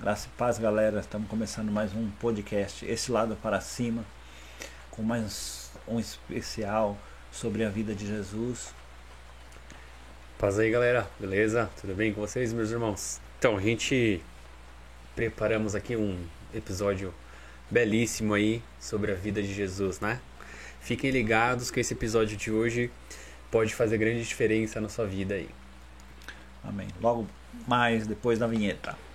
Graça e paz, galera. Estamos começando mais um podcast, Esse Lado para Cima, com mais um especial sobre a vida de Jesus. Paz aí, galera. Beleza? Tudo bem com vocês, meus irmãos? Então, a gente preparamos aqui um episódio belíssimo aí sobre a vida de Jesus, né? Fiquem ligados que esse episódio de hoje pode fazer grande diferença na sua vida aí. Amém. Logo mais depois da vinheta.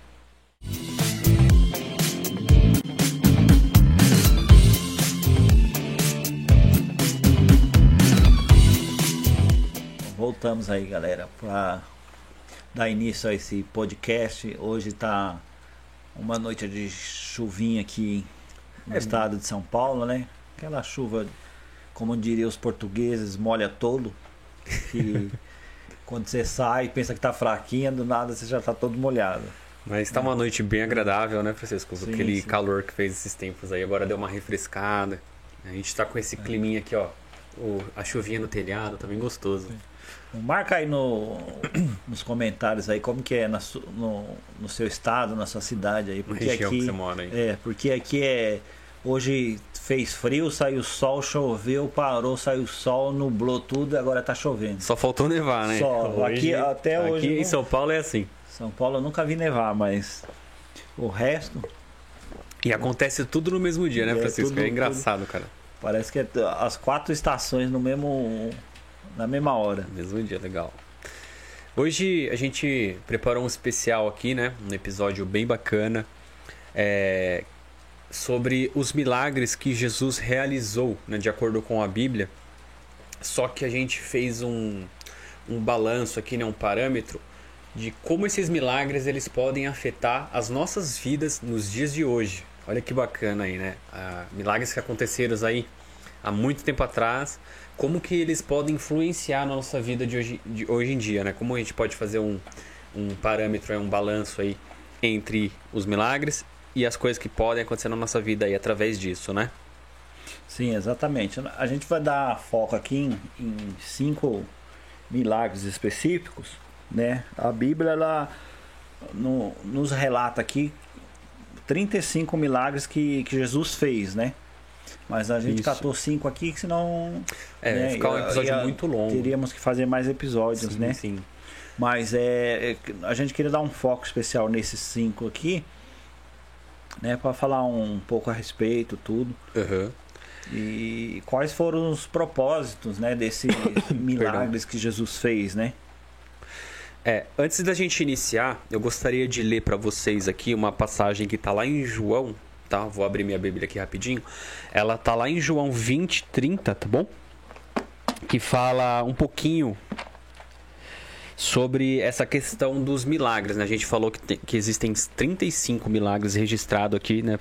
Voltamos aí, galera, para dar início a esse podcast. Hoje tá uma noite de chuvinha aqui no É. estado de São Paulo, né? Aquela chuva, como diriam os portugueses, molha todo. Que quando você sai, pensa que tá fraquinha, do nada você já tá todo molhado. Mas tá uma noite bem agradável, né, Francisco? Sim, Aquele sim. calor que fez esses tempos aí, agora deu uma refrescada. A gente tá com esse climinha aqui, ó. O, a chuvinha no telhado, tá bem gostoso. Marca aí no, nos comentários aí como que é na su- no, no seu estado, na sua cidade aí. Porque região aqui, que você mora aí. É, porque aqui é. Hoje fez frio, saiu sol, choveu, parou, saiu sol, nublou tudo e agora tá chovendo. Só faltou nevar, né? Só. Aqui- até hoje Aqui em não- São Paulo é assim. São Paulo eu nunca vi nevar, mas o resto E acontece tudo no mesmo dia, né, É, Francisco? tudo- é engraçado, cara. parece que é as quatro estações no mesmo. na mesma hora. Mesmo dia, legal. Hoje a gente preparou um especial aqui, né? Um episódio bem bacana. é, sobre os milagres que Jesus realizou, né, de acordo com a Bíblia. Só que a gente fez um, um balanço aqui, né, um parâmetro de como esses milagres eles podem afetar as nossas vidas nos dias de hoje. Olha que bacana aí, né? Ah, milagres que aconteceram aí há muito tempo atrás, como que eles podem influenciar na nossa vida de hoje, de hoje em dia, né? Como a gente pode fazer um, um parâmetro, um balanço aí entre os milagres e as coisas que podem acontecer na nossa vida aí através disso, né? Sim, exatamente. A gente vai dar foco aqui em, em cinco milagres específicos, né? A Bíblia ela no- nos relata aqui 35 milagres que, que Jesus fez, né? Mas a gente Isso. catou cinco aqui, que senão É, né, ficar um episódio ia- muito longo. teríamos que fazer mais episódios, sim, né? sim. Mas é, é, a gente queria dar um foco especial nesses cinco aqui, né? Para falar um pouco a respeito, tudo. Aham. E quais foram os propósitos, né, desses milagres que Jesus fez, né? É, antes da gente iniciar, eu gostaria de ler para vocês aqui uma passagem que tá lá em João, tá? Vou abrir minha Bíblia aqui rapidinho. Ela tá lá em João 20, 30, tá bom? Que fala um pouquinho sobre essa questão dos milagres, né? A gente falou que, tem- que existem 35 milagres registrados aqui, né?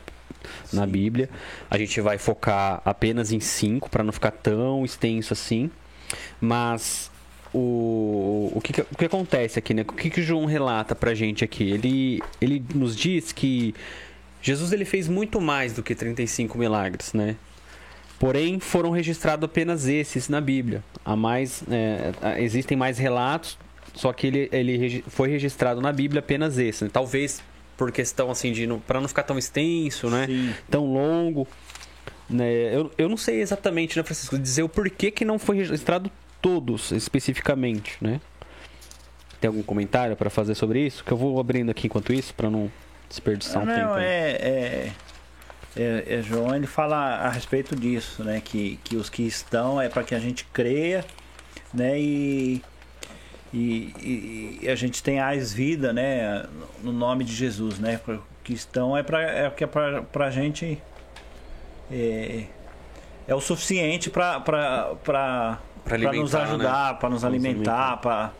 Na Sim. Bíblia. A gente vai focar apenas em cinco para não ficar tão extenso assim. Mas o, o, que, o que acontece aqui, né? O que, que o João relata pra gente aqui? Ele, ele nos diz que Jesus ele fez muito mais do que 35 milagres, né? Porém, foram registrados apenas esses na Bíblia. Há mais, é, existem mais relatos, só que ele, ele foi registrado na Bíblia apenas esse. né? Talvez por questão assim de para não ficar tão extenso, né? Sim. tão longo. Né? Eu, eu não sei exatamente, né, Francisco, dizer o porquê que não foi registrado todos especificamente, né? Tem algum comentário para fazer sobre isso? Que eu vou abrindo aqui enquanto isso, para não desperdiçar um não, tempo. aí. é, é, é, é, João ele fala a respeito disso, né? Que, que os que estão é para que a gente creia, né? E, e, e- a gente tenha mais vida, né? No nome de Jesus, né? O que estão é para é que é para para a gente é, é o suficiente para para Pra para nos ajudar, para nos Pra nos alimentar, para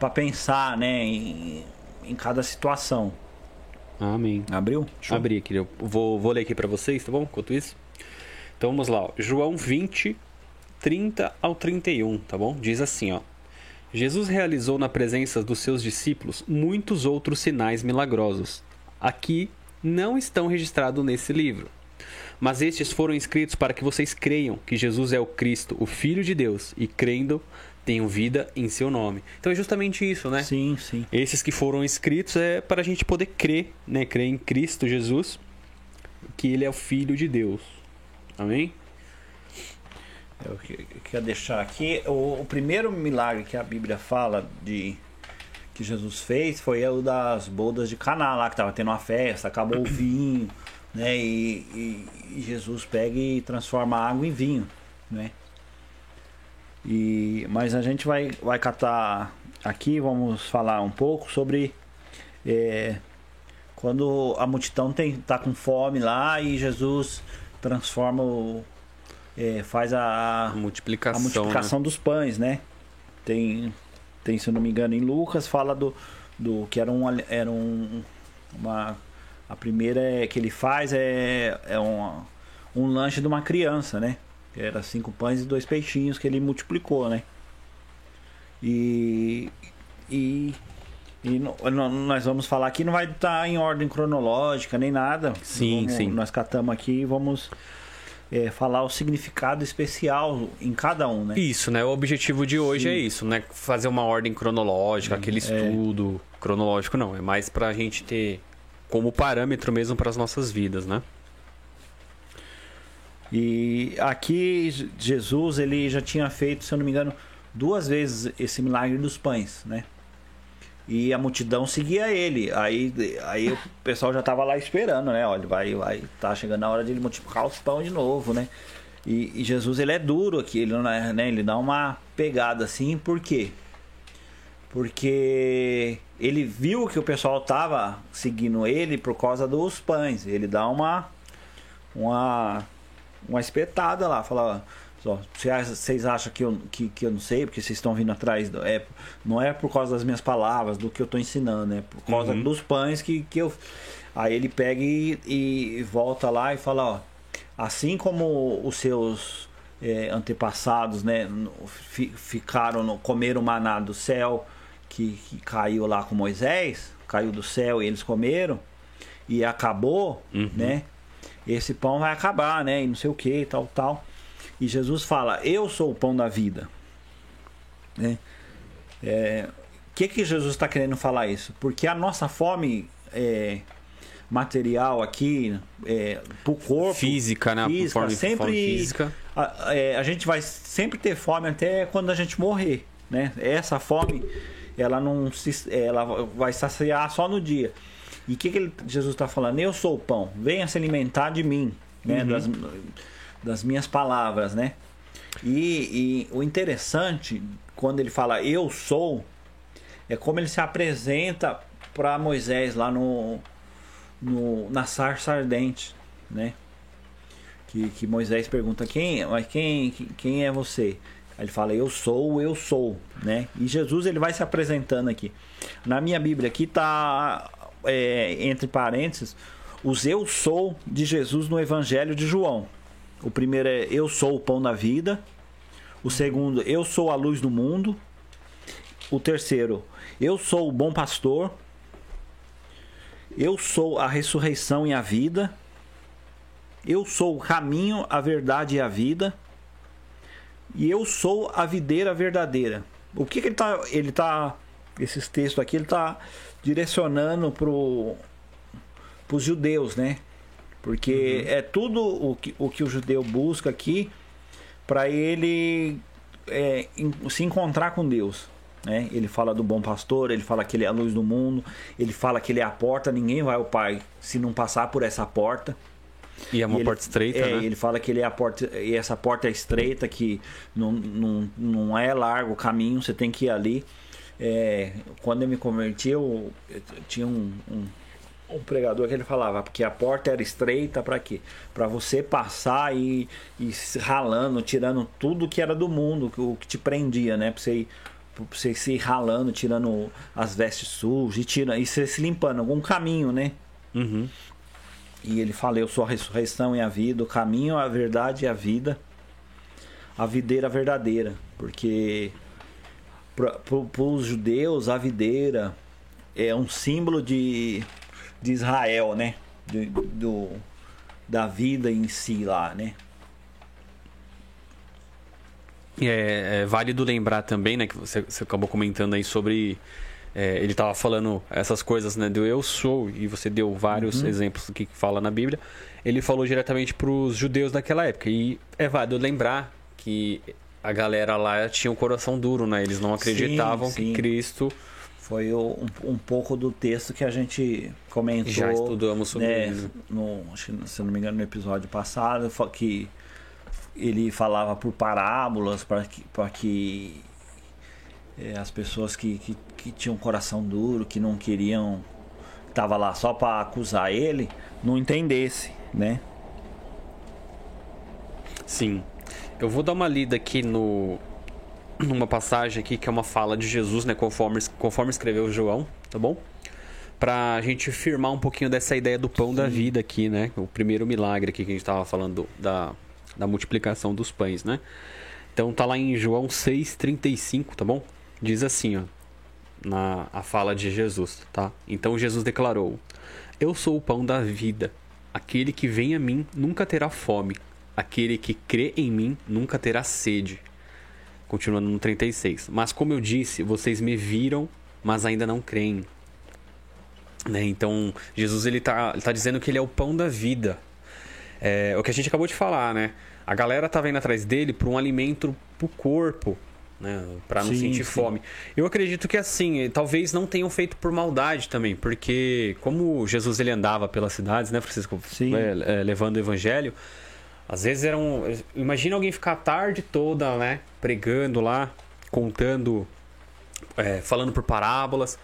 para pensar, né? Em, em cada situação. Amém. Abriu? Show. Abri aqui, eu vou, vou ler aqui para vocês, tá bom? Enquanto isso. Então vamos lá, ó. João 20, 30 ao 31, tá bom? Diz assim, ó. Jesus realizou na presença dos seus discípulos muitos outros sinais milagrosos. Aqui não estão registrados nesse livro. Mas estes foram escritos para que vocês creiam que Jesus é o Cristo, o Filho de Deus, e crendo, tenham vida em seu nome. Então é justamente isso, né? Sim, sim. Esses que foram escritos é para a gente poder crer, né? Crer em Cristo Jesus, que Ele é o Filho de Deus. Amém? Eu quero deixar aqui o, o, primeiro milagre que a Bíblia fala de que Jesus fez foi o das bodas de Caná lá que estava tendo uma festa, acabou o vinho, né? E, e, e, Jesus pega e transforma a água em vinho, né? E mas a gente vai vai catar aqui, vamos falar um pouco sobre é, quando a multidão tem tá com fome lá e Jesus transforma o é, faz a, a multiplicação, a multiplicação né? dos pães, né? Tem, tem, se eu não me engano, em Lucas fala do, do que era um, era um uma a primeira é, que ele faz é, é um, um lanche de uma criança, né? Era cinco pães e dois peixinhos que ele multiplicou, né? E, e, e no, nós vamos falar aqui, não vai estar em ordem cronológica nem nada. Sim, vamos, sim. Nós catamos aqui e vamos é, falar o significado especial em cada um, né? Isso, né? O objetivo de hoje Sim. é isso, né? Fazer uma ordem cronológica, aquele é. estudo cronológico, não. É mais pra gente ter como parâmetro mesmo para as nossas vidas, né? E aqui Jesus ele já tinha feito, se eu não me engano, duas vezes esse milagre dos pães, né? E a multidão seguia ele. Aí, aí o pessoal já tava lá esperando, né? Olha, vai, vai, tá chegando a hora de ele multiplicar os pão de novo, né? E, e, Jesus ele é duro aqui, ele é, né? Ele dá uma pegada assim, por quê? Porque ele viu que o pessoal tava seguindo ele por causa dos pães. Ele dá uma uma uma espetada lá, fala, vocês acham que eu, que, que eu não sei, porque vocês estão vindo atrás. Do, é, não é por causa das minhas palavras, do que eu estou ensinando, é por causa uhum. dos pães que, que eu. Aí ele pega e, e volta lá e fala: ó, assim como os seus é, antepassados né, ficaram, no, comeram maná do céu, que, que caiu lá com Moisés, caiu do céu e eles comeram, e acabou, uhum. né? Esse pão vai acabar, né? E não sei o que, tal, tal. E Jesus fala: Eu sou o pão da vida. Né? É, que que Jesus está querendo falar isso? Porque a nossa fome é, material aqui, é, para o corpo, física, né? Física, forma, sempre forma física. A, é, a, gente vai sempre ter fome até quando a gente morrer, né? Essa fome, ela não se, ela vai saciar só no dia. E o que, que ele, Jesus está falando? Eu sou o pão, venha se alimentar de mim, né? Uhum. Das, das minhas palavras, né? E, e, o interessante, quando ele fala eu sou, é como ele se apresenta para Moisés lá no, no, na sarça ardente, né? Que, que Moisés pergunta quem, mas quem, quem é você? Aí ele fala eu sou, eu sou, né? E Jesus ele vai se apresentando aqui. Na minha Bíblia aqui tá é, entre parênteses os eu sou de Jesus no Evangelho de João. O primeiro é Eu sou o pão da vida. O segundo, Eu sou a luz do mundo. O terceiro, Eu sou o bom pastor. Eu sou a ressurreição e a vida. Eu sou o caminho, a verdade e a vida. E eu sou a videira verdadeira. O que, que ele está. Ele tá. Esses textos aqui, ele está direcionando para os judeus, né? Porque uhum. é tudo o que, o que o judeu busca aqui para ele é, se encontrar com Deus. Né? Ele fala do bom pastor, ele fala que ele é a luz do mundo, ele fala que ele é a porta, ninguém vai ao Pai se não passar por essa porta. E é uma e porta ele, estreita, é, né? Ele fala que ele é a porta, e essa porta é estreita, que não, não, não é largo o caminho, você tem que ir ali. É, quando eu me converti, eu, eu tinha um, um um pregador que ele falava porque a porta era estreita para quê? Para você passar e, e ralando, tirando tudo que era do mundo, o que te prendia, né? Para você ir pra você se ralando, tirando as vestes sujas e, tirando, e você se limpando, algum caminho, né? Uhum. E ele fala: Eu sou a ressurreição e a vida, o caminho, a verdade e a vida, a videira verdadeira. Porque para os judeus, a videira é um símbolo de de Israel, né? Do, do, da vida em si lá, né? É, é válido lembrar também, né, que você, você acabou comentando aí sobre é, ele estava falando essas coisas, né, do eu sou, e você deu vários uhum. exemplos do que fala na Bíblia. Ele falou diretamente para os judeus daquela época. E é válido lembrar que a galera lá tinha um coração duro, né? Eles não acreditavam sim, sim. que Cristo. Foi um, um, pouco do texto que a gente comentou. Já estudamos sobre né, isso. No, se não me engano, no episódio passado, que ele falava por parábolas para que, que é, as pessoas que, que, que tinham coração duro, que não queriam, tava lá só para acusar ele, não entendesse, né? Sim. Eu vou dar uma lida aqui no numa passagem aqui que é uma fala de Jesus, né, conforme conforme escreveu João, tá bom? Pra gente firmar um pouquinho dessa ideia do pão Sim. da vida aqui, né? O primeiro milagre aqui que a gente tava falando da, da multiplicação dos pães, né? Então tá lá em João 6:35, tá bom? Diz assim, ó, na a fala de Jesus, tá? Então Jesus declarou: Eu sou o pão da vida. Aquele que vem a mim nunca terá fome. Aquele que crê em mim nunca terá sede. Continuando no 36. Mas como eu disse, vocês me viram, mas ainda não creem. Né? Então, Jesus ele tá, ele tá dizendo que ele é o pão da vida. É o que a gente acabou de falar, né? A galera tá vendo atrás dele por um alimento pro corpo, né? Para não sim, sentir sim. fome. Eu acredito que assim, talvez não tenham feito por maldade também, porque como Jesus ele andava pelas cidades, né, Francisco, é, é, levando o evangelho, às vezes eram, imagina alguém ficar a tarde toda, né, pregando lá, contando, é, falando por parábolas.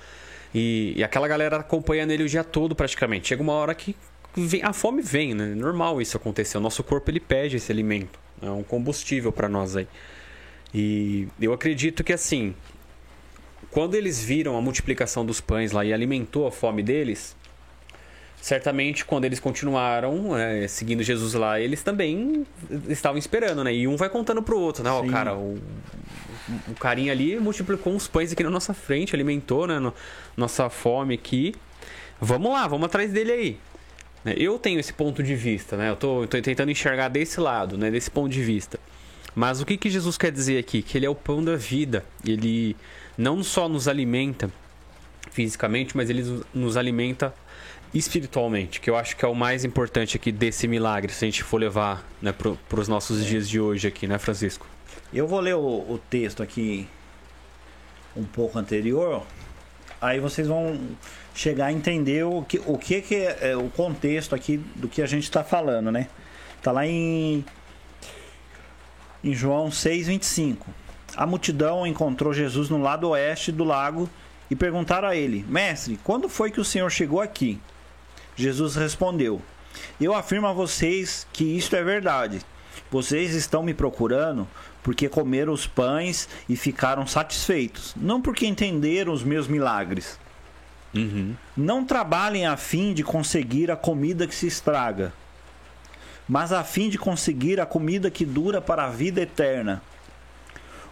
E, e, aquela galera acompanhando ele o dia todo praticamente. Chega uma hora que vem, a fome vem, né? Normal isso acontecer. O nosso corpo ele pede esse alimento. É um combustível para nós aí. E eu acredito que assim, quando eles viram a multiplicação dos pães lá e alimentou a fome deles, certamente quando eles continuaram é, seguindo Jesus lá, eles também estavam esperando, né? E um vai contando pro outro, né? Ó, cara, o, o carinha ali multiplicou uns pães aqui na nossa frente, alimentou, né? No, nossa fome aqui. Vamos lá, vamos atrás dele aí. Né? Eu tenho esse ponto de vista, né? Eu tô, tô tentando enxergar desse lado, né? Desse ponto de vista. Mas o que, que Jesus quer dizer aqui? Que ele é o pão da vida. Ele não só nos alimenta fisicamente, mas ele nos alimenta espiritualmente, que eu acho que é o mais importante aqui desse milagre, se a gente for levar né, para os nossos é. dias de hoje aqui, né, Francisco? Eu vou ler o, o texto aqui um pouco anterior, aí vocês vão chegar a entender o que, o que, que é, é o contexto aqui do que a gente está falando, né? Tá lá em em João 6:25. A multidão encontrou Jesus no lado oeste do lago e perguntaram a ele: Mestre, quando foi que o Senhor chegou aqui? Jesus respondeu: Eu afirmo a vocês que isto é verdade. Vocês estão me procurando porque comeram os pães e ficaram satisfeitos, não porque entenderam os meus milagres. Uhum. Não trabalhem a fim de conseguir a comida que se estraga mas a fim de conseguir a comida que dura para a vida eterna.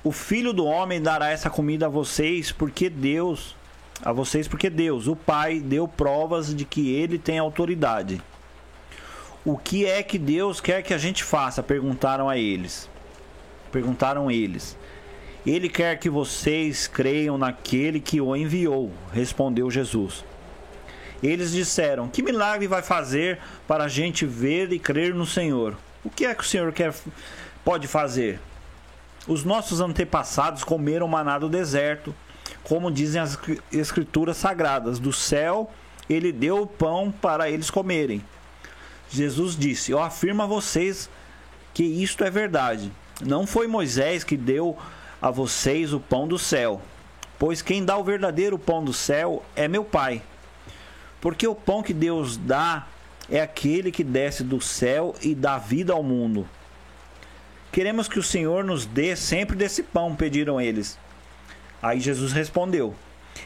O Filho do Homem dará essa comida a vocês, porque Deus, a vocês, porque Deus, o Pai, deu provas de que ele tem autoridade. O que é que Deus quer que a gente faça? perguntaram a eles. Perguntaram eles. Ele quer que vocês creiam naquele que o enviou, respondeu Jesus. Eles disseram: Que milagre vai fazer para a gente ver e crer no Senhor? O que é que o Senhor quer, pode fazer? Os nossos antepassados comeram maná do deserto, como dizem as escrituras sagradas: Do céu ele deu o pão para eles comerem. Jesus disse: Eu afirmo a vocês que isto é verdade. Não foi Moisés que deu a vocês o pão do céu, pois quem dá o verdadeiro pão do céu é meu Pai. Porque o pão que Deus dá é aquele que desce do céu e dá vida ao mundo. Queremos que o Senhor nos dê sempre desse pão, pediram eles. Aí Jesus respondeu: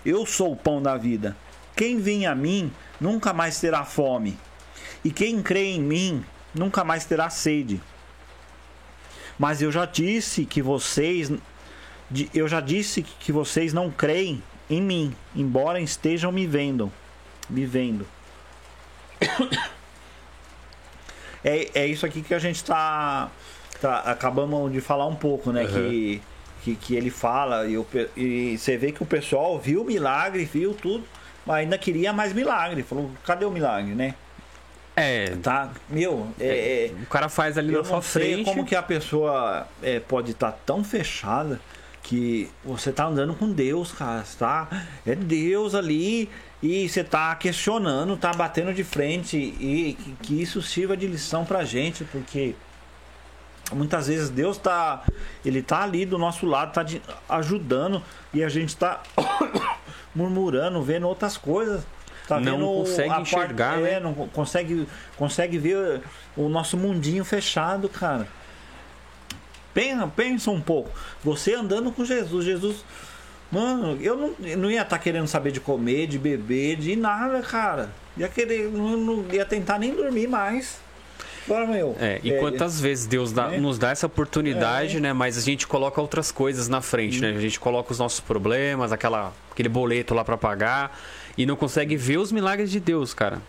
Eu sou o pão da vida. Quem vem a mim nunca mais terá fome, e quem crê em mim nunca mais terá sede. Mas eu já disse que vocês eu já disse que vocês não creem em mim, embora estejam me vendo me vendo. É, é isso aqui que a gente está tá, acabamos de falar um pouco, né? Uhum. Que, que, que ele fala e, o e você vê que o pessoal viu o milagre, viu tudo, mas ainda queria mais milagre. Falou, cadê o milagre, né? É, Tá, meu, é, é, o cara faz ali na sua não sei frente. como que a pessoa é, pode estar tão fechada que você tá andando com Deus, cara, tá? É Deus ali e você tá questionando, tá batendo de frente e que, que isso sirva de lição pra gente, porque muitas vezes Deus tá, ele tá ali do nosso lado, tá de- ajudando e a gente tá murmurando, vendo outras coisas. Tá Não vendo consegue a parte- enxergar, é, né? não consegue, consegue ver o nosso mundinho fechado, cara. Pensa, pensa um pouco. Você andando com Jesus, Jesus. Mano, eu não, eu não ia estar querendo saber de comer, de beber, de nada, cara. Ia querer, não, não ia tentar nem dormir mais. Agora, meu. É, e quantas vezes Deus dá- É. nos dá essa oportunidade, É. né? Mas a gente coloca outras coisas na frente, né? A gente coloca os nossos problemas, aquela, aquele boleto lá pra pagar e não consegue ver os milagres de Deus, cara.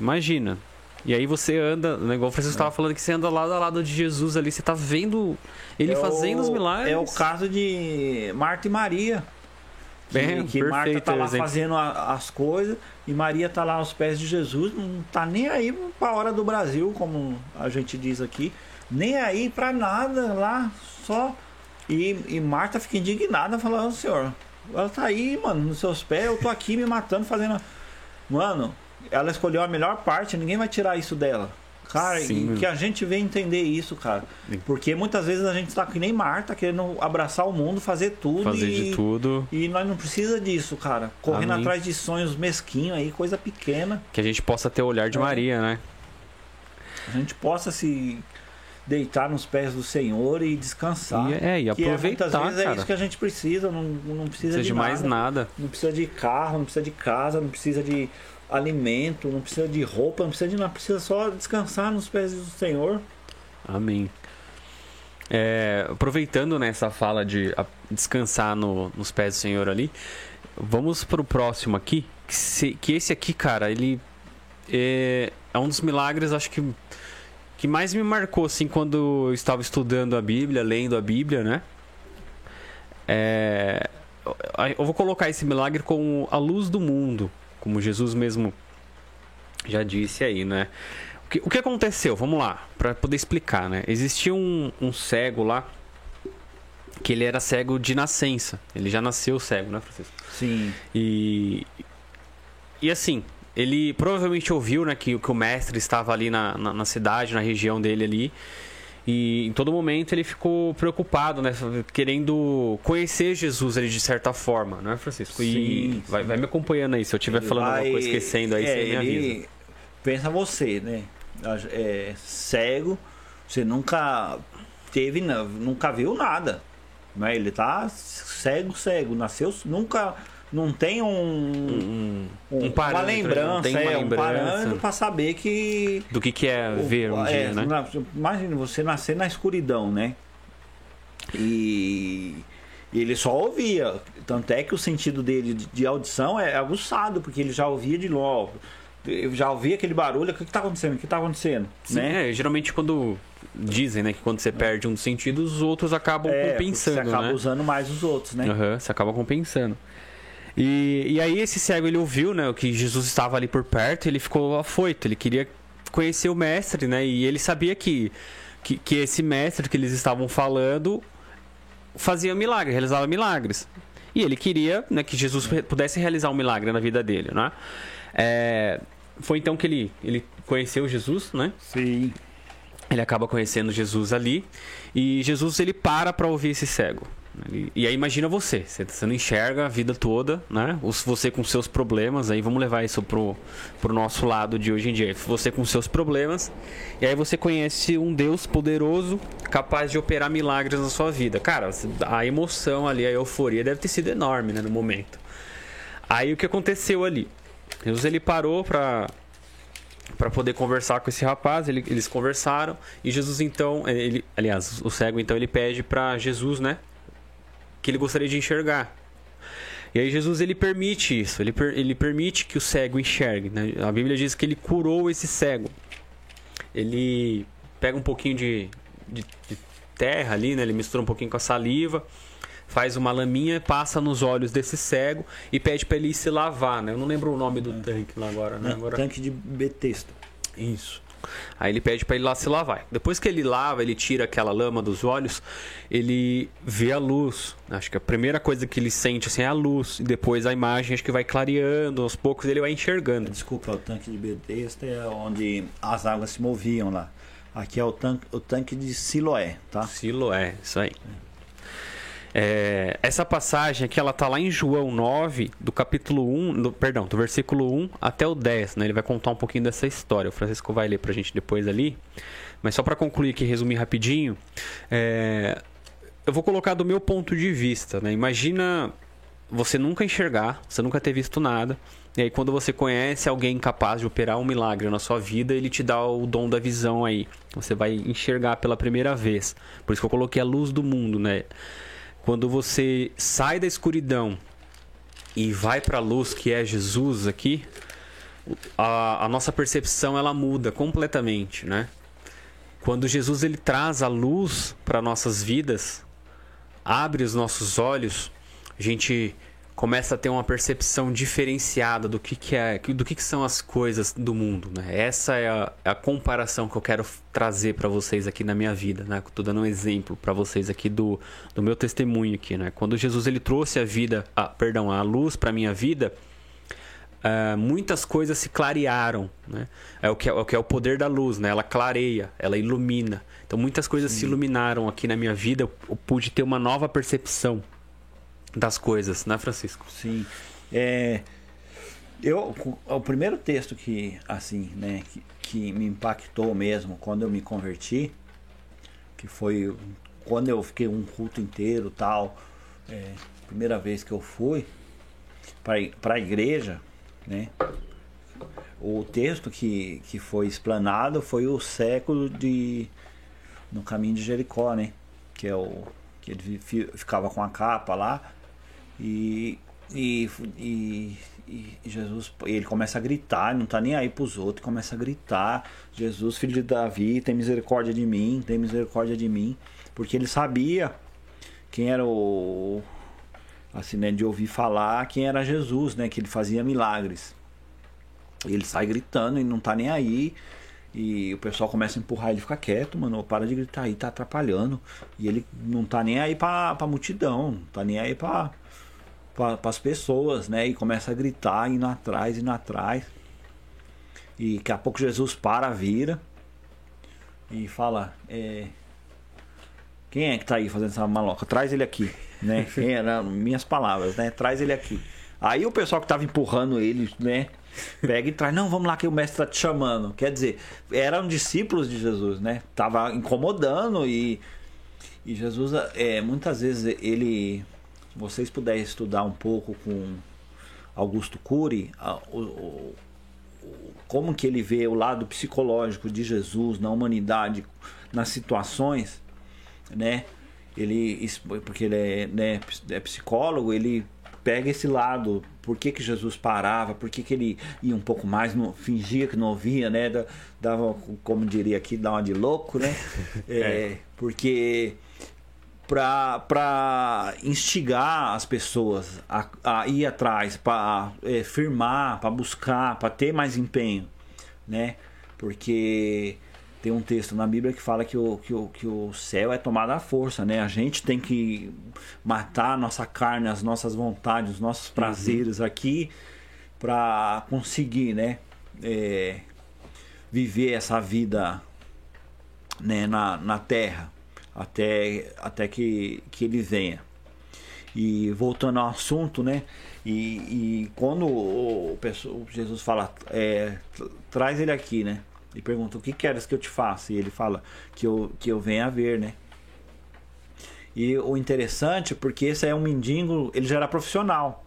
Imagina. E aí você anda, né, igual o Francisco estava falando que você anda lado a lado de Jesus ali, você tá vendo ele É o- fazendo os milagres. É o caso de Marta e Maria. Que, Bem, que Marta tá lá exemplo. fazendo a- as coisas e Maria tá lá aos pés de Jesus, não tá nem aí pra hora do Brasil, como a gente diz aqui, nem aí pra nada lá, só. E, e Marta fica indignada, falando, senhor, ela tá aí, mano, nos seus pés, eu tô aqui me matando, fazendo. Mano, ela escolheu a melhor parte, ninguém vai tirar isso dela. Cara, Sim. e que a gente vem entender isso, cara. Porque muitas vezes a gente tá que nem Marta, querendo abraçar o mundo, fazer tudo fazer e, de tudo e nós não precisa disso, cara. Correndo Amém. atrás de sonhos mesquinhos aí, coisa pequena. que a gente possa ter o olhar de É. Maria, né? A gente possa se deitar nos pés do Senhor e descansar. E, é, e que é, aproveitar, muitas vezes é cara. isso que a gente precisa, não, não precisa precisa de, de mais nada. Não precisa de carro, não precisa de casa, não precisa de alimento, não precisa de roupa, não precisa de nada, precisa só descansar nos pés do Senhor. Amém. É, aproveitando nessa fala de descansar no- nos pés do Senhor ali, vamos pro próximo aqui. Que, se- que esse aqui, cara, ele é, é um dos milagres, acho que que mais me marcou assim quando eu estava estudando a Bíblia, lendo a Bíblia, né? É, eu vou colocar esse milagre como a luz do mundo, como Jesus mesmo já disse aí, né? O que, o que aconteceu? Vamos lá, para poder explicar, né? Existia um, um cego lá que ele era cego de nascença. Ele já nasceu cego, né, Francisco? Sim. E e assim, ele provavelmente ouviu, né, que, que o mestre estava ali na, na, na cidade, na região dele ali. E em todo momento ele ficou preocupado, né? Querendo conhecer Jesus ali de certa forma, não é, Francisco? E Sim, vai, vai me acompanhando aí. Se eu estiver falando alguma vai- coisa, esquecendo aí, é, você me avisa. ele pensa você, né? É cego, você nunca teve, nunca viu nada. Mas ele tá cego, cego, nasceu, nunca não tem um, Um, um- um parâmetro, uma lembrança, uma é, um lembrança. parâmetro para saber que do que, que é ver um é, dia, né? na- Imagina você nascer na escuridão, né? E e ele só ouvia. Tanto é que o sentido dele de, de audição é aguçado, porque ele já ouvia de novo. Eu já ouvia aquele barulho, o que está acontecendo? O que está acontecendo? Sim, né? é, geralmente quando dizem, né, que quando você perde um dos sentidos, os outros acabam É, compensando, você acaba né? usando mais os outros, né? Aham, você acaba compensando. E, e aí esse cego ele ouviu, né, que Jesus estava ali por perto, e ele ficou afoito, ele queria conhecer o mestre, né? E ele sabia que que, que esse mestre que eles estavam falando fazia milagre, realizava milagres. E ele queria né, que Jesus pudesse realizar um milagre na vida dele, né? É, foi então que ele, ele conheceu Jesus, né? Sim. Ele acaba conhecendo Jesus ali e Jesus ele para para ouvir esse cego. Ele- e aí imagina você, você, você não enxerga a vida toda, né? Os- Você com seus problemas, aí vamos levar isso pro, pro nosso lado de hoje em dia. Você com seus problemas, e aí você conhece um Deus poderoso, capaz de operar milagres na sua vida. Cara, a emoção ali, a euforia deve ter sido enorme, né, no momento. Aí o que aconteceu ali? Jesus ele parou para para poder conversar com esse rapaz, ele- eles conversaram e Jesus então, ele, aliás, o cego então ele pede para Jesus, né, que ele gostaria de enxergar. E aí Jesus ele permite isso, ele, per- ele permite que o cego enxergue. Né? A Bíblia diz que ele curou esse cego. Ele pega um pouquinho de, de, de terra ali, né? Ele mistura um pouquinho com a saliva, faz uma laminha, passa nos olhos desse cego e pede para ele se lavar, né? Eu não lembro o nome do tanque lá agora, né? Agora... Tanque de Betesda. Isso. Aí ele pede para ele lá se lavar. Depois que ele lava, ele tira aquela lama dos olhos, ele vê a luz. Acho que a primeira coisa que ele sente assim é a luz. E depois a imagem acho que vai clareando, aos poucos ele vai enxergando. Desculpa, o tanque de Betesda é onde as águas se moviam lá. Aqui é o tanque, o tanque de Siloé, tá? Siloé, isso aí. É, essa passagem aqui, ela tá lá em João 9, do capítulo 1, do, perdão, do versículo 1 até o 10, né? Ele vai contar um pouquinho dessa história. O Francisco vai ler pra gente depois ali. Mas só para concluir aqui, resumir rapidinho, é, eu vou colocar do meu ponto de vista, né? Imagina você nunca enxergar, você nunca ter visto nada, e aí quando você conhece alguém capaz de operar um milagre na sua vida, ele te dá o dom da visão aí. Você vai enxergar pela primeira vez. Por isso que eu coloquei a luz do mundo, né? Quando você sai da escuridão e vai para a luz, que é Jesus aqui, a, a, nossa percepção ela muda completamente, né? Quando Jesus ele traz a luz para nossas vidas, abre os nossos olhos, a gente começa a ter uma percepção diferenciada do que, que é, do que, que são as coisas do mundo, né? Essa é a, é a comparação que eu quero trazer para vocês aqui na minha vida, né? Tô dando um exemplo para vocês aqui do, do meu testemunho aqui, né? Quando Jesus ele trouxe a vida, a, perdão, a luz para minha vida, uh, muitas coisas se clarearam, né? É o que é, o que é o poder da luz, né? Ela clareia, ela ilumina. Então muitas coisas Sim. se iluminaram aqui na minha vida, eu pude ter uma nova percepção das coisas, né, Francisco? Sim. É, eu, o primeiro texto que, assim, né, que, que me impactou mesmo quando eu me converti, que foi quando eu fiquei um culto inteiro tal, é, primeira vez que eu fui para a igreja, né? O texto que, que foi explanado foi o século de no caminho de Jericó, né? Que é o que ele ficava com a capa lá e, e, e, e, Jesus, ele começa a gritar, não está nem aí para os outros, começa a gritar: Jesus, filho de Davi, tem misericórdia de mim, tem misericórdia de mim, porque ele sabia quem era o. Assim, né, de ouvir falar quem era Jesus, né, que ele fazia milagres. E ele sai gritando e não está nem aí. E o pessoal começa a empurrar ele fica quieto, mano, para de gritar aí, tá atrapalhando. E ele não tá nem aí pra, pra multidão, não tá nem aí pra, para as pessoas, né? E começa a gritar, indo atrás, indo atrás. E daqui a pouco Jesus para, vira e fala: é, Quem é que tá aí fazendo essa maloca? Traz ele aqui, né? Eram minhas palavras, né? Traz ele aqui. Aí o pessoal que tava empurrando ele, né? Pega e traz, não, vamos lá que o mestre tá te chamando. Quer dizer, eram discípulos de Jesus, né? Tava incomodando e, e Jesus, é, muitas vezes, ele vocês puderem estudar um pouco com Augusto Cury, o, o, como que ele vê o lado psicológico de Jesus na humanidade, nas situações, né? Ele, porque ele é, né, é psicólogo, ele pega esse lado, por que, que Jesus parava, por que, que ele ia um pouco mais, não, fingia que não ouvia, né? Dava, como diria aqui, uma de louco, né? É, é. Porque para instigar as pessoas a, a ir atrás, para é, firmar, para buscar, para ter mais empenho, né? Porque tem um texto na Bíblia que fala que o, que o, que o céu é tomado à força, né? A gente tem que matar a nossa carne, as nossas vontades, os nossos prazeres uhum. aqui para conseguir, né? É, viver essa vida né, na, na terra até, até que, que ele venha. E voltando ao assunto, né? E, e quando o, o, Jesus fala, é, traz ele aqui, né? E pergunta, o que queres que eu te faça? E ele fala que eu, que eu venha ver, né? E o interessante, porque esse é um mendigo, ele já era profissional.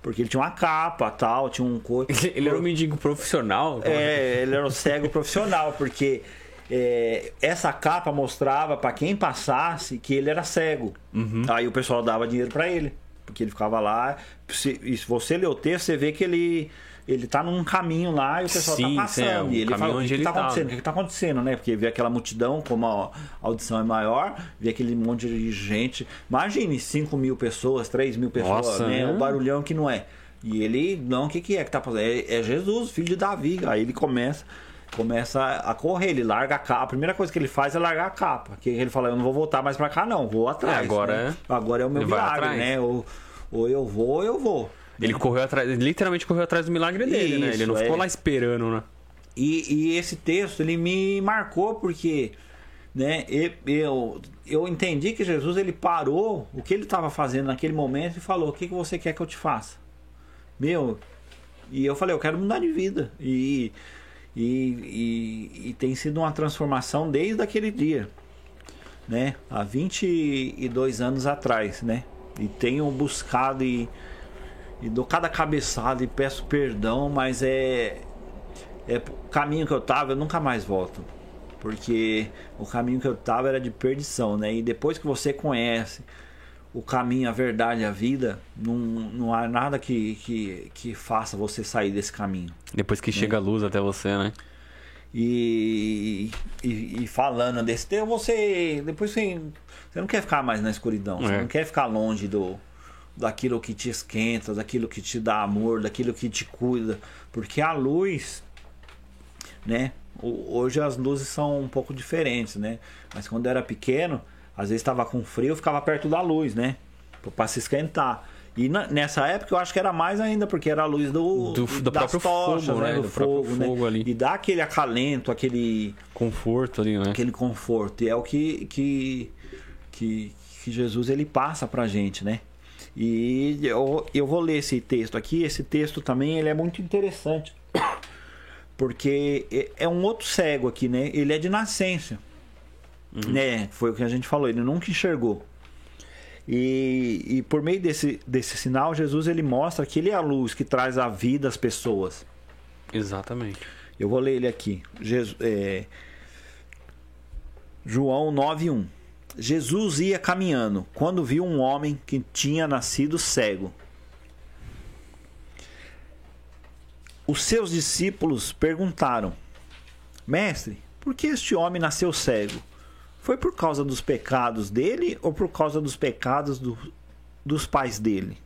Porque ele tinha uma capa tal, tinha um corpo. Ele era um mendigo profissional? É, ele era um cego profissional, porque é, essa capa mostrava para quem passasse que ele era cego. Uhum. Aí o pessoal dava dinheiro para ele, porque ele ficava lá. Se, e se você ler o texto, você vê que ele ele tá num caminho lá e o pessoal Sim, tá sim, é, passando. o e ele fala, o onde que, ele tá tá, acontecendo? né? O que, tá acontecendo, né? Porque vê aquela multidão, como a audição é maior, vê aquele monte de gente. Imagine 5 mil pessoas, 3 mil pessoas, Nossa, né? né? O barulhão que não é. E ele, não, o que, que é que tá fazendo? É, é Jesus, filho de Davi. Aí ele começa começa a correr, ele larga a capa. A primeira coisa que ele faz é largar a capa. Que ele fala, eu não vou voltar mais pra cá não, vou atrás. É, agora né? agora é o meu ele milagre, né? Ou, ou eu vou, ou eu vou. Ele correu atrás, literalmente correu atrás do milagre dele, né? Ele Isso, não ficou é. lá esperando, né? E, e esse texto ele me marcou porque né, eu, eu entendi que Jesus ele parou o que ele estava fazendo naquele momento e falou: O que, que você quer que eu te faça? Meu, e eu falei: Eu quero mudar de vida. E, e, e, e tem sido uma transformação desde aquele dia, né? Há 22 anos atrás, né? E tenho buscado e, e dou cada cabeçada e peço perdão, mas é, é caminho que eu tava, eu nunca mais volto. Porque o caminho que eu tava era de perdição, né? E depois que você conhece o caminho, a verdade, a vida, não, não há nada que, que, que faça você sair desse caminho. Depois que chega a luz até você, né? E, e, e falando desse tema, você. Depois você, você não quer ficar mais na escuridão, você É. não quer ficar longe do daquilo que te esquenta, daquilo que te dá amor, daquilo que te cuida. Porque a luz, né? ho- Hoje as luzes são um pouco diferentes, né? Mas quando eu era pequeno, às vezes estava com frio, eu ficava perto da luz, né? Pra se esquentar. E na- nessa época eu acho que era mais ainda, porque era a luz do, Do- do das tochas, fogo, né? Do, Do próprio fogo, né? fogo ali. E dá aquele acalento, aquele, Conforto ali, né? aquele conforto. E é o que, que, que, que Jesus ele passa pra gente, né? E eu, eu vou ler esse texto aqui. Esse texto também ele é muito interessante. Porque é- é um outro cego aqui, né? Ele é de nascença. Né? Foi o que a gente falou, ele nunca enxergou. E, e por meio desse, desse sinal, Jesus ele mostra que ele é a luz que traz a vida às pessoas. Exatamente. Eu vou ler ele aqui. Jesus, é, João 9:1. Jesus ia caminhando quando viu um homem que tinha nascido cego. Os seus discípulos perguntaram: Mestre, por que este homem nasceu cego? Foi por causa dos pecados dele ou por causa dos pecados do- dos pais dele?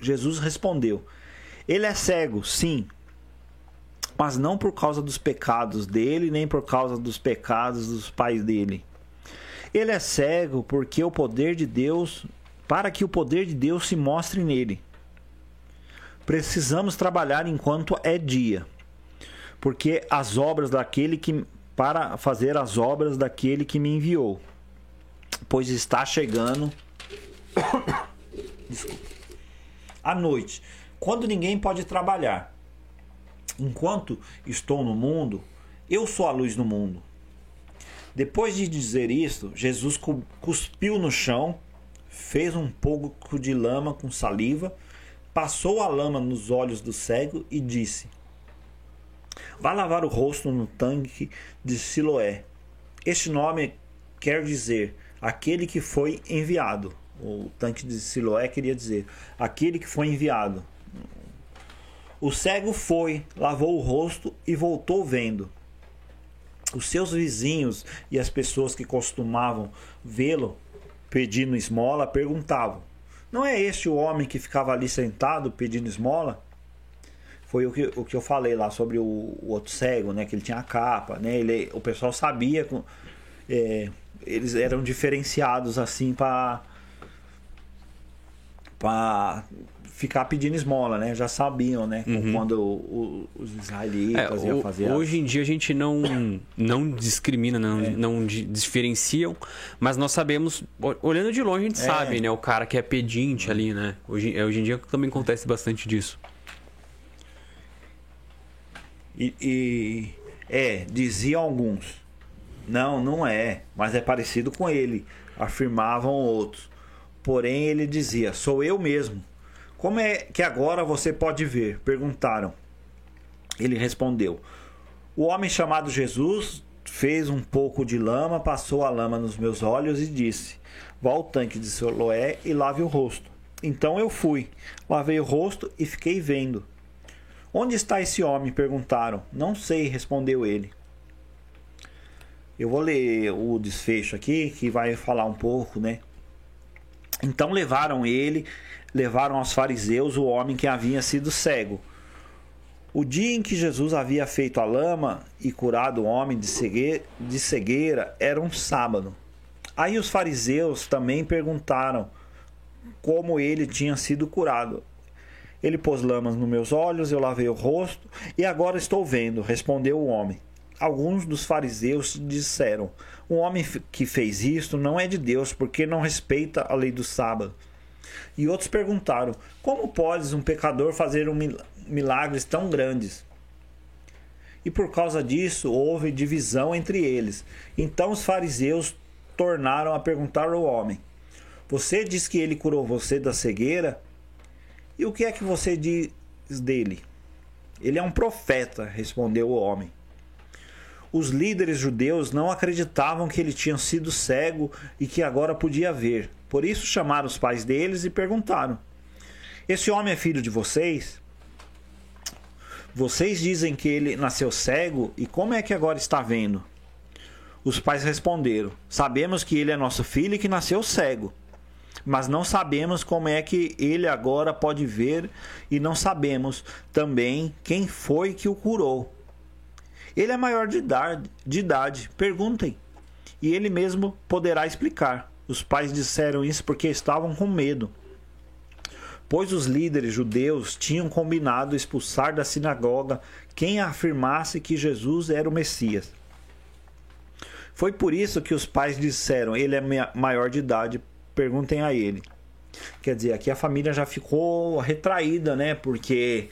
Jesus respondeu: Ele é cego, sim, mas não por causa dos pecados dele, nem por causa dos pecados dos pais dele. Ele é cego porque o poder de Deus, para que o poder de Deus se mostre nele. Precisamos trabalhar enquanto é dia, porque as obras daquele que para fazer as obras daquele que me enviou, pois está chegando à noite, quando ninguém pode trabalhar. Enquanto estou no mundo, eu sou a luz do mundo. Depois de dizer isto, Jesus cu- cuspiu no chão, fez um pouco de lama com saliva, passou a lama nos olhos do cego e disse: Vá lavar o rosto no tanque de Siloé. Este nome quer dizer aquele que foi enviado. O tanque de Siloé queria dizer aquele que foi enviado. O cego foi, lavou o rosto e voltou vendo. Os seus vizinhos e as pessoas que costumavam vê-lo pedindo esmola perguntavam: Não é este o homem que ficava ali sentado pedindo esmola? Foi o que, o que eu falei lá sobre o, o outro cego, né? Que ele tinha a capa, né? Ele, o pessoal sabia, com- é, eles eram diferenciados assim para para ficar pedindo esmola, né? Já sabiam, né? Quando o- o- os É, israelitas iam o- fazer as- hoje em dia a gente não, não discrimina, não, É. não di- diferenciam, mas nós sabemos, olhando de longe a gente É. sabe, né? O cara que é pedinte ali, né? Hoje, é, hoje em dia também acontece bastante disso. E, e- é, diziam alguns. Não, não é, mas é parecido com ele, afirmavam outros. Porém, ele dizia: Sou eu mesmo. Como é que agora você pode ver? Perguntaram. Ele respondeu: O homem chamado Jesus fez um pouco de lama, passou a lama nos meus olhos e disse: Vá ao tanque de Siloé e lave o rosto. Então eu fui, lavei o rosto e fiquei vendo. Onde está esse homem? perguntaram. Não sei, respondeu ele. Eu vou ler o desfecho aqui, que vai falar um pouco, né? Então levaram ele, levaram aos fariseus o homem que havia sido cego. O dia em que Jesus havia feito a lama e curado o homem de cegueira, era um sábado. Aí os fariseus também perguntaram como ele tinha sido curado. Ele pôs lamas nos meus olhos, eu lavei o rosto e agora estou vendo, respondeu o homem. Alguns dos fariseus disseram: O homem que fez isto não é de Deus, porque não respeita a lei do sábado. E outros perguntaram: Como podes um pecador fazer um milagres tão grandes. E por causa disso houve divisão entre eles. Então os fariseus tornaram a perguntar ao homem: Você diz que ele curou você da cegueira? E o que é que você diz dele? Ele é um profeta, respondeu o homem. Os líderes judeus não acreditavam que ele tinha sido cego e que agora podia ver. Por isso chamaram os pais deles e perguntaram: Esse homem é filho de vocês? Vocês dizem que ele nasceu cego e como é que agora está vendo? Os pais responderam: Sabemos que ele é nosso filho e que nasceu cego. Mas não sabemos como é que ele agora pode ver e não sabemos também quem foi que o curou. Ele é maior de idade, de idade, perguntem, e ele mesmo poderá explicar. Os pais disseram isso porque estavam com medo pois os líderes judeus tinham combinado expulsar da sinagoga quem afirmasse que Jesus era o Messias. Foi por isso que os pais disseram: Ele é maior de idade, perguntem a ele. Quer dizer, aqui a família já ficou retraída, né? Porque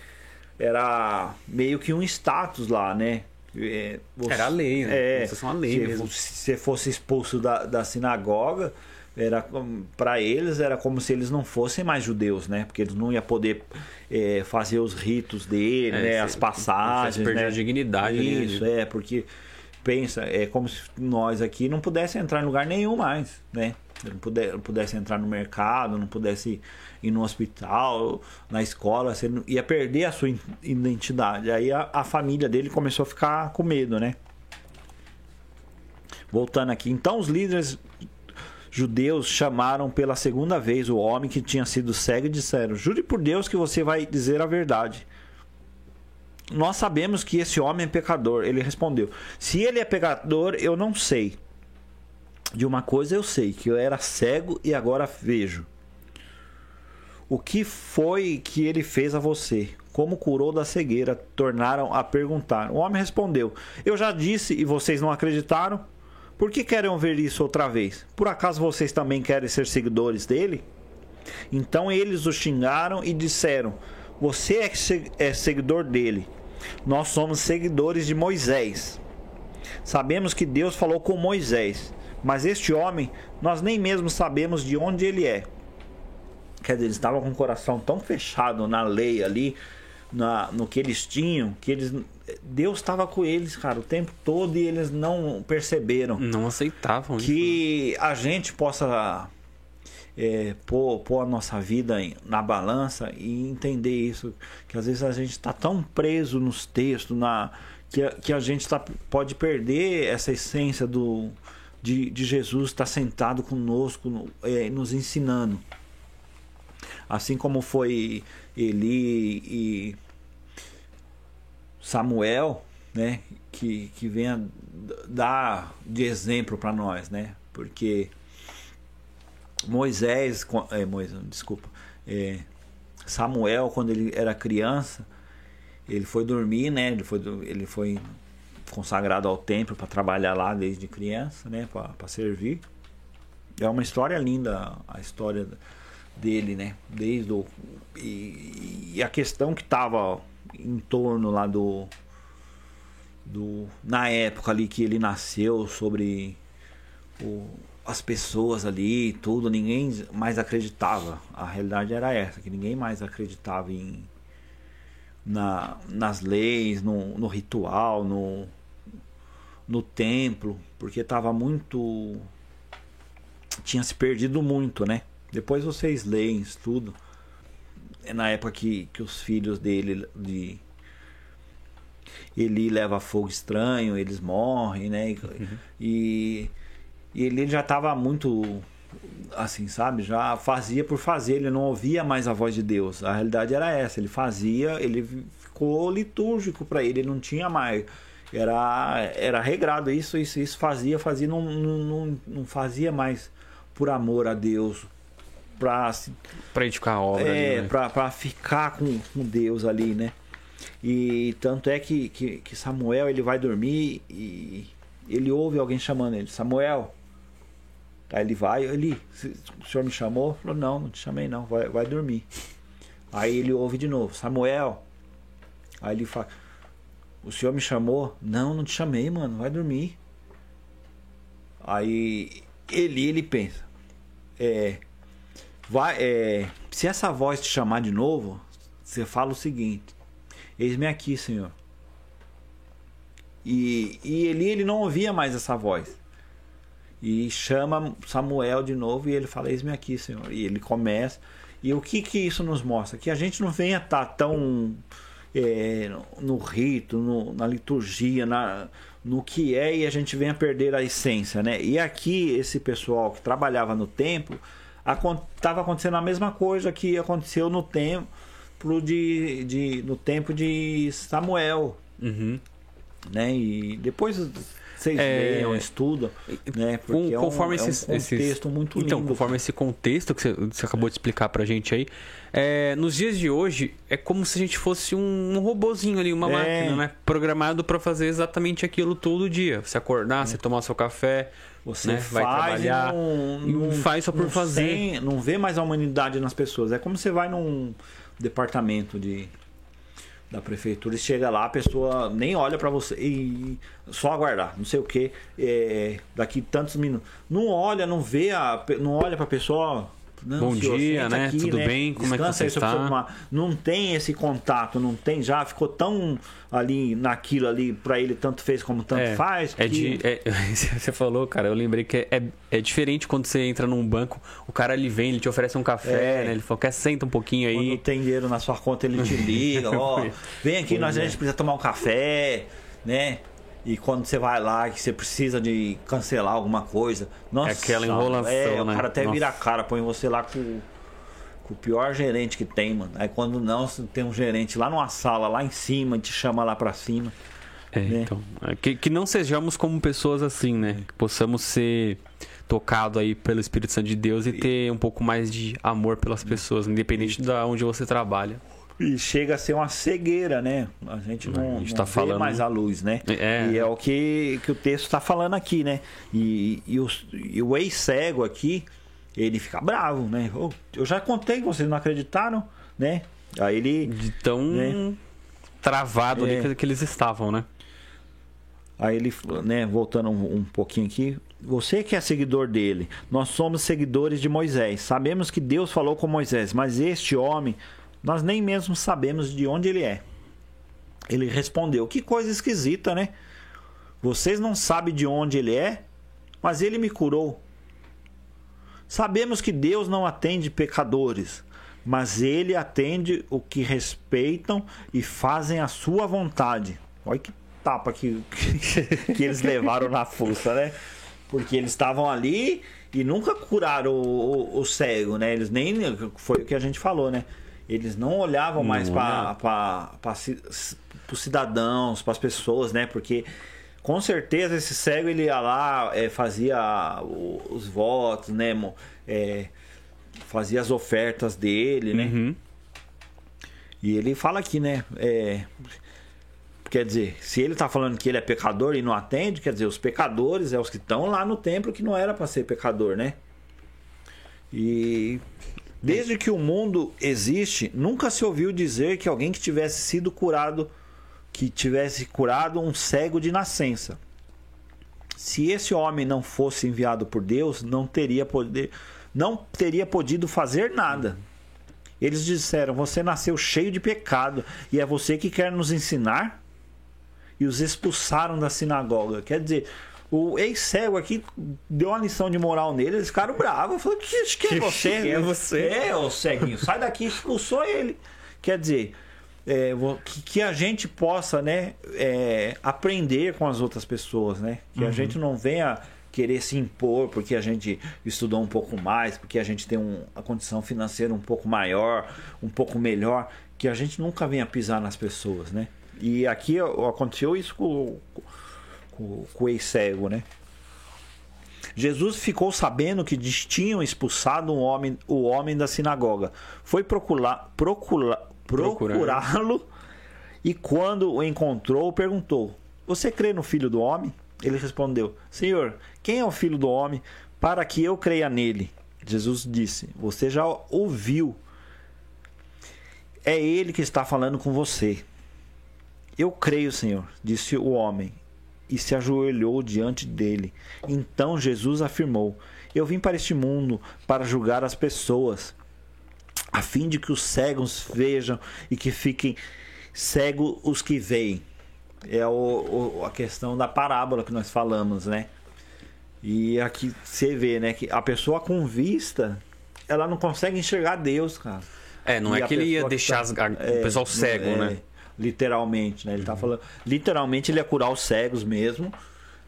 era meio que um status lá, né? É, você, era a lei, né? É, uma lei se, se você fosse expulso da, da sinagoga, era para eles era como se eles não fossem mais judeus, né? Porque eles não iam poder é, fazer os ritos dele, é, né? As passagens, perder né? a dignidade. Isso é porque pensa é como se nós aqui não pudesse entrar em lugar nenhum mais, né? Não, puder, não pudesse entrar no mercado, não pudesse ir no hospital, na escola, você ia perder a sua identidade. Aí a, a família dele começou a ficar com medo, né? Voltando aqui, então os líderes judeus chamaram pela segunda vez o homem que tinha sido cego e disseram: Jure por Deus que você vai dizer a verdade. Nós sabemos que esse homem é pecador. Ele respondeu: Se ele é pecador, eu não sei. De uma coisa eu sei, que eu era cego e agora vejo. O que foi que ele fez a você? Como curou da cegueira? Tornaram a perguntar. O homem respondeu: Eu já disse e vocês não acreditaram. Por que querem ver isso outra vez? Por acaso vocês também querem ser seguidores dele? Então eles o xingaram e disseram: Você é, é seguidor dele. Nós somos seguidores de Moisés. Sabemos que Deus falou com Moisés, mas este homem, nós nem mesmo sabemos de onde ele é. Quer dizer, eles estavam com o coração tão fechado na lei ali, na, no que eles tinham, que eles Deus estava com eles, cara, o tempo todo e eles não perceberam. Não aceitavam que isso. a gente possa é, pôr, pôr a nossa vida na balança e entender isso. Que às vezes a gente está tão preso nos textos, na, que, a, que a gente tá, pode perder essa essência do, de, de Jesus estar tá sentado conosco, é, nos ensinando. Assim como foi Eli e Samuel, né, que, que venha dar de exemplo para nós, né? Porque Moisés, é, Moisés, desculpa, é, Samuel quando ele era criança, ele foi dormir, né? Ele foi, ele foi consagrado ao templo para trabalhar lá desde criança, né? Para servir. É uma história linda a história dele, né? Desde o e, e a questão que estava em torno lá do do na época ali que ele nasceu sobre o, as pessoas ali tudo ninguém mais acreditava a realidade era essa que ninguém mais acreditava em na, nas leis no, no ritual no no templo porque estava muito tinha se perdido muito né depois vocês leem tudo é na época que, que os filhos dele, de, leva fogo estranho, eles morrem, né? E, uhum. e, e ele já estava muito assim, sabe? Já fazia por fazer, ele não ouvia mais a voz de Deus. A realidade era essa, ele fazia, ele ficou litúrgico para ele, ele não tinha mais era era regrado isso, isso, isso fazia, fazia, não, não, não fazia mais por amor a Deus, para edificar a obra, é, né? para ficar com, com Deus ali, né? E tanto é que, que, que Samuel ele vai dormir e ele ouve alguém chamando ele, Samuel, Aí ele vai, ele, o senhor me chamou? Falou, não, não te chamei não, vai, vai dormir. Aí ele ouve de novo, Samuel. Aí ele fala, o senhor me chamou? Não, não te chamei, mano, vai dormir. Aí ele, ele pensa, é, vai, é, se essa voz te chamar de novo, você fala o seguinte, eis-me aqui, senhor. E, e ele, ele não ouvia mais essa voz e chama Samuel de novo e ele fala: Eis-me aqui, Senhor. E ele começa. E o que, que isso nos mostra? Que a gente não venha estar tá tão é, no rito, no, na liturgia, na, no que é e a gente venha perder a essência, né? E aqui esse pessoal que trabalhava no templo estava acontecendo a mesma coisa que aconteceu no templo de, de no tempo de Samuel, uhum. né? E depois vocês é... leiam, estudam, né? Porque Com, conforme é um, esses, é um contexto esses... muito então, lindo. Então, conforme esse contexto que você, você acabou de explicar pra gente aí, é, nos dias de hoje é como se a gente fosse um, um robozinho ali, uma é... máquina, né? Programado para fazer exatamente aquilo todo dia. Você acordar, é. você tomar seu café, você né? vai trabalhar, não, não, faz só por não fazer. Tem, não vê mais a humanidade nas pessoas. É como você vai num departamento de da prefeitura e chega lá, a pessoa nem olha para você e só aguardar, não sei o que, é, daqui tantos minutos. Não olha, não vê, a, não olha para a pessoa, não, Bom senhor, dia, né? Aqui, Tudo né? bem? Como Descansa é que você está? Não tem esse contato, não tem, já ficou tão ali naquilo ali, para ele tanto fez como tanto é, faz. É que... de, é, você falou, cara, eu lembrei que é, é diferente quando você entra num banco, o cara ele vem, ele te oferece um café, é. né? Ele falou, quer senta um pouquinho aí. Quando tem dinheiro na sua conta, ele te liga, ó, vem aqui, nós a gente é. precisa tomar um café, né? E quando você vai lá que você precisa de cancelar alguma coisa. Nossa, é aquela enrolação, é, né? O cara até nossa. vira a cara, põe você lá com, com, o pior gerente que tem, mano. Aí quando não, tem um gerente lá numa sala, lá em cima, te chama lá pra cima. É, né? então. É, que, que não sejamos como pessoas assim, né? Que possamos ser tocado aí pelo Espírito Santo de Deus e ter um pouco mais de amor pelas pessoas, independente de onde você trabalha. E chega a ser uma cegueira, né? A gente não, a gente não tá falando... mais a luz, né? É. E é o que, que o texto está falando aqui, né? E, e, o, e o ex-cego aqui, ele fica bravo, né? Eu já contei, vocês não acreditaram, né? Aí ele. De tão né? travado é. ali que eles estavam, né? Aí ele, né, voltando um, um pouquinho aqui, você que é seguidor dele, nós somos seguidores de Moisés. Sabemos que Deus falou com Moisés, mas este homem nós nem mesmo sabemos de onde ele é. Ele respondeu: Que coisa esquisita, né? Vocês não sabem de onde ele é, mas ele me curou. Sabemos que Deus não atende pecadores, mas ele atende o que respeitam e fazem a sua vontade. Olha que tapa que, que, que eles levaram na fuça, né? Porque eles estavam ali e nunca curaram o, o, o cego, né? Eles nem. Foi o que a gente falou, né? Eles não olhavam não mais para os cidadãos, para as pessoas, né? Porque com certeza esse cego ele ia lá, é, fazia os votos, né? É, fazia as ofertas dele, né? Uhum. E ele fala aqui, né? É, quer dizer, se ele está falando que ele é pecador e não atende, quer dizer, os pecadores é os que estão lá no templo que não era para ser pecador, né? E Desde que o mundo existe, nunca se ouviu dizer que alguém que tivesse sido curado, que tivesse curado um cego de nascença. Se esse homem não fosse enviado por Deus, não teria poder, não teria podido fazer nada. Eles disseram: "Você nasceu cheio de pecado e é você que quer nos ensinar?" E os expulsaram da sinagoga. Quer dizer, o ex-cego aqui deu uma lição de moral nele, eles ficaram bravos. Falou, que, que é você? Que é você? É, o ceguinho, sai daqui, expulsou ele. Quer dizer, é, que, que, a gente possa né, é, aprender com as outras pessoas, né? Que uhum. a gente não venha querer se impor porque a gente estudou um pouco mais, porque a gente tem um, a condição financeira um pouco maior, um pouco melhor, que a gente nunca venha pisar nas pessoas, né? E aqui aconteceu isso com, com, com o ex-cego, né? Jesus ficou sabendo que tinham expulsado um homem, o homem da sinagoga. Foi procurá-lo e quando o encontrou, perguntou: Você crê no filho do homem? Ele respondeu: Senhor, quem é o filho do homem para que eu creia nele? Jesus disse: Você já ouviu. É ele que está falando com você. Eu creio, Senhor, disse o homem, e se ajoelhou diante dele. Então Jesus afirmou: Eu vim para este mundo para julgar as pessoas, a fim de que os cegos vejam e que fiquem cegos os que veem. É o, o, a questão da parábola que nós falamos, né? E aqui você vê, né, que a pessoa com vista, ela não consegue enxergar Deus, cara. É, não e é que ele ia deixar tá, o pessoal é, cego, é, né? Literalmente, né? Ele tá uhum. tá falando, literalmente ele ia curar os cegos mesmo,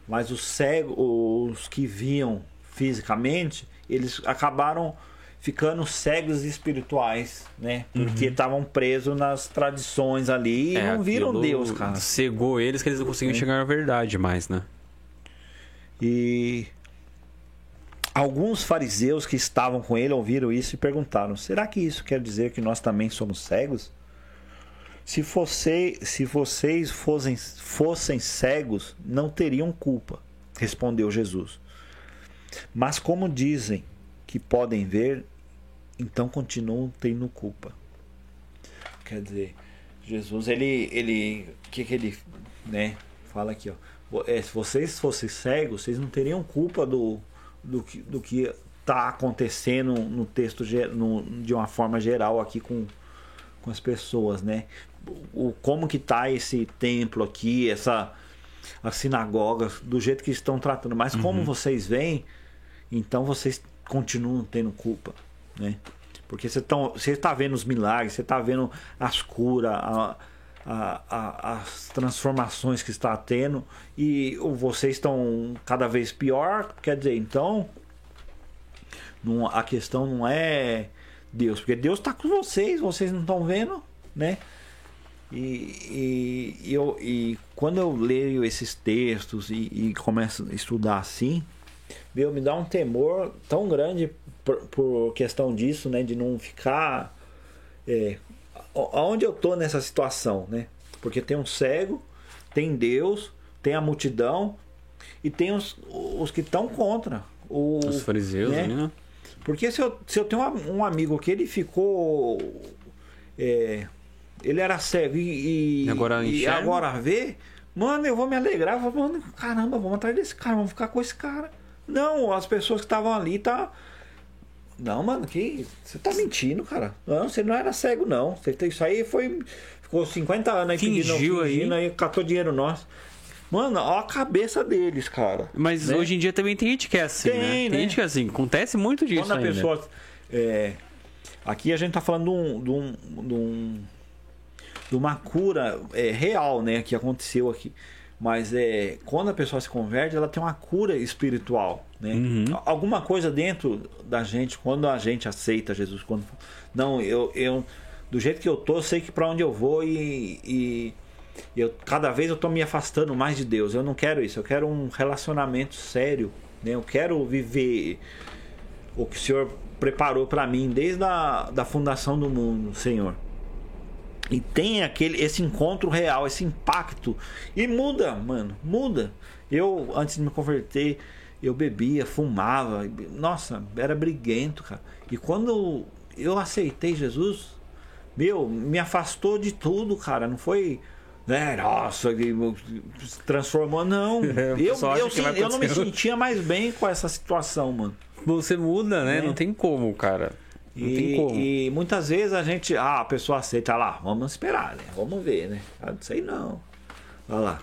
mas os cegos, os que viam fisicamente, eles acabaram ficando cegos espirituais, né? Porque estavam uhum. presos nas tradições ali e é, não viram Deus, cara. Cegou eles que eles não conseguiam é. chegar à verdade mais, né? E alguns fariseus que estavam com ele ouviram isso e perguntaram: será que isso quer dizer que nós também somos cegos? Se, fosse, se vocês fossem, fossem cegos, não teriam culpa, respondeu Jesus. Mas como dizem que podem ver, então continuam tendo culpa. Quer dizer, Jesus, ele, ele, que que ele, né, fala aqui, ó. É, se vocês fossem cegos, vocês não teriam culpa do, do que do que está acontecendo no texto no, de uma forma geral aqui com, com as pessoas, né? O, como que tá esse templo aqui, essa a sinagoga, do jeito que estão tratando. Mas uhum. como vocês veem, então vocês continuam tendo culpa, né? Porque você está vendo os milagres, você está vendo as curas, a, a, a, as transformações que está tendo e vocês estão cada vez pior. Quer dizer, então não, a questão não é Deus, porque Deus está com vocês, vocês não estão vendo, né? E, e, eu, e quando eu leio esses textos e, e começo a estudar assim, meu, me dá um temor tão grande por, por questão disso, né? De não ficar. É, aonde eu tô nessa situação, né? Porque tem um cego, tem Deus, tem a multidão e tem os, os que estão contra. O, os fariseus, né? né? Porque se eu, se eu tenho um amigo que ele ficou. É, ele era cego e, e agora, e agora vê. Mano, eu vou me alegrar. Vou, mano, caramba, vamos atrás desse cara, vamos ficar com esse cara. Não, as pessoas que estavam ali tá. Não, mano, que. Você tá mentindo, cara. Não, você não era cego, não. Você, isso aí foi. Ficou 50 anos aí Fingiu pedindo, fingindo, aí. aí catou dinheiro nosso. Mano, ó a cabeça deles, cara. Mas né? hoje em dia também tem gente que é assim, tem, né? Tem né? gente que é assim. Acontece muito disso Quando a ainda. pessoa... É, aqui a gente tá falando de um, de um, de um de uma cura é, real, né, que aconteceu aqui. Mas é, quando a pessoa se converte, ela tem uma cura espiritual, né? Uhum. Alguma coisa dentro da gente, quando a gente aceita Jesus, quando não, eu, eu do jeito que eu tô, eu sei que para onde eu vou e, e eu cada vez eu tô me afastando mais de Deus. Eu não quero isso, eu quero um relacionamento sério, né? Eu quero viver o que o Senhor preparou para mim desde a da fundação do mundo, Senhor e tem aquele esse encontro real, esse impacto e muda, mano, muda. Eu antes de me converter, eu bebia, fumava, nossa, era briguento, cara. E quando eu aceitei Jesus, meu, me afastou de tudo, cara. Não foi né, nossa, transformou. Não, é, eu, eu, eu, eu não me sentia mais bem com essa situação, mano. Você muda, né? É. Não tem como, cara. E, e, muitas vezes a gente, ah, a pessoa aceita lá, vamos esperar, né? Vamos ver, né? Ah, não sei não. Olha lá.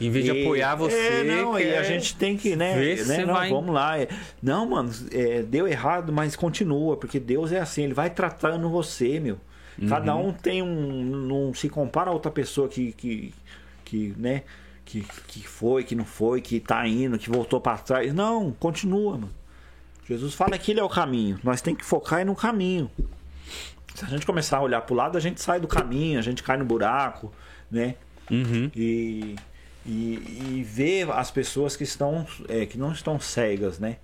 Em vez de apoiar você. É, não, e a gente tem que, né? Ver né não, vai... Vamos lá. Não, mano, é, deu errado, mas continua, porque Deus é assim, ele vai tratando você, meu. Cada um tem um. Não se compara a outra pessoa que. que, que né? Que, que foi, que não foi, que tá indo, que voltou para trás. Não, continua, mano. Jesus fala que ele é o caminho. Nós tem que focar no caminho. Se a gente começar a olhar pro lado, a gente sai do caminho, a gente cai no buraco, né? Uhum. E, e, e ver as pessoas que estão é, que não estão cegas, né?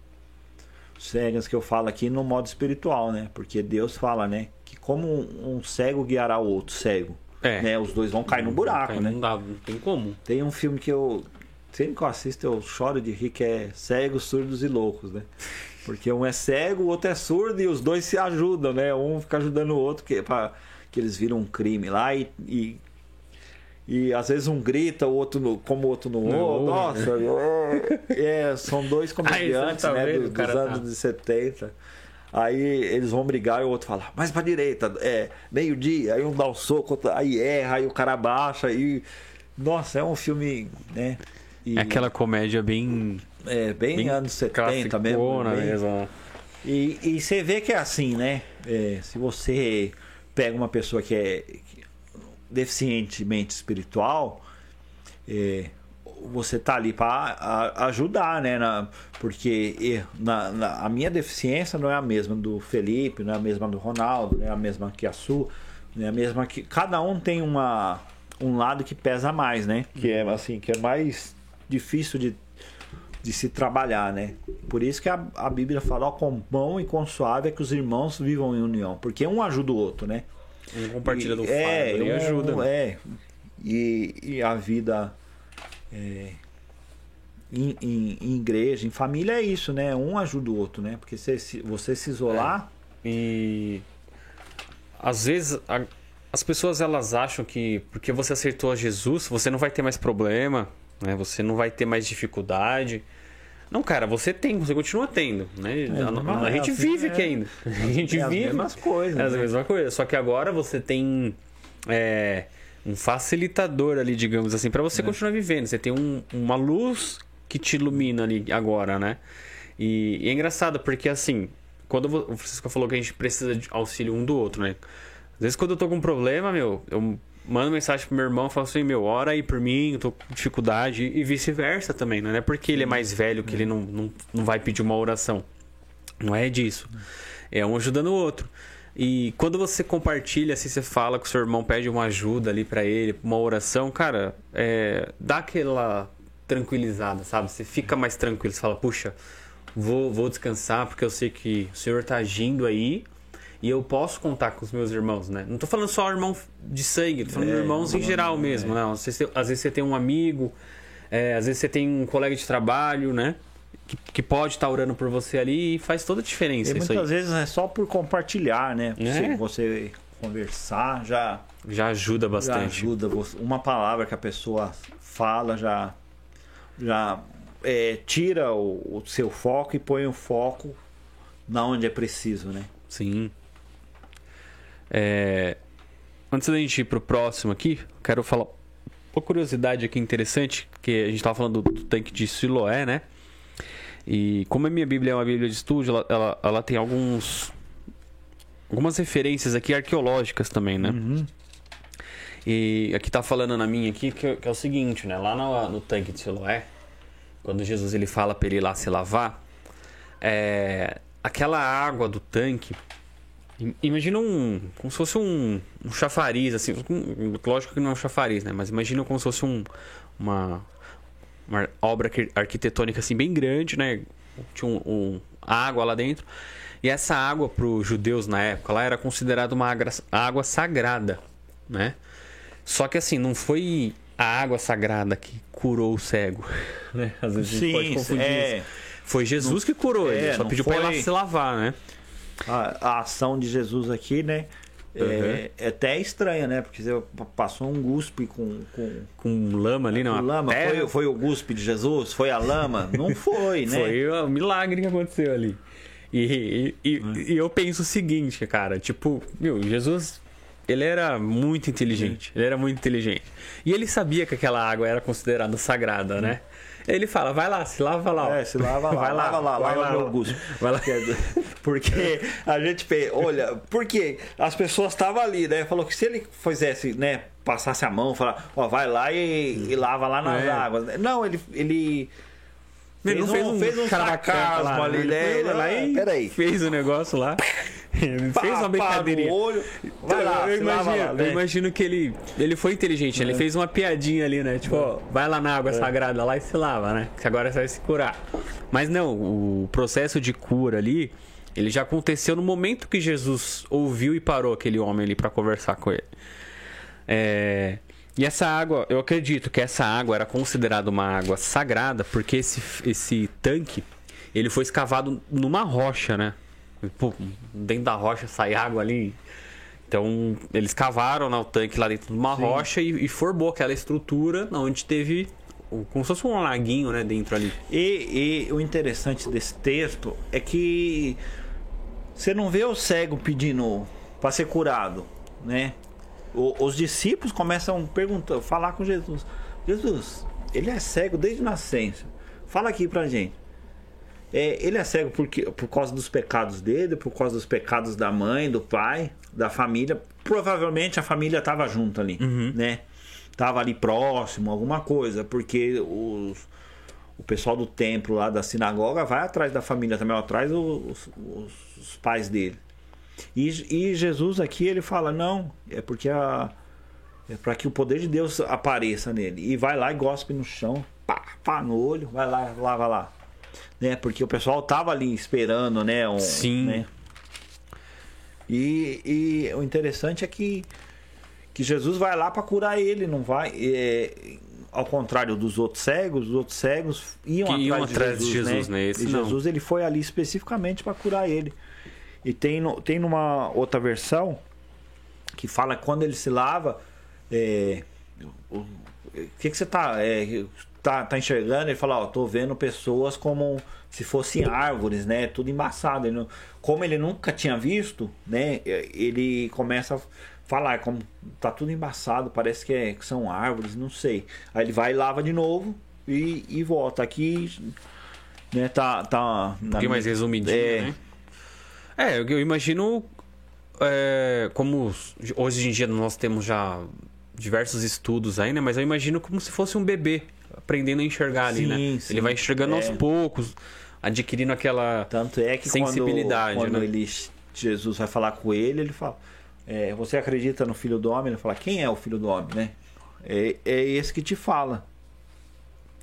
Cegas que eu falo aqui no modo espiritual, né? Porque Deus fala, né? Que como um cego guiará o outro cego, É. né? Os dois vão cair no buraco, Não, né? Não dá, não tem como. Tem um filme que eu sempre que eu assisto eu choro de rir que é Cegos, Surdos e Loucos, né? Porque um é cego, o outro é surdo e os dois se ajudam, né? Um fica ajudando o outro que para que eles viram um crime lá e, e e às vezes um grita, o outro no, como o outro no outro. Nossa, é, é, são dois comediantes, tá né? vendo? do- O dos cara tá- anos de 70. Aí eles vão brigar e o outro fala, mais pra direita, é, meio-dia, aí um dá um soco, aí erra, aí o cara baixa, aí. Nossa, é um filme, né? E, É aquela comédia bem. É, bem, bem anos 70 mesmo. bem- mesmo. e, e você vê que é assim, né? É, se você pega uma pessoa que é deficientemente espiritual, é, você tá ali para ajudar, né? Na- porque na, na- a minha deficiência não é a mesma do Felipe, não é a mesma do Ronaldo, não é a mesma que a sua, não é a mesma que. Cada um tem uma, um lado que pesa mais, né? Que é assim, que é mais difícil de, de se trabalhar, né? Por isso que a, a Bíblia fala, ó, com bom e com suave é que os irmãos vivam em união, porque um ajuda o outro, né? Um compartilha do E- fardo é, e um- ajuda. né? É. E, e a vida é, em, em- em igreja, em família é isso, né? Um ajuda o outro, né? Porque você, se- você se isolar, E às vezes a- as pessoas elas acham que porque você aceitou a Jesus, você não vai ter mais problema, né? Você não vai ter mais dificuldade. Não, cara, você tem, você continua tendo, né? a, normal, a é gente assim, vive é. aqui ainda. A gente é as vive mesmas coisas. é a né? mesma coisa. Só que agora você tem é, um facilitador ali, digamos assim, para você É. continuar vivendo. Você tem um- uma luz que te ilumina ali agora, né? E, e é engraçado porque assim, quando o Francisco falou que a gente precisa de auxílio um do outro, né? Às vezes quando eu tô com um problema, meu, eu mando mensagem pro meu irmão falo assim, meu, ora aí por mim, eu tô com dificuldade e vice-versa também, né? Não é porque ele é mais velho que ele não, não, não vai pedir uma oração. Não é disso. É um ajudando o outro. E quando você compartilha, assim, você fala que o seu irmão pede uma ajuda ali pra ele, uma oração, cara, é, dá aquela tranquilizada, sabe? Você fica mais tranquilo, você fala, puxa, vou, vou descansar porque eu sei que o senhor tá agindo aí e eu posso contar com os meus irmãos, né? Não tô falando só irmão de sangue, tô falando É, irmãos em geral é. mesmo, né? Às vezes, você- às vezes você tem um amigo, é, às vezes você tem um colega de trabalho, né? Que, que pode estar orando por você ali e faz toda a diferença E isso aí. muitas vezes é só por compartilhar, né? É. Se você conversar, já, Já ajuda já bastante. ajuda. você- Uma palavra que a pessoa fala já, já é, tira o, o seu foco e põe o foco na onde é preciso, né? Sim. É, Antes da gente ir pro próximo aqui, quero falar uma curiosidade aqui interessante, que a gente tava falando do, tanque de Siloé, né? E como a minha Bíblia é uma Bíblia de estudo, ela, ela, ela tem alguns algumas referências aqui arqueológicas também, né? Uhum. E aqui tá falando na minha aqui que, que é o seguinte, né? Lá no, no tanque de Siloé, quando Jesus ele fala para ele ir lá se lavar, é, aquela água do tanque, imagina um, como se fosse um, um chafariz, assim, um- lógico que não é um chafariz, né? Mas imagina como se fosse um, uma, uma obra arqui- arquitetônica assim bem grande, né? Tinha um, um- água lá dentro. E essa água para os judeus na época lá era considerada uma água, sagrada, né? Só que assim, não foi a água sagrada que curou o cego, né? Às vezes a gente pode Sim, confundir é, isso. Foi Jesus que curou é, ele, só não pediu para ir lá foi- se lavar, né? A, a ação de Jesus aqui, né? É, é até estranha, né? Porque você passou um guspe com, com, Com lama ali, não. com lama. terra. Foi, foi o guspe de Jesus? Foi a lama? Não foi, né? Foi um milagre que aconteceu ali. E, e, e- e eu penso o seguinte, cara, tipo, meu, Jesus ele era muito inteligente. Ele era muito inteligente. E ele sabia que aquela água era considerada sagrada, né? Ele fala, vai lá, se lava lá. É, se lava lá, vai lá, lava lá, vai lava lá, meu ó. gusto. Vai lá. Porque a gente fez, olha, porque as pessoas estavam ali, né? Falou que se ele fizesse, né, passasse a mão, falar, ó, vai lá e, e lava lá nas É. águas. Não, ele. ele Ele não fez um, fez um sarcasmo lá, ali, né? né? Ele foi lá Ah, e peraí. fez o negócio lá. Ele Pá, fez uma brincadeirinha. olho, vai lá, eu, imagino, lá, eu imagino que ele, ele foi inteligente, ele fez uma piadinha ali, né? Tipo, ó, vai lá na água sagrada lá e se lava, né? Que agora você vai se curar. Mas não, o processo de cura ali, ele já aconteceu no momento que Jesus ouviu e parou aquele homem ali pra conversar com ele. É, E essa água, eu acredito que essa água era considerada uma água sagrada porque esse, esse tanque ele foi escavado numa rocha, né? Pô, dentro da rocha sai água ali. Então eles cavaram né, o tanque lá dentro de uma Sim. rocha e, e formou aquela estrutura onde teve como se fosse um laguinho, né, dentro ali. E, e o interessante desse texto é que você não vê o cego pedindo para ser curado, né? O- os discípulos começam a perguntar, falar com Jesus. Jesus, ele é cego desde nascença. Fala aqui pra gente. É, ele é cego porque, por causa dos pecados dele, por causa dos pecados da mãe, do pai, da família. Provavelmente a família estava junto ali, né? Tava ali próximo, alguma coisa, porque os, o pessoal do templo lá da sinagoga vai atrás da família também, atrás os, os, os pais dele. E, e Jesus aqui ele fala não, é porque a é para que o poder de Deus apareça nele e vai lá e gospe no chão, pá, pá no olho, vai lá, lava lá, né? Porque o pessoal tava ali esperando, né? Um, Sim. né? E, e o interessante é que que Jesus vai lá para curar ele, não vai. é, ao contrário dos outros cegos, os outros cegos iam, Que iam atrás, atrás de de Jesus, Jesus, né? né? Esse e não. Jesus ele foi ali especificamente para curar ele. E tem, no, tem numa outra versão que fala que quando ele se lava, é, o o que, que você tá, é, tá, tá enxergando? Ele fala, ó, tô vendo pessoas como se fossem árvores, né? Tudo embaçado. Ele não- como ele nunca tinha visto, né? Ele começa a falar como tá tudo embaçado, parece que, é- que são árvores, não sei. Aí ele vai e lava de novo e, e volta. Aqui, né? Tá, tá Um pouquinho mais resumidinho, É. né? É, eu, imagino é, como hoje em dia nós temos já diversos estudos aí, né? Mas eu imagino como se fosse um bebê aprendendo a enxergar ali, Sim, né? sim. Ele vai enxergando aos É. poucos, adquirindo aquela Tanto é que Sensibilidade, quando, quando né? ele, Jesus vai falar com ele, ele fala: é, Você acredita no filho do homem? Ele fala: Quem é o filho do homem, né? É, é esse que te fala.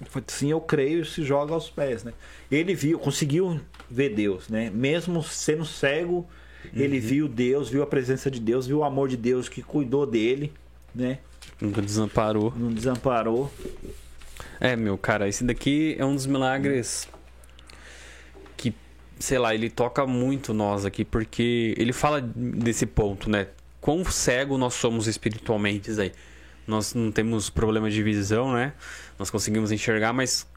Ele Sim, eu creio e se joga aos pés, né? Ele viu, conseguiu ver Deus, né? Mesmo sendo cego, ele Uhum. viu Deus, viu a presença de Deus, viu o amor de Deus que cuidou dele, né? nunca desamparou. Não desamparou. É, meu, cara, esse daqui é um dos milagres que, sei lá, ele toca muito nós aqui, porque ele fala desse ponto, né? Quão cego nós somos espiritualmente aí. Nós não temos problema de visão, né? Nós conseguimos enxergar, mas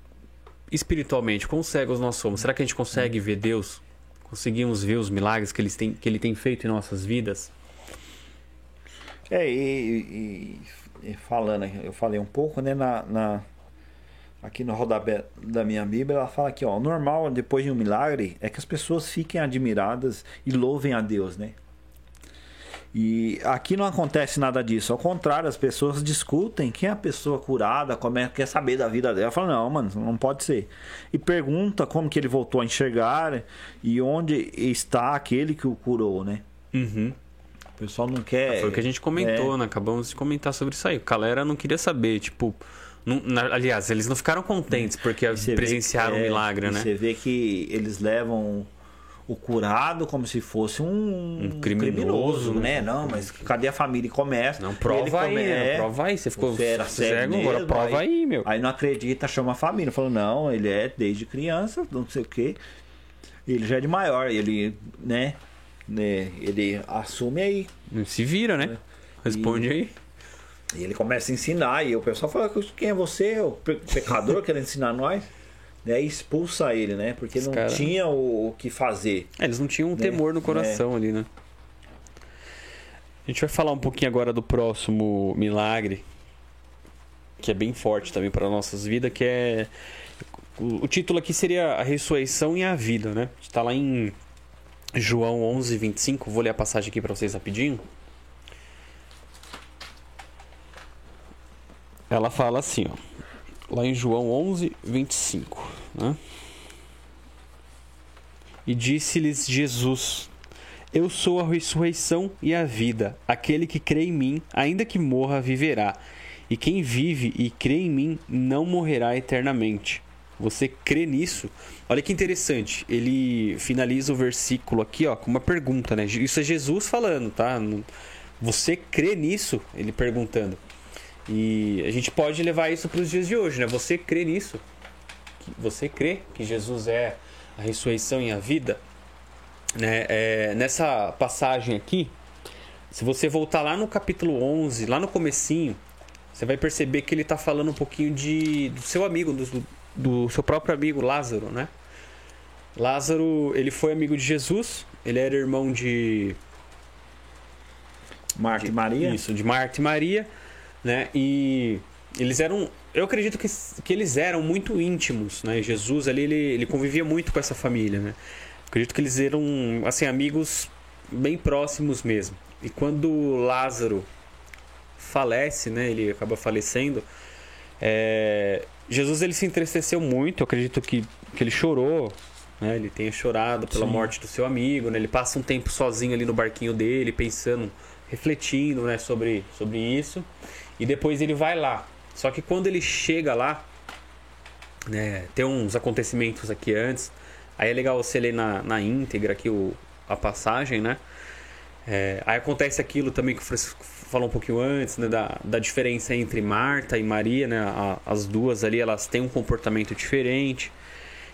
espiritualmente, quão cegos nós somos? Será que a gente consegue ver Deus? Conseguimos ver os milagres que ele tem, que ele tem feito em nossas vidas? É, e, e- e falando, eu falei um pouco, né, na, na- aqui no rodapé da minha Bíblia, ela fala que, ó, o normal depois de um milagre é que as pessoas fiquem admiradas e louvem a Deus, né? E aqui não acontece nada disso, ao contrário, as pessoas discutem quem é a pessoa curada, como é, quer saber da vida dela. Fala, não, mano, não pode ser. E pergunta como que ele voltou a enxergar e onde está aquele que o curou, né? Uhum. O pessoal não quer. Foi o que a gente comentou, é. né? Acabamos de comentar sobre isso aí. O galera não queria saber, tipo. Não- aliás, eles não ficaram contentes porque Você presenciaram que- um é, milagre, e né? Você vê que eles levam o curado como se fosse um, Um criminoso, né? Não, mas cadê a família? E começa. Não, prova aí, come- né? é, Prova aí. Você ficou Você era cego agora mesmo, prova aí, meu. Aí não acredita, chama a família. Falou, não, ele é desde criança, não sei o quê. Ele já é de maior, ele, né? né ele assume aí. Se vira, né? Responde aí. E ele começa a ensinar. E o pessoal fala, quem é você? O pe- pecador querendo ensinar nós? Né? E expulsa ele, né? Porque Os não cara- tinha o, o que fazer. É, eles não tinham um Né? temor no coração ali, né? A gente vai falar um pouquinho agora do próximo milagre, que é bem forte também para nossas vidas, que é o, o, título aqui seria a ressurreição e a vida, né? Está lá em João 11, 25. Vou ler a passagem aqui para vocês rapidinho. Ela fala assim, ó, lá em João 11, 25. Né? E disse-lhes Jesus: Eu sou a ressurreição e a vida. Aquele que crê em mim, ainda que morra, viverá. E quem vive e crê em mim não morrerá eternamente. Você crê nisso? Olha que interessante. Ele finaliza o versículo aqui, ó, com uma pergunta, né? Isso é Jesus falando, tá? Você crê nisso? Ele perguntando. E a gente pode levar isso para os dias de hoje, né? Você crê nisso? Você crê que Jesus é a ressurreição e a vida? Né? É, nessa passagem aqui, se você voltar lá no capítulo 11, lá no comecinho, você vai perceber que ele está falando um pouquinho de, do seu amigo, do, do seu próprio amigo Lázaro, né? Lázaro, ele foi amigo de Jesus, ele era irmão de Marta e Maria. Isso, de Marta e Maria, né? E eles eram, eu acredito que, que eles eram muito íntimos, né? Jesus ali ele, ele convivia muito com essa família, né? Acredito que eles eram assim amigos bem próximos mesmo. E quando Lázaro falece, né? Ele acaba falecendo. É, Jesus ele se entristeceu muito, eu acredito que, que ele chorou, né? Ele tenha chorado pela Sim. morte do seu amigo, né? Ele passa um tempo sozinho ali no barquinho dele, pensando, refletindo, né, sobre, sobre isso. E depois ele vai lá. Só que quando ele chega lá, né, tem uns acontecimentos aqui antes. Aí é legal você ler na, na íntegra aqui o, a passagem, né? É, aí acontece aquilo também que o Francisco falou um pouquinho antes, né, da, da diferença entre Marta e Maria, né, a, as duas ali, elas têm um comportamento diferente.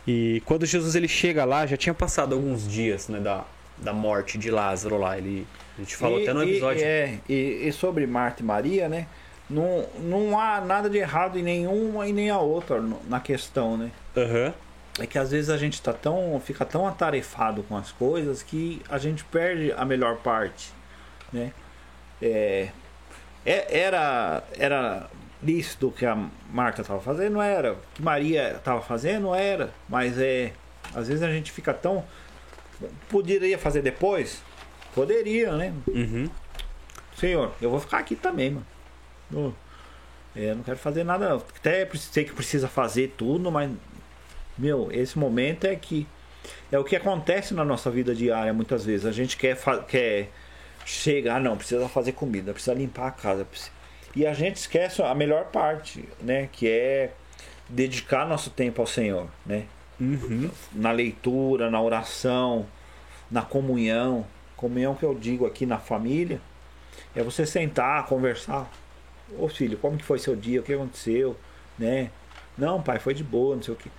E quando Jesus ele chega lá, já tinha passado alguns dias, né, da, da morte de Lázaro lá. Ele, a gente falou e, até no episódio. E, é, e, e, sobre Marta e Maria, né, não, não há nada de errado em nenhuma e nem a outra na questão, né? Uhum. É que às vezes a gente tá tão, fica tão atarefado com as coisas que a gente perde a melhor parte, né? é, é, era, era lícito o que a Marta estava fazendo, não era. O que Maria estava fazendo, não era. Mas é. Às vezes a gente fica tão. Poderia fazer depois? Poderia, né? Uhum. Senhor, eu vou ficar aqui também, mano. Não, é, não quero fazer nada. Até sei que precisa fazer tudo, mas. Meu, esse momento é que. É o que acontece na nossa vida diária muitas vezes. A gente quer, quer chega, ah não, precisa fazer comida, precisa limpar a casa. Precisa... E a gente esquece a melhor parte, né? Que é dedicar nosso tempo ao Senhor, né? Uhum. Na leitura, na oração, na comunhão. Comunhão que eu digo aqui na família é você sentar, conversar. Ô filho, como que foi seu dia? O que aconteceu? Né? Não, pai, foi de boa, não sei o que.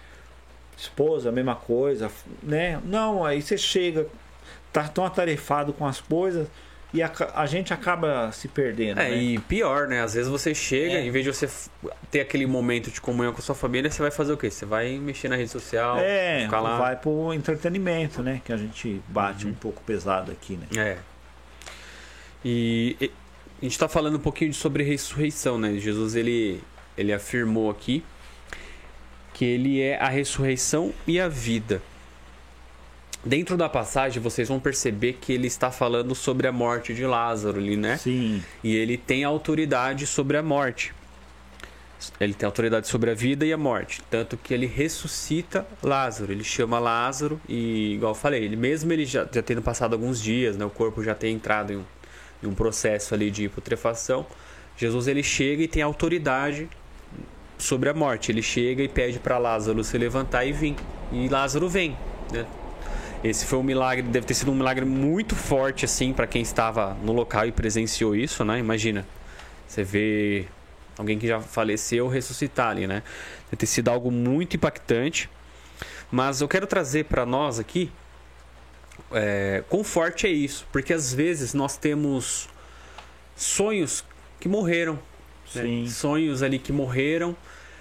Esposa, a mesma coisa, né? Não, aí você chega, tá tão atarefado com as coisas, e a, a, gente acaba se perdendo. É, né? e pior, né? Às vezes você chega, é. em vez de você ter aquele momento de comunhão com a sua família, você vai fazer o quê? Você vai mexer na rede social, é, ficar lá. vai pro entretenimento, né? Que a gente bate uhum. um pouco pesado aqui, né? É. E a gente está falando um pouquinho sobre ressurreição, né? Jesus ele, ele afirmou aqui que ele é a ressurreição e a vida. Dentro da passagem, vocês vão perceber que ele está falando sobre a morte de Lázaro ali, né? Sim. E ele tem autoridade sobre a morte. Ele tem autoridade sobre a vida e a morte. Tanto que ele ressuscita Lázaro. Ele chama Lázaro e, igual eu falei, ele mesmo ele já, já tendo passado alguns dias, né? O corpo já tem entrado em um, em um processo ali de putrefação. Jesus ele chega e tem autoridade sobre a morte. Ele chega e pede para Lázaro se levantar e vir. E Lázaro vem, né? Esse foi um milagre, deve ter sido um milagre muito forte assim para quem estava no local e presenciou isso, né? Imagina. Você vê alguém que já faleceu ressuscitar ali, né? Deve ter sido algo muito impactante. Mas eu quero trazer para nós aqui é, quão forte é isso, porque às vezes nós temos sonhos que morreram, né? sonhos ali que morreram,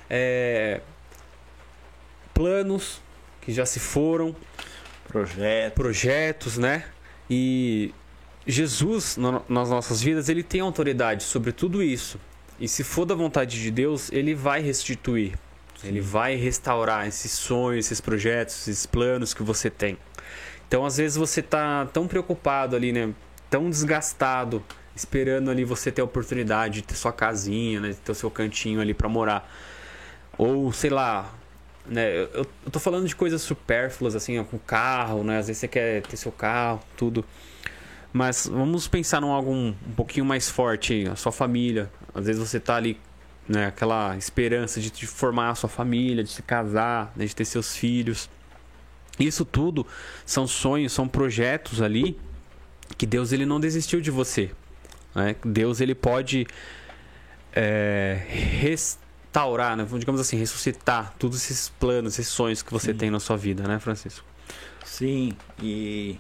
é, planos que já se foram, Projetos. Projetos, né? E Jesus, no, nas nossas vidas, ele tem autoridade sobre tudo isso. E se for da vontade de Deus, ele vai restituir. Sim. Ele vai restaurar esses sonhos, esses projetos, esses planos que você tem. Então, às vezes, você tá tão preocupado ali, né? Tão desgastado, esperando ali você ter a oportunidade de ter sua casinha, né? Ter o seu cantinho ali para morar. Ou, sei lá, né? Eu, eu tô falando de coisas supérfluas, assim, com carro, né? Às vezes você quer ter seu carro, tudo. Mas vamos pensar em algo um, um pouquinho mais forte, a sua família. Às vezes você tá ali, né, aquela esperança de, de formar a sua família, de se casar, né, de ter seus filhos. Isso tudo são sonhos, são projetos ali que Deus ele não desistiu de você. Né? Deus ele pode é, restaurar, né? digamos assim, ressuscitar todos esses planos, esses sonhos que você Sim. tem na sua vida, né, Francisco? Sim, e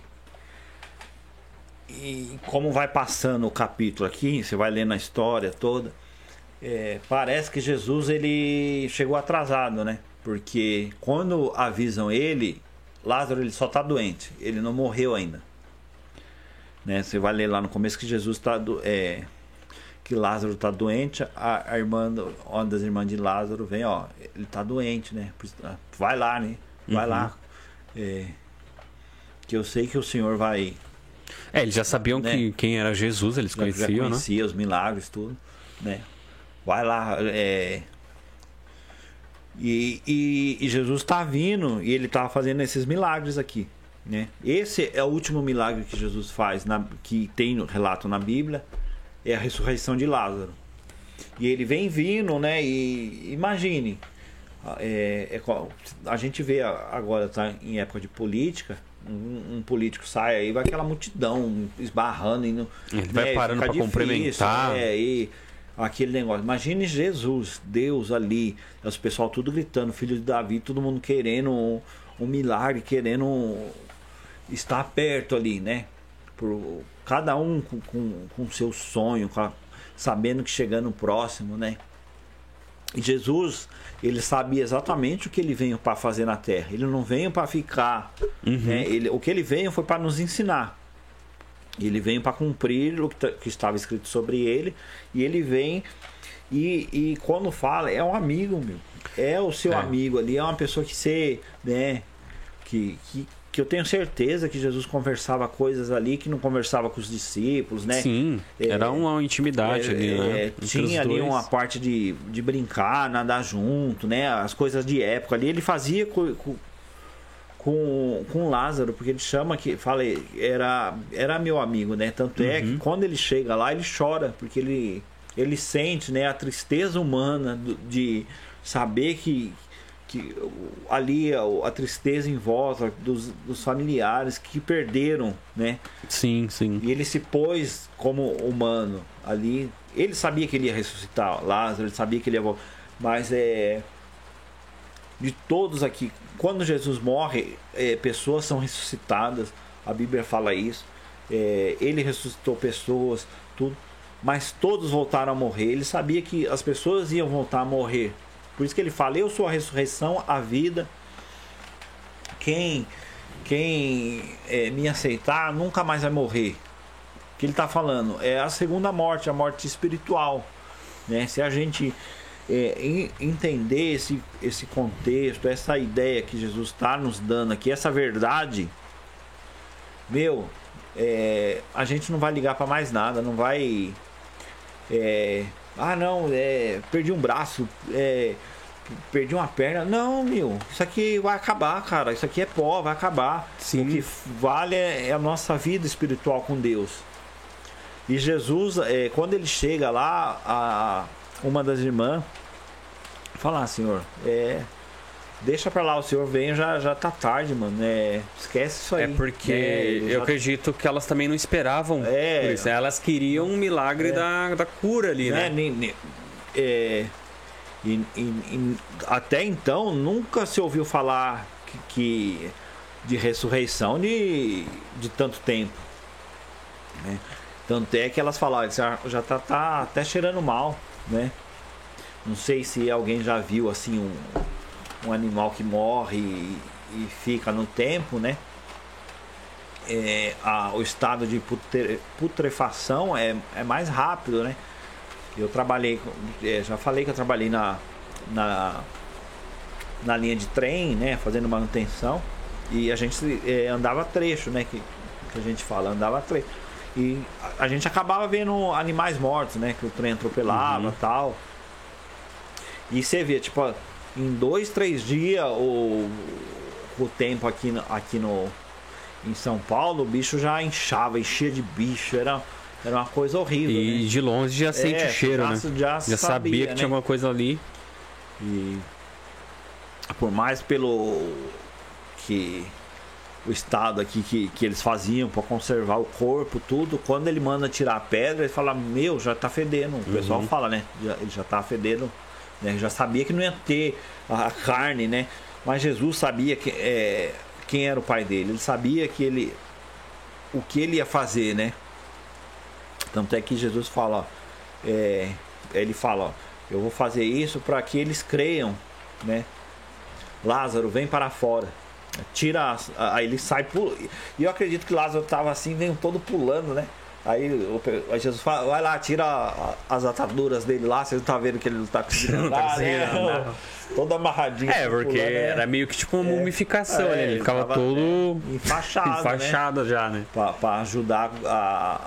e como vai passando o capítulo aqui, você vai lendo a história toda, é, parece que Jesus ele chegou atrasado, né? Porque quando avisam ele, Lázaro ele só está doente, ele não morreu ainda. Né? Você vai ler lá no começo que Jesus está do, é, que Lázaro está doente, a, a, irmã, uma das irmãs de Lázaro vem, ó, ele está doente, né? Vai lá, né? Vai uhum. lá. É, que eu sei que o Senhor vai é, eles já sabiam né? que, quem era Jesus, eles já, conheciam, já conhecia né? os milagres, tudo, né? Vai lá, é... E, e, e Jesus está vindo e ele está fazendo esses milagres aqui, né? Esse é o último milagre que Jesus faz, na, que tem no relato na Bíblia, é a ressurreição de Lázaro. E ele vem vindo, né? E imagine, é, é, a gente vê agora tá em época de política, um, um, político sai aí, vai aquela multidão esbarrando e Ele né, vai parando para cumprimentar. É, e aquele negócio. Imagine Jesus, Deus ali, os pessoal tudo gritando, filho de Davi, todo mundo querendo um, um milagre, querendo estar perto ali, né? Por, cada um com, com, com seu sonho, com a, sabendo que chegando próximo, né? E Jesus, ele sabia exatamente o que ele veio para fazer na terra. Ele não veio para ficar. Uhum. Né? Ele, o que ele veio foi para nos ensinar. Ele veio para cumprir o que, que, estava escrito sobre ele. E ele vem. E, e quando fala, é um amigo, meu. É o seu é. amigo ali, é uma pessoa que você. Né, que, que, que eu tenho certeza que Jesus conversava coisas ali que não conversava com os discípulos, né? Sim, é, era uma intimidade é, ali, né? É, tinha ali uma parte de, de brincar, nadar junto, né? As coisas de época ali. Ele fazia com, com, com Lázaro, porque ele chama que, falei, era, era meu amigo, né? Tanto é que uhum. quando ele chega lá, ele chora, porque ele, ele sente né, a tristeza humana de saber que que ali a, a, tristeza em volta dos, dos, familiares que perderam, né? Sim, sim. E ele se pôs como humano ali. Ele sabia que ele ia ressuscitar Lázaro, ele sabia que ele ia voltar. Mas é. De todos aqui, quando Jesus morre, é, pessoas são ressuscitadas. A Bíblia fala isso. É, ele ressuscitou pessoas, tudo. Mas todos voltaram a morrer. Ele sabia que as pessoas iam voltar a morrer por isso que ele fala: Eu sou a ressurreição, a vida. Quem, quem é, me aceitar nunca mais vai morrer. O que ele está falando é a segunda morte, a morte espiritual. Né? Se a gente é, entender esse, esse contexto, essa ideia que Jesus está nos dando aqui, essa verdade, meu, é, a gente não vai ligar para mais nada, não vai. É, ah, não, é, perdi um braço, é, perdi uma perna. Não, meu, isso aqui vai acabar, cara. Isso aqui é pó, vai acabar. Sim. O que vale é, é a nossa vida espiritual com Deus. E Jesus, é, quando ele chega lá, a, uma das irmãs fala, ah, senhor, é, deixa pra lá, o senhor vem, já, já tá tarde, mano. É, esquece isso aí. É porque é, eu já... acredito que elas também não esperavam é, por isso. Né? Elas queriam um milagre é, da, da cura ali, né? né? É, e, e, e, até então nunca se ouviu falar que, que de ressurreição de, de tanto tempo. Né? Tanto é que elas falaram, já, já tá, tá até cheirando mal, né? Não sei se alguém já viu assim um, um animal que morre e, e fica no tempo, né? é, a, o estado de putre, putrefação é, é mais rápido, né? Eu trabalhei, é, já falei que eu trabalhei na, na, na linha de trem, né? Fazendo manutenção. E a gente é, andava trecho, né? Que, que a gente fala, andava trecho. E a, gente acabava vendo animais mortos, né? Que o trem atropelava Uhum. tal. E você vê, tipo, em dois, três dias o, o tempo aqui, aqui no, em São Paulo, o bicho já inchava, enchia de bicho, era, era uma coisa horrível. E né? de longe já sente É, o cheiro, já, né? Já, Já sabia que né? tinha alguma coisa ali. E por mais pelo que o estado aqui que, que eles faziam para conservar o corpo, tudo, quando ele manda tirar a pedra, ele fala, meu, já tá fedendo. O pessoal Uhum. fala, né? Já- ele já tá fedendo, né? Já sabia que não ia ter a a carne, né? Mas Jesus sabia que, é, quem era o pai dele. Ele sabia que ele o que ele ia fazer, né? Tanto é que Jesus fala, ó, é, ele fala, ó, eu vou fazer isso para que eles creiam, né? Lázaro, vem para fora. Tira, aí ele sai pula. E eu acredito que Lázaro tava assim, veio todo pulando, né? Aí, o, aí Jesus fala, vai lá, tira a- as ataduras dele lá, você não tá vendo que ele não tá conseguindo Não tá né? andar. Todo amarradinho. É, assim, porque pulando, né? era meio que tipo uma mumificação É. Ele ele ficava todo é, enfaixado, né? enfaixado já, né? para ajudar a,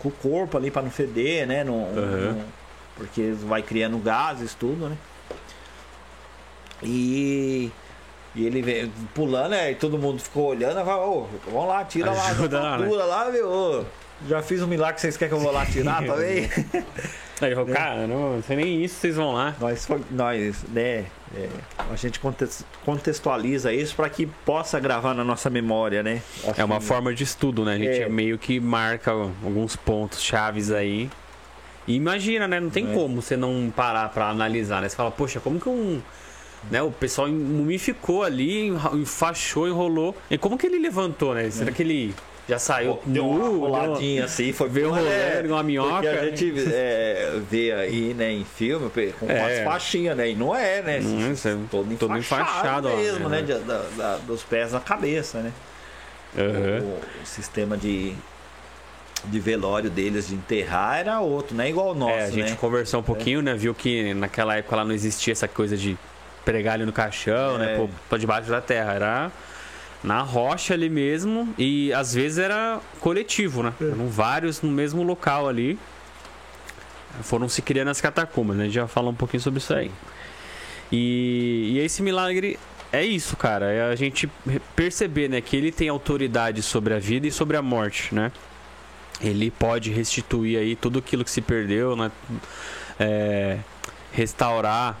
com o corpo ali para não feder, né? Não, Uhum. não- porque vai criando gases tudo, né? E, e ele vem pulando, né? E todo mundo ficou olhando, e fala, ô, vamos lá, tira lá a Ajuda lá, né? atadura lá, ô, Já fiz um milagre, vocês querem que eu vou lá tirar também? Aí ele falou, cara, não, sei nem isso, vocês vão lá. nós, nós, né? é, a gente contextualiza isso para que possa gravar na nossa memória, né? É uma Assim, forma de estudo, né? A gente É. meio que marca alguns pontos chaves aí. E imagina, né? Não tem É. como você não parar pra analisar, né? Você fala, poxa, como que um. Né, o pessoal mumificou ali, enfaixou, enrolou. E como que ele levantou, né? Será que ele já saiu deu uma roladinha assim, foi veio Mas rolando, igual uma minhoca, Porque a né? gente é, vê aí, né, em filme, com É. umas faixinhas, né? E não é, né? Hum, é todo, todo enfaixado enfaixado, ó, mesmo, né? né? da- da- dos pés à cabeça, né? Aham. O, o sistema de, de velório deles, de enterrar, era outro, não é igual o nosso, É, a gente né? conversou um pouquinho, né? Viu que naquela época lá não existia essa coisa de pregar ali no caixão, né? É. Pô, pra debaixo da terra. Era na rocha ali mesmo. E às vezes era coletivo, né? É. Eram vários no mesmo local ali. Foram se criando as catacumbas, né? A gente já falou um pouquinho sobre isso aí. E, e esse milagre é isso, cara. É a gente perceber, né? Que ele tem autoridade sobre a vida e sobre a morte, né? Ele pode restituir aí tudo aquilo que se perdeu, né? É, restaurar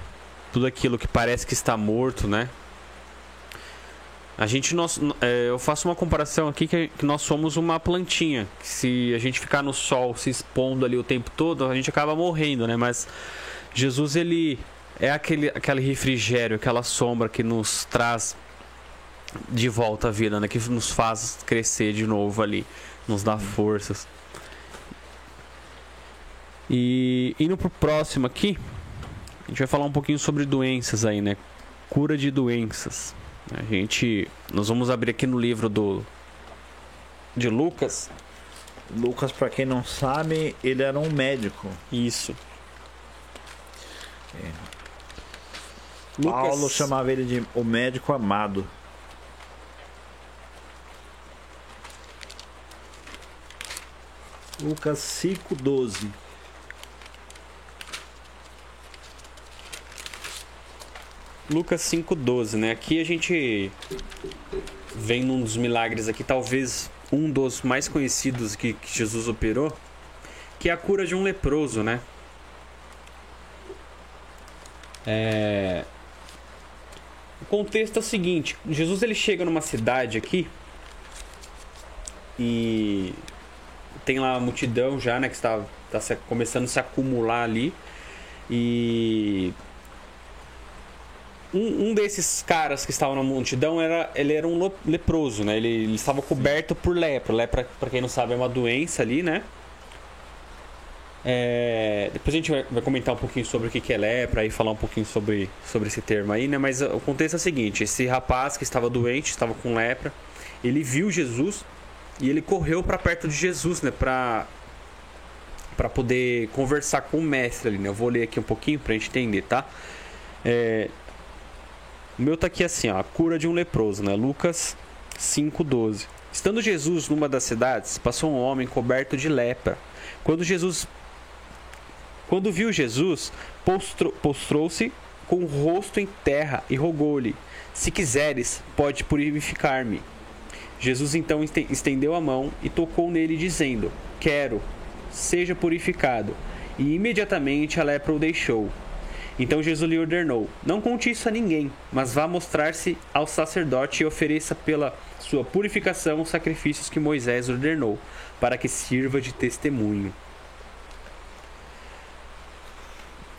tudo aquilo que parece que está morto, né? A gente, nós, é, eu faço uma comparação aqui que, que nós somos uma plantinha. Que se a gente ficar no sol se expondo ali o tempo todo, a gente acaba morrendo, né? Mas Jesus, ele é aquele, aquele refrigério, aquela sombra que nos traz de volta à vida, né? Que nos faz crescer de novo ali, nos dá forças. E indo pro próximo aqui, a gente vai falar um pouquinho sobre doenças aí, né? Cura de doenças. A gente, nós vamos abrir aqui no livro do de Lucas. Lucas, pra quem não sabe, ele era um médico. Isso. Paulo chamava ele de o médico amado. Lucas 5,12. Lucas 5:12, né? Aqui a gente vem num dos milagres aqui, talvez um dos mais conhecidos que, que Jesus operou, que é a cura de um leproso, né? É... O contexto é o seguinte: Jesus ele chega numa cidade aqui e tem lá a multidão já, né? Que está, está começando a se acumular ali e um, um desses caras que estavam na multidão era ele era um leproso, né? Ele, ele estava coberto por lepra. Lepra, para quem não sabe, é uma doença ali, né? É, depois a gente vai, comentar um pouquinho sobre o que que é lepra e falar um pouquinho sobre, sobre esse termo aí, né? Mas o contexto é o seguinte: esse rapaz que estava doente, estava com lepra, ele viu Jesus e ele correu para perto de Jesus, né, para para poder conversar com o mestre ali, né? Eu vou ler aqui um pouquinho pra gente entender, tá? É... O meu tá aqui assim, ó, a cura de um leproso, né? Lucas 5:12. Estando Jesus numa das cidades, passou um homem coberto de lepra. Quando Jesus quando viu Jesus, postrou-se com o rosto em terra e rogou-lhe: Se quiseres, pode purificar-me. Jesus então estendeu a mão e tocou nele, dizendo: Quero, seja purificado. E imediatamente a lepra o deixou. Então Jesus lhe ordenou: Não conte isso a ninguém, mas vá mostrar-se ao sacerdote e ofereça pela sua purificação os sacrifícios que Moisés ordenou, para que sirva de testemunho.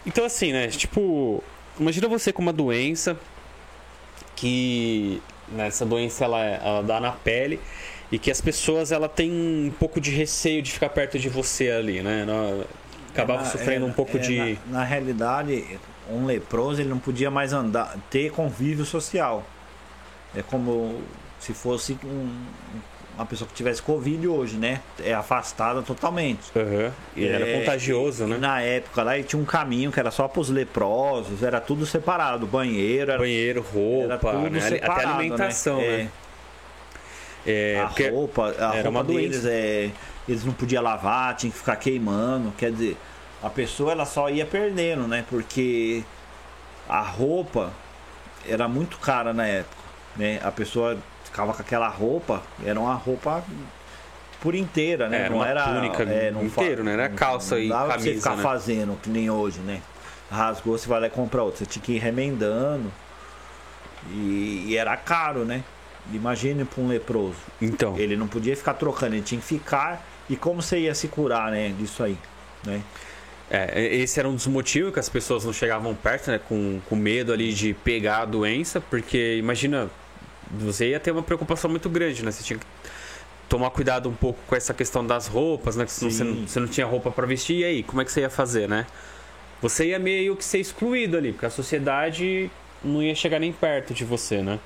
Então, assim, né? Tipo, imagina você com uma doença que né, essa doença ela, ela dá na pele e que as pessoas ela tem um pouco de receio de ficar perto de você ali, né? Acabava é, sofrendo é, um pouco é, de. Na, na, realidade, um leproso ele não podia mais andar, ter convívio social. É como se fosse um, uma pessoa que tivesse Covid hoje, né? É afastada totalmente. Uhum. Ele é, era contagioso, né? Na época lá tinha um caminho que era só para os leprosos, era tudo separado. Banheiro, era, banheiro, roupa, né? separado, até alimentação, né? né? É, a roupa, a era roupa uma deles, doença. é, eles não podiam lavar, tinha que ficar queimando. Quer dizer, a pessoa ela só ia perdendo, né? Porque a roupa era muito cara na época, né? A pessoa ficava com aquela roupa, era uma roupa por inteira, né? Era não uma era túnica é, não inteiro, né? Era calça não, não e camisa, você ficar né? fazendo que nem hoje, né? Rasgou, você vai lá e compra outra. Você tinha que ir remendando. E, e era caro, né? Imagine para um leproso. Então. Ele não podia ficar trocando, ele tinha que ficar. E como você ia se curar, né? Disso aí, né? É, esse era um dos motivos que as pessoas não chegavam perto, né? Com, com medo ali de pegar a doença, porque imagina, você ia ter uma preocupação muito grande, né? Você tinha que tomar cuidado um pouco com essa questão das roupas, né? Que você não, você não tinha roupa para vestir, e aí, como é que você ia fazer, né? Você ia meio que ser excluído ali, porque a sociedade não ia chegar nem perto de você, né?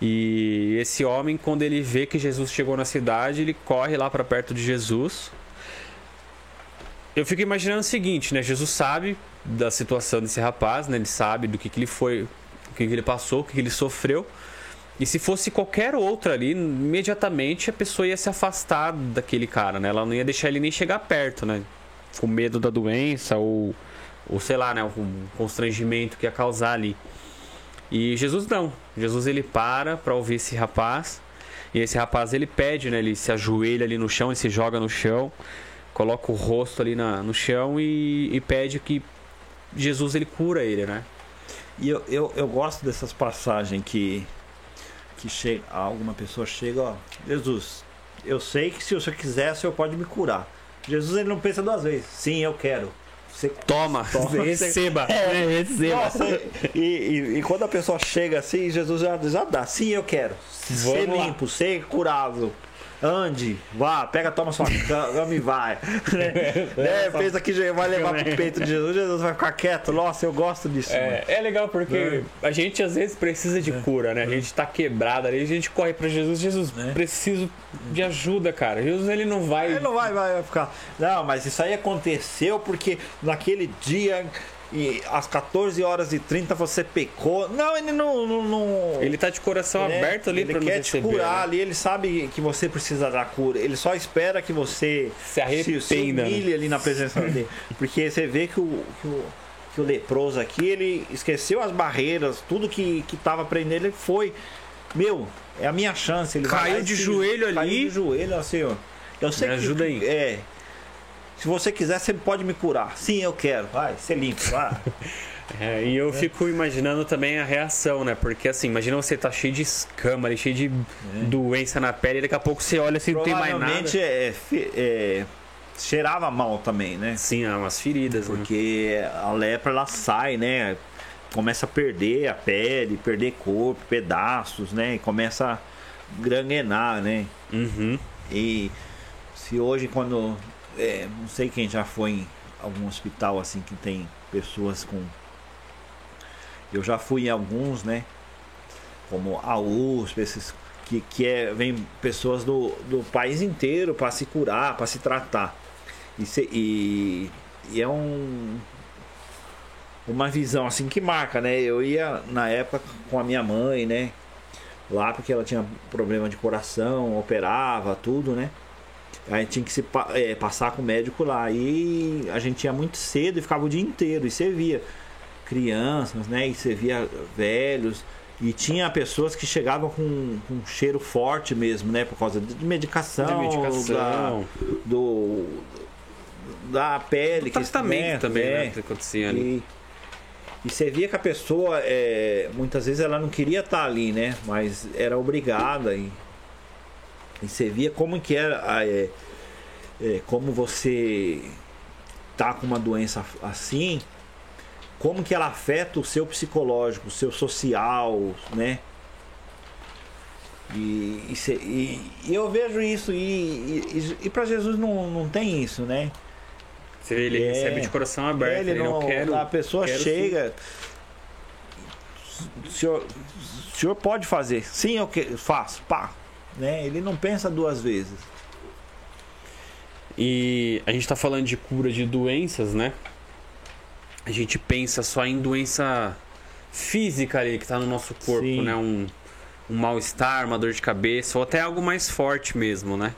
E esse homem, quando ele vê que Jesus chegou na cidade, ele corre lá para perto de Jesus. Eu fico imaginando o seguinte, né? Jesus sabe da situação desse rapaz, né? Ele sabe do que, que ele foi, o que, que ele passou, o que, que ele sofreu. E se fosse qualquer outro ali, imediatamente a pessoa ia se afastar daquele cara, né? Ela não ia deixar ele nem chegar perto, né? Com medo da doença ou, ou sei lá, né? O constrangimento que ia causar ali. E Jesus não. Jesus ele para para ouvir esse rapaz. E esse rapaz ele pede, né? Ele se ajoelha ali no chão, ele se joga no chão, coloca o rosto ali na, no chão e, e pede que Jesus ele cura ele, né? E eu, eu, eu gosto dessas passagens que que chega, alguma pessoa chega, ó, Jesus, eu sei que se o senhor quiser, o senhor pode me curar. Jesus ele não pensa duas vezes. Sim, eu quero. Você toma, toma receba, é, receba. Nossa, e, e, e, quando a pessoa chega assim, Jesus já, já dá. Sim, eu quero. Vamos ser limpo, lá. ser curável. Ande, vá, pega, toma sua cama e vai. é, pensa que vai levar pro peito de Jesus, Jesus vai ficar quieto. Nossa, eu gosto disso. É, é legal porque é. a gente às vezes precisa de é. cura, né? A gente tá quebrado ali, a gente corre para Jesus. Jesus, é. preciso de ajuda, cara. Jesus, ele não vai. Ele não vai, vai, vai ficar. Não, mas isso aí aconteceu porque naquele dia e às 14 horas e 30 você pecou. Não, ele não. não, não ele tá de coração né? aberto ali ele quer te curar né? ali, ele sabe que você precisa da cura. Ele só espera que você se arrependa. Se, se humilhe ali na presença dele. Porque você vê que o, que o, que o leproso aqui, ele esqueceu as barreiras, tudo que, que tava prendendo, ele foi. Meu, é a minha chance. Ele caiu de joelho ali. Caiu de joelho, assim, ó. Eu sei Me que, ajuda aí. É, se você quiser, você pode me curar. Sim, eu quero. Vai, ser limpo, vai. É, e eu é. fico imaginando também a reação, né? Porque assim, imagina você tá cheio de escama ali, cheio de é. doença na pele, e daqui a pouco você olha assim, não tem mais nada. Provavelmente é, é, cheirava mal também, né? Sim, é umas feridas, né? Porque né? a lepra ela sai, né? Começa a perder a pele, perder corpo, pedaços, né? E começa a granguenar, né? Uhum. E se hoje quando é, não sei quem já foi em algum hospital assim que tem pessoas com. Eu já fui em alguns, né? Como a USP, esses que, que é, vem pessoas do, do país inteiro para se curar, para se tratar. E, se, e, e, é um, uma visão assim que marca, né? Eu ia na época com a minha mãe, né? Lá porque ela tinha problema de coração, operava, tudo, né? A gente tinha que se é, passar com o médico lá. E a gente ia muito cedo e ficava o dia inteiro. E você via crianças, né? E você via velhos. E tinha pessoas que chegavam com, com um cheiro forte mesmo, né? Por causa de medicação, de medicação. Da, do, da pele. Do que tratamento né, também, né? Que acontecia ali. E, e você via que a pessoa, é, muitas vezes ela não queria estar ali, né? Mas era obrigada. E, e você via como que era, é, é, como você tá com uma doença assim, como que ela afeta o seu psicológico, o seu social, né? E, e, e, e eu vejo isso, e, e, para Jesus não, não tem isso, né? Ele é, recebe de coração aberto, ele, ele não, não quer. A pessoa chega. O senhor, senhor pode fazer? Sim, eu que, faço. Pá. Né? Ele não pensa duas vezes. E a gente está falando de cura de doenças, né? A gente pensa só em doença física ali que está no nosso corpo, Sim. né? Um, um mal-estar, uma dor de cabeça, ou até algo mais forte mesmo, né?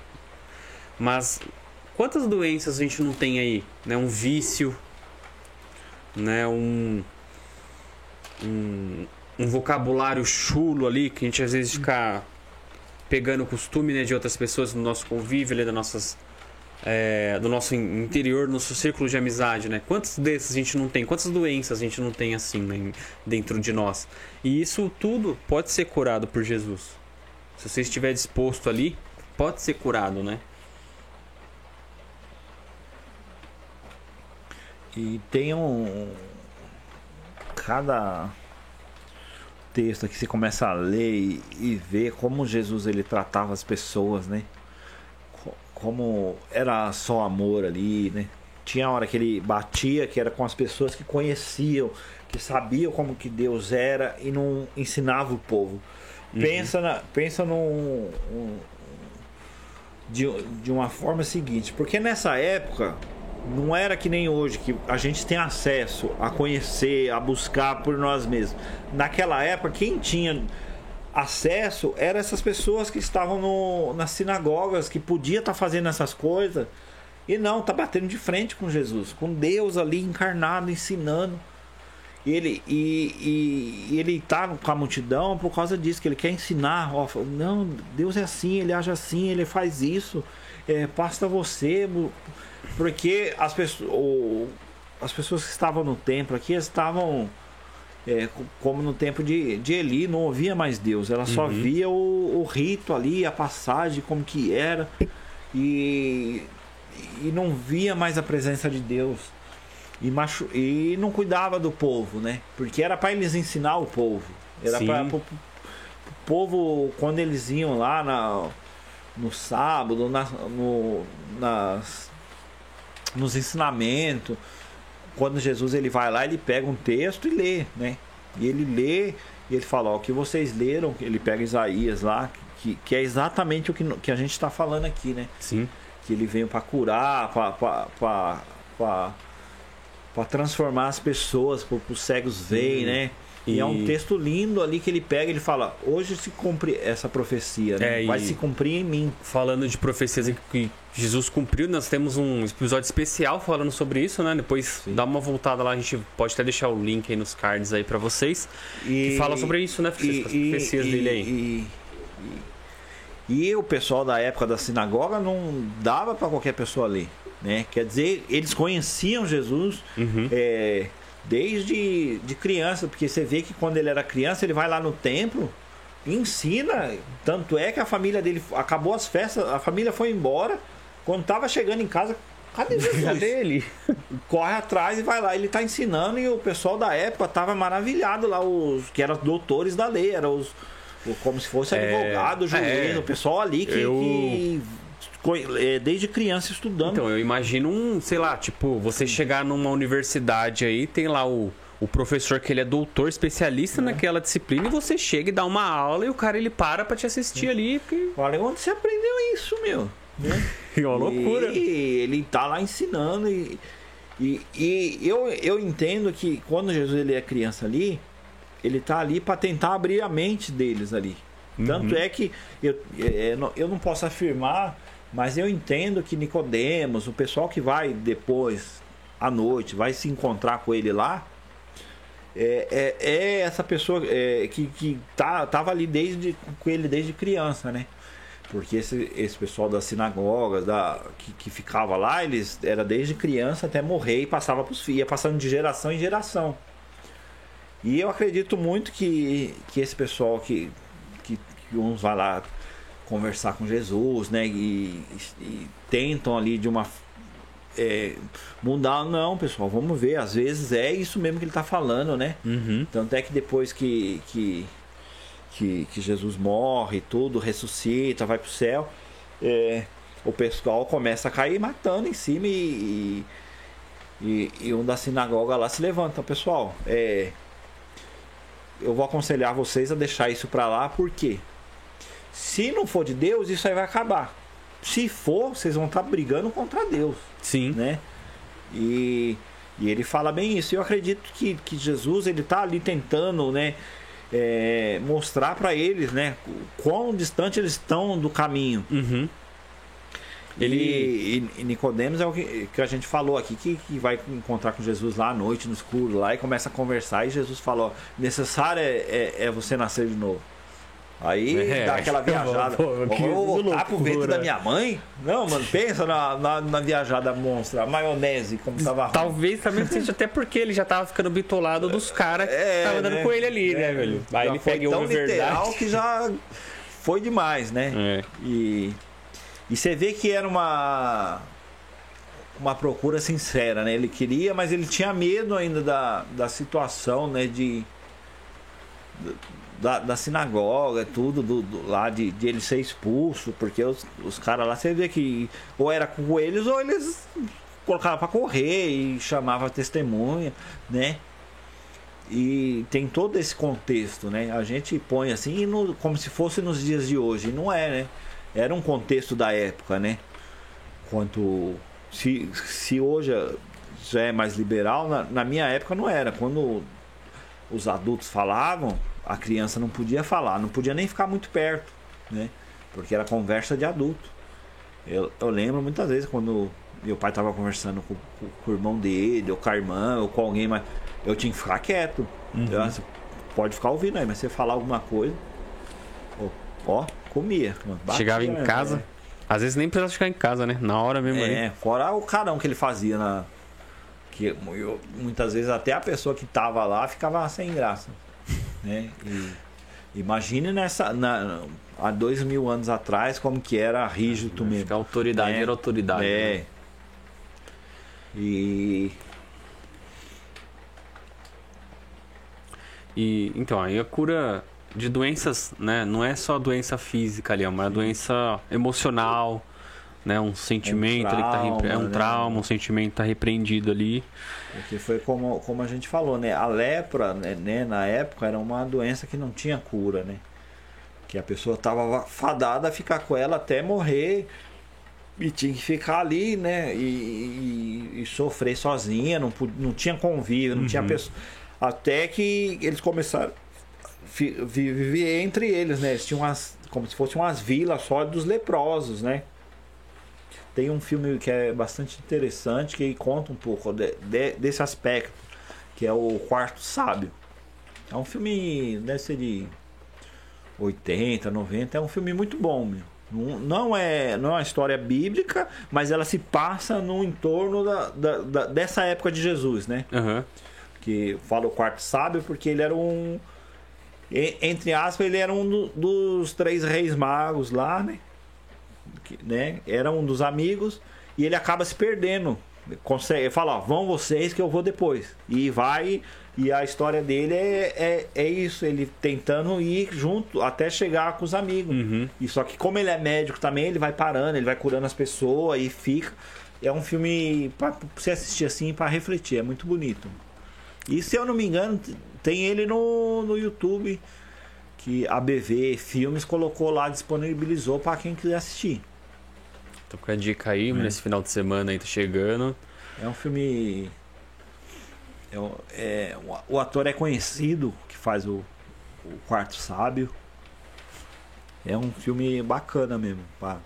Mas quantas doenças a gente não tem aí? Né? Um vício, né? Um, um, um vocabulário chulo ali que a gente às vezes fica pegando o costume né, de outras pessoas no nosso convívio, ali, das nossas, é, do nosso interior, nosso círculo de amizade, né? Quantos desses a gente não tem? Quantas doenças a gente não tem assim né, dentro de nós? E isso tudo pode ser curado por Jesus. Se você estiver disposto ali, pode ser curado, né? E tem um. Cada texto que você começa a ler e, e ver como Jesus ele tratava as pessoas, né? Como era só amor ali, né? Tinha a hora que ele batia, que era com as pessoas que conheciam, que sabiam como que Deus era e não ensinava o povo. Uhum. Pensa, na, pensa num, um, de, de uma forma seguinte, porque nessa época não era que nem hoje, que a gente tem acesso a conhecer, a buscar por nós mesmos. Naquela época, quem tinha acesso eram essas pessoas que estavam no, nas sinagogas, que podia estar tá fazendo essas coisas. E não, tá batendo de frente com Jesus, com Deus ali encarnado, ensinando. E ele, e, e, ele tá com a multidão por causa disso, que ele quer ensinar. Ó, não, Deus é assim, ele age assim, ele faz isso. É, basta você porque as pessoas, as pessoas que estavam no templo aqui estavam é, como no tempo de, de Eli, não ouvia mais Deus, ela só uhum. via o, o, rito ali, a passagem, como que era, e, e não via mais a presença de Deus. E, machu, e não cuidava do povo, né? Porque era para eles ensinar o povo. Era para o povo, quando eles iam lá na, no sábado, na, no, nas nos ensinamentos. Quando Jesus ele vai lá, ele pega um texto e lê, né? E ele lê e ele fala: ó, o que vocês leram, ele pega Isaías lá, que, que é exatamente o que, que a gente está falando aqui, né? Sim. Que ele veio para curar, para transformar as pessoas, para os cegos verem, uhum. né? E, e, é um texto lindo ali que ele pega ele fala: hoje se cumpre essa profecia, né? É, vai se cumprir em mim. Falando de profecias que Jesus cumpriu, nós temos um episódio especial falando sobre isso, né? Depois Sim. dá uma voltada lá, a gente pode até deixar o link aí nos cards aí para vocês. E, que fala sobre isso, né? E, as profecias e, dele aí. E, o pessoal da época da sinagoga não dava para qualquer pessoa ler, né? Quer dizer, eles conheciam Jesus. Uhum. É, desde de criança, porque você vê que quando ele era criança, ele vai lá no templo ensina. Tanto é que a família dele acabou as festas, a família foi embora. Quando tava chegando em casa, cadê Jesus? Cadê ele? Corre atrás e vai lá. Ele tá ensinando e o pessoal da época tava maravilhado lá, os que eram doutores da lei, eram os como se fosse é, advogado, juiz, é, o pessoal ali que, eu... que é, desde criança estudando. Então, eu imagino um, sei lá, tipo, você chegar numa universidade aí, tem lá o, o professor que ele é doutor, especialista é. naquela disciplina, e você chega e dá uma aula e o cara ele para para te assistir ali. Porque... Olha, onde você aprendeu isso, meu? Né? É uma loucura. E ele tá lá ensinando e, e, e, eu, eu entendo que quando Jesus ele é criança ali, ele tá ali para tentar abrir a mente deles ali. Uhum. Tanto é que eu, é, eu não posso afirmar, mas eu entendo que Nicodemos, o pessoal que vai depois à noite, vai se encontrar com ele lá, é, é, é essa pessoa é, que, que tá, tava ali desde, com ele desde criança, né? Porque esse, esse pessoal das sinagogas, da, que, que ficava lá, eles era desde criança até morrer e passava para os filhos, ia passando de geração em geração. E eu acredito muito que, que esse pessoal que, que, que uns vai lá conversar com Jesus, né? E, e tentam ali de uma é, mudar, não, pessoal, vamos ver. Às vezes é isso mesmo que ele está falando, né? Uhum. Tanto é que depois que, que, que, que Jesus morre, tudo, ressuscita, vai para o céu, é, o pessoal começa a cair matando em cima e, e, e um da sinagoga lá se levanta. Pessoal, é, eu vou aconselhar vocês a deixar isso para lá, porque se não for de Deus, isso aí vai acabar. Se for, vocês vão estar tá brigando contra Deus. Sim. Né? E, e ele fala bem isso. Eu acredito que, que Jesus ele está ali tentando, né? É, mostrar para eles, né, quão distante eles estão do caminho. Uhum. Ele e, e, Nicodemos é o que, que, a gente falou aqui que, que, vai encontrar com Jesus lá à noite no escuro lá e começa a conversar e Jesus falou: necessário é, é, é você nascer de novo. Aí é, dá aquela viajada. Pô, eu vou voltar pro da minha mãe? Não, mano, pensa na, na, na viajada monstra, a maionese, como tava Talvez também seja até porque ele já tava ficando bitolado dos caras é, que estavam andando né? com ele ali, né, é, né, velho? Aí ele pega literal verdade. que já foi demais, né? É. E, e você vê que era uma uma procura sincera, né? Ele queria, mas ele tinha medo ainda da, da situação, né? De da, da sinagoga, tudo, do, do, lá de, de ele ser expulso, porque os, os caras lá, você vê que ou era com eles ou eles colocavam para correr e chamava testemunha, né? E tem todo esse contexto, né? A gente põe assim no, como se fosse nos dias de hoje, não é, né? Era um contexto da época, né? Quanto se, se hoje já é mais liberal, na, na minha época não era. Quando os adultos falavam, a criança não podia falar, não podia nem ficar muito perto, né? Porque era conversa de adulto. Eu, eu lembro muitas vezes quando meu pai estava conversando com, com, com, o irmão dele, ou com a irmã, ou com alguém, mas eu tinha que ficar quieto. Uhum. Eu, assim, pode ficar ouvindo aí, mas você falar alguma coisa, ó, ó comia. Chegava em casa, é. às vezes nem precisava ficar em casa, né? Na hora mesmo. É, ali. fora o carão que ele fazia na. Que eu, muitas vezes até a pessoa que tava lá ficava sem graça. Né? E imagine nessa. Na, há dois mil anos atrás como que era rígido é, mesmo. A autoridade né? era autoridade. É. Né? E. E então, aí a cura de doenças, né? Não é só doença física ali, é uma Sim. doença emocional, né? Um sentimento um trauma, que tá, é um né? trauma, um sentimento que tá repreendido ali. Porque foi como, como a gente falou, né? A lepra, né, né, na época, era uma doença que não tinha cura, né? Que a pessoa estava fadada a ficar com ela até morrer e tinha que ficar ali, né? E, e, e sofrer sozinha, não, não tinha convívio, não uhum. tinha pessoa. Até que eles começaram a viver entre eles, né? Eles tinham umas, como se fossem umas vilas só dos leprosos, né? Tem um filme que é bastante interessante que conta um pouco de, de, desse aspecto, que é o Quarto Sábio. É um filme, deve ser de 80, 90, é um filme muito bom, meu. Não é, não é uma história bíblica, mas ela se passa no entorno da, da, da dessa época de Jesus, né? Uhum. Que fala o quarto sábio porque ele era um. Entre aspas, ele era um do, dos três reis magos lá, né? Né? Era um dos amigos e ele acaba se perdendo. Consegue falar, vão vocês que eu vou depois. E vai, e a história dele é, é, é isso, ele tentando ir junto até chegar com os amigos. Uhum. E só que como ele é médico também, ele vai parando, ele vai curando as pessoas e fica. É um filme para você assistir assim para refletir, é muito bonito. E se eu não me engano, tem ele no, no YouTube, que a BV Filmes colocou lá, disponibilizou para quem quiser assistir. Tô com a dica aí, é. nesse final de semana aí tá chegando. É um filme. É, é, o ator é conhecido, que faz o, o Quarto Sábio. É um filme bacana mesmo, para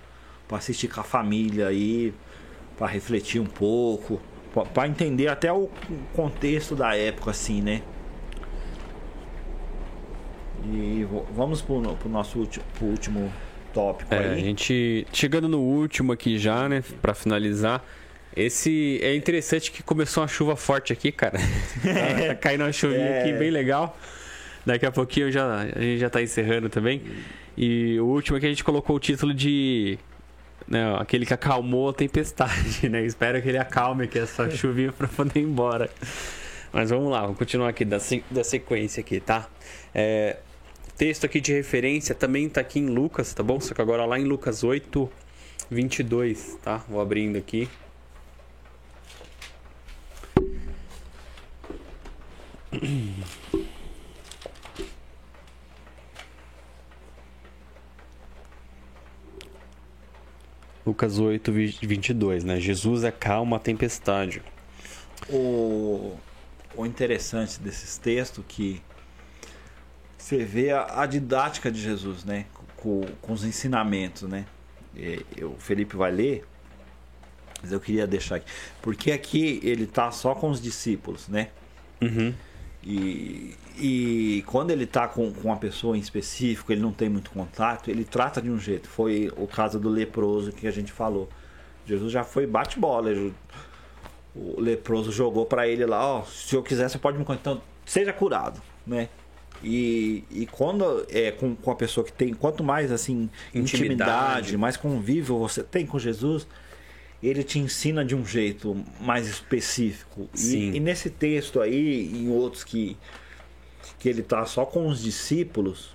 assistir com a família aí, para refletir um pouco, para entender até o contexto da época, assim, né? E vamos pro, pro nosso último, último tópico é, aí. A gente chegando no último aqui já, né, para finalizar. Esse é interessante que começou uma chuva forte aqui, cara. tá, tá caindo uma chuvinha é. aqui bem legal. Daqui a pouquinho já, a gente já tá encerrando também. E o último é que a gente colocou o título de. Né, aquele que acalmou a tempestade, né? Espero que ele acalme aqui essa chuvinha para poder ir embora. Mas vamos lá, vamos continuar aqui da, da sequência aqui, tá? É, texto aqui de referência também está aqui em Lucas, tá bom? Só que agora lá em Lucas 8, 22, tá? Vou abrindo aqui. Lucas 8, 22, né? Jesus acalma a tempestade. O, o interessante desses textos que você vê a, a didática de Jesus, né? Com, com os ensinamentos, né? E, o Felipe vai ler, mas eu queria deixar aqui. Porque aqui ele tá só com os discípulos, né? Uhum. E, e quando ele tá com, com uma pessoa em específico, ele não tem muito contato, ele trata de um jeito. Foi o caso do leproso que a gente falou. Jesus já foi bate-bola. O leproso jogou para ele lá, ó, se eu quiser você pode me contar. Então, seja curado, né? E, e quando é com, com a pessoa que tem, quanto mais assim, intimidade, intimidade mais convívio você tem com Jesus, ele te ensina de um jeito mais específico. E, e, nesse texto aí, em outros que, que ele tá só com os discípulos,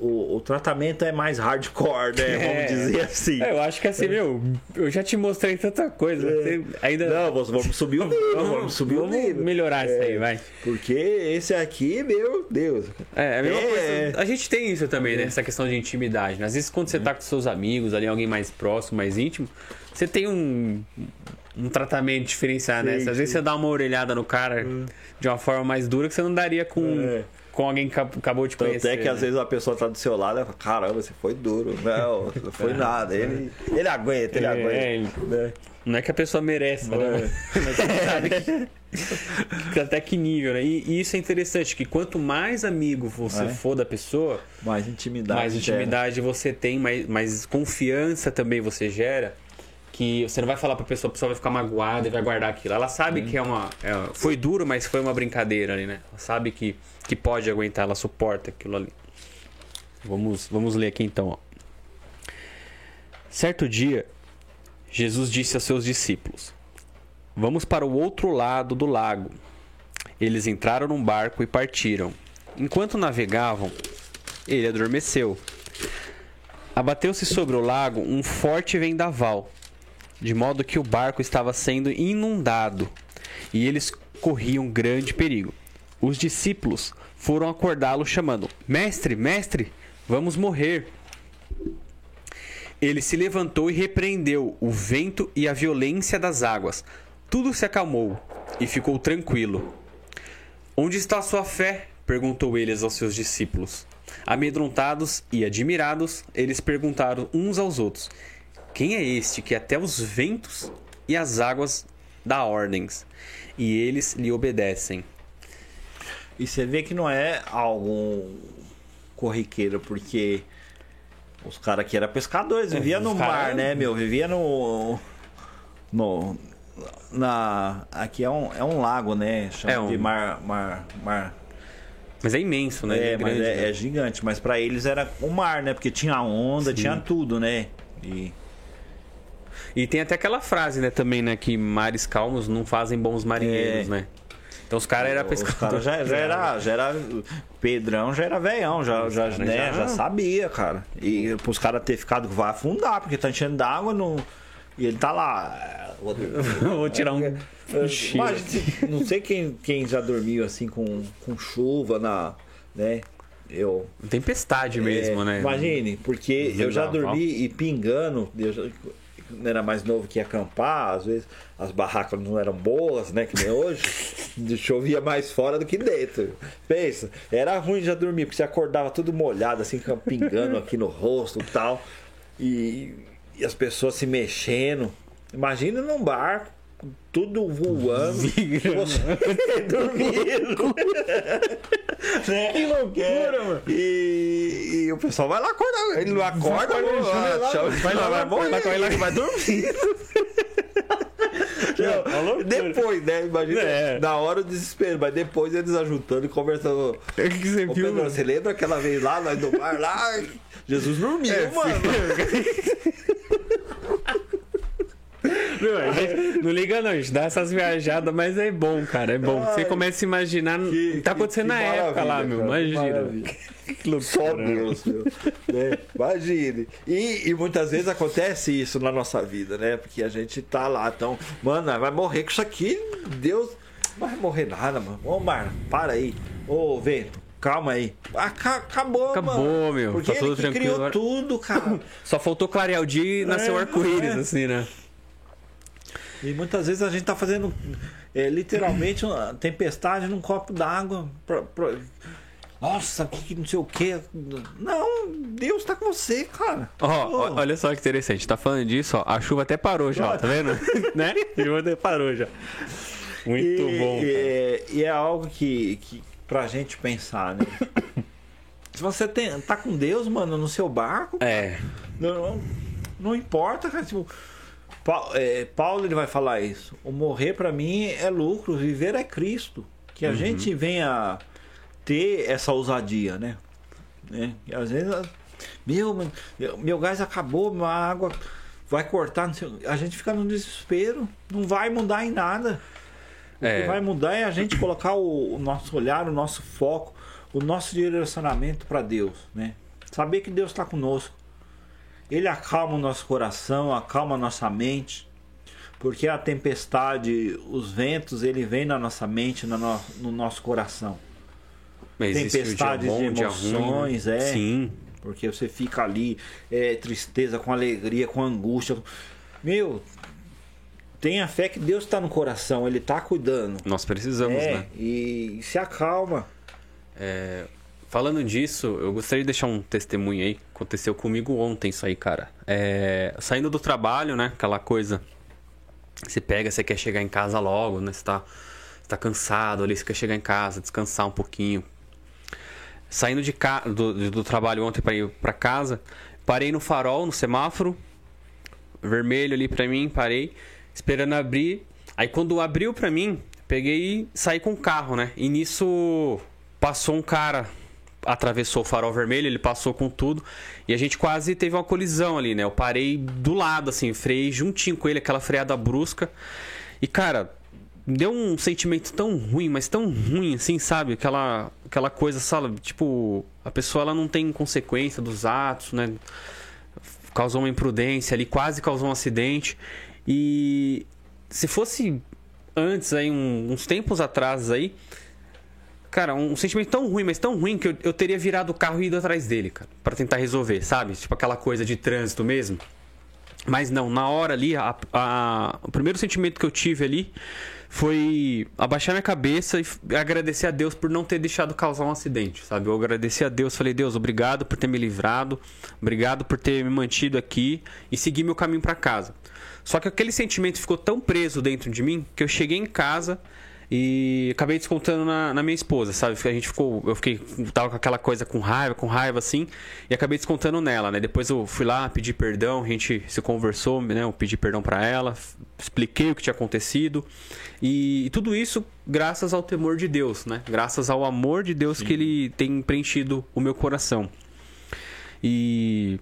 o, o tratamento é mais hardcore, né? Vamos é. dizer assim. É, eu acho que assim, meu, eu já te mostrei tanta coisa. É. ainda... Não, vamos subir o nível. Vamos, vamos subir vamos o nível. melhorar isso aí, é, vai. Porque esse aqui, meu Deus. É, a mesma coisa. A gente tem isso também, né? Essa questão de intimidade. Né? Às vezes, quando você tá com seus amigos, ali, alguém mais próximo, mais íntimo, você tem um um tratamento diferenciado, né? Às vezes você dá uma orelhada no cara hum. de uma forma mais dura que você não daria com, é com alguém que acabou de conhecer. Até que né? às vezes a pessoa tá do seu lado e fala, caramba, você foi duro. Não, não foi nada. Ele, ele aguenta, ele é, aguenta. Né? Não é que a pessoa merece, né? Mas você sabe que, que, até que nível, né? E, e, isso é interessante, que quanto mais amigo você é. for da pessoa, mais intimidade. Mais intimidade gera. você tem, mais, mais confiança também você gera que você não vai falar pra pessoa, a pessoa vai ficar magoada e vai guardar aquilo. Ela sabe hum. que é uma. É, foi duro, mas foi uma brincadeira ali, né? Ela sabe que, que pode aguentar, ela suporta aquilo ali. Vamos, vamos ler aqui então. Ó. Certo dia, Jesus disse aos seus discípulos: Vamos para o outro lado do lago. Eles entraram num barco e partiram. Enquanto navegavam, ele adormeceu. Abateu-se sobre o lago um forte vendaval de modo que o barco estava sendo inundado e eles corriam grande perigo. Os discípulos foram acordá-lo, chamando: Mestre, mestre, vamos morrer. Ele se levantou e repreendeu o vento e a violência das águas. Tudo se acalmou e ficou tranquilo. Onde está a sua fé? perguntou eles aos seus discípulos. Amedrontados e admirados, eles perguntaram uns aos outros: quem é este que até os ventos e as águas dá ordens, e eles lhe obedecem? E você vê que não é algo corriqueiro, porque os caras aqui eram pescadores, vivia é, no mar, cara... né, meu? Vivia no. no na, aqui é um, é um lago, né? Chama é um... de mar, mar, mar. Mas é imenso, né? É, é grande, mas é, né? é, gigante. Mas para eles era o mar, né? Porque tinha onda, Sim. tinha tudo, né? E e tem até aquela frase, né, também, né, que mares calmos não fazem bons marinheiros, é. né? Então os caras eram pescadores. já, já, era, já era. Pedrão já era velhão, já, já, né, já... já sabia, cara. E pros caras ter ficado vai afundar, porque tá enchendo d'água no. E ele tá lá. Rodrigo. Vou tirar um É, cochilo. Imagina, se- não sei quem, quem já dormiu assim com, com chuva na. né? Eu. Tempestade mesmo, é, né? Imagine, porque eu já dormi e pingando. Eu era mais novo que ia acampar, às vezes as barracas não eram boas, né? Que nem hoje. Chovia mais fora do que dentro. Pensa, era ruim já dormir, porque você acordava tudo molhado, assim, pingando aqui no rosto e tal. E, e as pessoas se mexendo. Imagina num barco, tudo voando. você dormindo. né? Que loucura, mano. E, o pessoal vai lá acordar. Ele não acorda, Vai não, lá, ah, chama- vai lá, vai morrer, vai lá, vai lá. vai dormir. Uma loucura. depois, né? Imagina, É. na hora o desespero, mas depois eles ajuntando e conversando. O que você viu, Pedro, você lembra aquela vez lá, nós no bar lá? Jesus dormiu, É, mano. Gente não liga não, a gente dá essas viajadas, mas é bom, cara, é bom. Você Ai, começa a imaginar o que tá acontecendo que na época lá, meu, imagina. Deus, meu. né? Imagine. E, e muitas vezes acontece isso na nossa vida, né? Porque a gente tá lá, então, mano, vai morrer com isso aqui, Deus. Não vai morrer nada, mano. Ô, Mar, para aí. Ô, vento, calma aí. Aca- acabou, Acabou, mano. meu. Porque Tá tudo tranquilo criou agora. tudo, cara. Só faltou clarear o dia e nasceu É, arco-íris, é. assim, né? E muitas vezes a gente tá fazendo é, literalmente uma tempestade num copo d'água. pra- pra- Nossa, que, não sei o que. Não, Deus tá com você, cara. Ó, Ô. ó, olha só que interessante, tá falando disso, ó, a chuva até parou já, ó, tá vendo? né? A chuva até parou já. Muito e, bom. E cara. é, e é algo que, que pra gente pensar, né? Se você tem, tá com Deus, mano, no seu barco, É, não, não, não importa, cara. Tipo, é, Paulo ele vai falar isso. O morrer pra mim é lucro, viver é Cristo. Que Uhum. a gente venha ter essa ousadia, né? né? E às vezes, meu, meu, gás acabou, minha água vai cortar. a gente fica no desespero, não vai mudar em nada. O É. que vai mudar é a gente colocar o, o nosso olhar, o nosso foco, o nosso direcionamento para Deus, né? Saber que Deus está conosco. Ele acalma o nosso coração, acalma a nossa mente, porque a tempestade, os ventos, ele vem na nossa mente, no nosso coração. Mas tempestades bom, de ruim, né? emoções, é. Sim. Porque você fica ali, é, tristeza com alegria, com angústia. Meu, tenha fé que Deus está no coração, Ele está cuidando. Nós precisamos, é, né? e se acalma. É, falando disso, eu gostaria de deixar um testemunho aí. Aconteceu comigo ontem isso aí, cara. É, saindo do trabalho, né? Aquela coisa. Você pega, você quer chegar em casa logo, né? Você tá, você tá cansado ali, você quer chegar em casa, descansar um pouquinho. Saindo de ca... do, do trabalho ontem para ir para casa, parei no farol, no semáforo, vermelho ali pra mim, parei, esperando abrir. Aí quando abriu pra mim, peguei e saí com o carro, né? E nisso passou um cara, atravessou o farol vermelho, ele passou com tudo, e a gente quase teve uma colisão ali, né? Eu parei do lado, assim, freiei juntinho com ele, aquela freada brusca. E cara, deu um sentimento tão ruim, mas tão ruim, assim, sabe? Aquela, aquela coisa, sabe? Tipo, a pessoa ela não tem consequência dos atos, né? Causou uma imprudência ali, quase causou um acidente. E se fosse antes, aí, um- uns tempos atrás aí, cara, um sentimento tão ruim, mas tão ruim que eu, eu teria virado o carro e ido atrás dele, cara, pra tentar resolver, sabe? Tipo aquela coisa de trânsito mesmo. Mas não, na hora ali, a- a- o primeiro sentimento que eu tive ali foi abaixar minha cabeça e agradecer a Deus por não ter deixado causar um acidente, sabe? Eu agradeci a Deus, falei, Deus, obrigado por ter me livrado, obrigado por ter me mantido aqui e seguir meu caminho pra casa. Só que aquele sentimento ficou tão preso dentro de mim que eu cheguei em casa e acabei descontando na, na minha esposa, sabe? A gente ficou. Eu fiquei. Tava com aquela coisa com raiva, com raiva assim, e acabei descontando nela, né? Depois eu fui lá, pedi perdão, a gente se conversou, né? Eu pedi perdão pra ela, expliquei o que tinha acontecido. E, e tudo isso graças ao temor de Deus, né? Graças ao amor de Deus que ele tem preenchido o meu coração. E.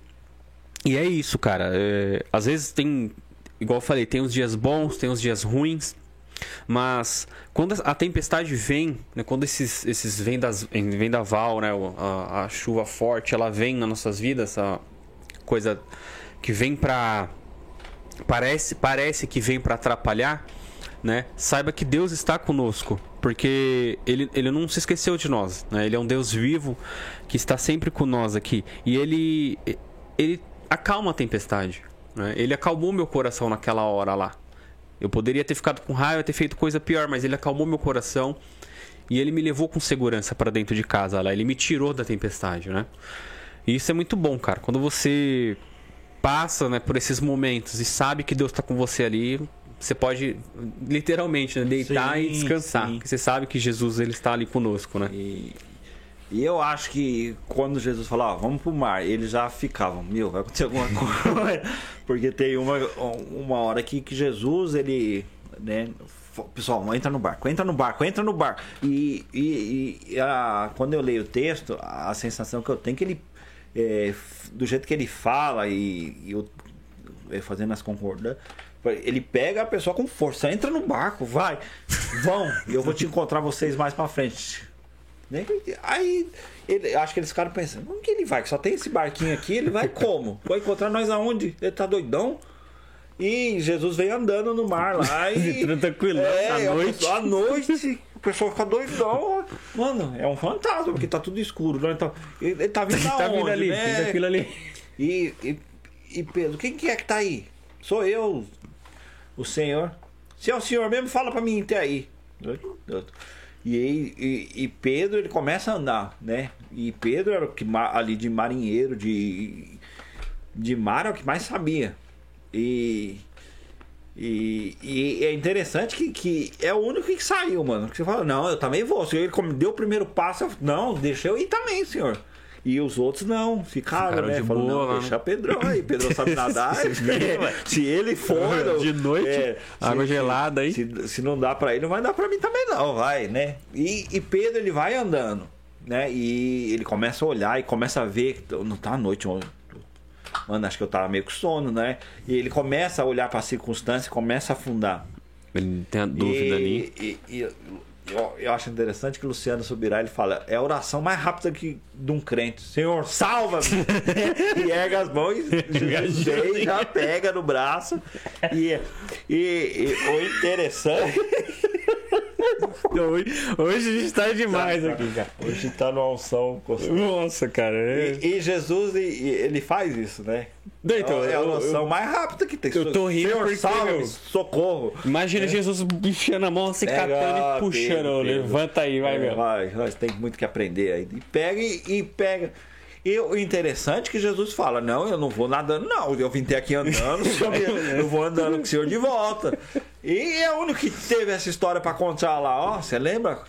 E é isso, cara. É, às vezes tem. Igual eu falei, tem os dias bons, tem os dias ruins. Mas quando a tempestade vem, né, quando esses, esses vendas, vendaval, né, a, a chuva forte, ela vem nas nossas vidas, essa coisa que vem pra parece, parece que vem para atrapalhar, né? Saiba que Deus está conosco, porque ele, ele não se esqueceu de nós, né? Ele é um Deus vivo que está sempre com nós aqui e ele ele acalma a tempestade, né? Ele acalmou meu coração naquela hora lá. Eu poderia ter ficado com raiva, ter feito coisa pior, mas ele acalmou meu coração e ele me levou com segurança para dentro de casa lá. Ele me tirou da tempestade, né? E isso é muito bom, cara. Quando você passa né, por esses momentos e sabe que Deus está com você ali, você pode literalmente né, deitar sim, e descansar. Sim. Porque você sabe que Jesus ele está ali conosco, né? E, e eu acho que quando Jesus falou, vamos pro mar, eles já ficavam, meu, vai acontecer alguma coisa. Porque tem uma, uma hora que, que Jesus, ele, né, pessoal, entra no barco, entra no barco, entra no barco. E, e, e a, quando eu leio o texto, a sensação que eu tenho é que ele, é, do jeito que ele fala e, e eu, é, fazendo as concordâncias, ele pega a pessoa com força, entra no barco, vai, vão, eu vou te encontrar vocês mais pra frente. Né? Aí, ele, acho que eles ficaram pensando, como que ele vai? Que só tem esse barquinho aqui, ele vai como? Vai encontrar nós aonde? Ele tá doidão? E Jesus veio andando no mar lá e. Tranquilo, é, à noite. À noite, o pessoal fica doidão. Mano, é um fantasma, porque tá tudo escuro. Né? Então, ele, ele tá vindo da tá vindo ali, né? aquilo ali. E, e, e Pedro, quem que é que tá aí? Sou eu, o Senhor. Se é o Senhor mesmo, fala para mim até aí. E, e, e, Pedro ele começa a andar, né? E Pedro era o que ali de marinheiro, de, de mar, é o que mais sabia. E, e, e, é interessante que, que é o único que saiu, mano. Que você fala, não, eu também vou. Se ele deu o primeiro passo, eu, não, deixa eu ir também, senhor. E os outros não, ficaram, ficaram né? Falou, boa, não, né? deixa Pedrão aí, Pedro sabe nadar. se ele for. De noite, é, água se, gelada aí. Se, se não dá para ele, não vai dar para mim também, não, vai, né? E, e Pedro, ele vai andando, né? E ele começa a olhar e começa a ver. Não tá à noite, mano, acho que eu tava meio com sono, né? E ele começa a olhar para a circunstância, começa a afundar. Ele tem a dúvida e, ali. E, e, eu, eu, acho interessante que o Luciano Subirá ele fala: é a oração mais rápida que de um crente. Senhor, salva-me! e erga as mãos, Jesus já pega no braço. E, e, e o interessante. Hoje, hoje a gente tá demais tá, aqui, cara. Hoje tá no alção. Nossa, cara. É... E, e, Jesus, ele faz isso, né? Então, é a oração mais rápida que tem. Eu tô rindo Senhor, porque, salve, meu, socorro. Imagina é. Jesus enfiando a mão, se assim, catando e puxando. Pedro, Levanta aí, vai, é, meu. Vai, nós tem muito que aprender aí. E pega e, pega. E o interessante é que Jesus fala: Não, eu não vou nadando, não. Eu vim ter aqui andando, eu vou andando com o senhor de volta. E é o único que teve essa história para contar lá, ó. Você lembra?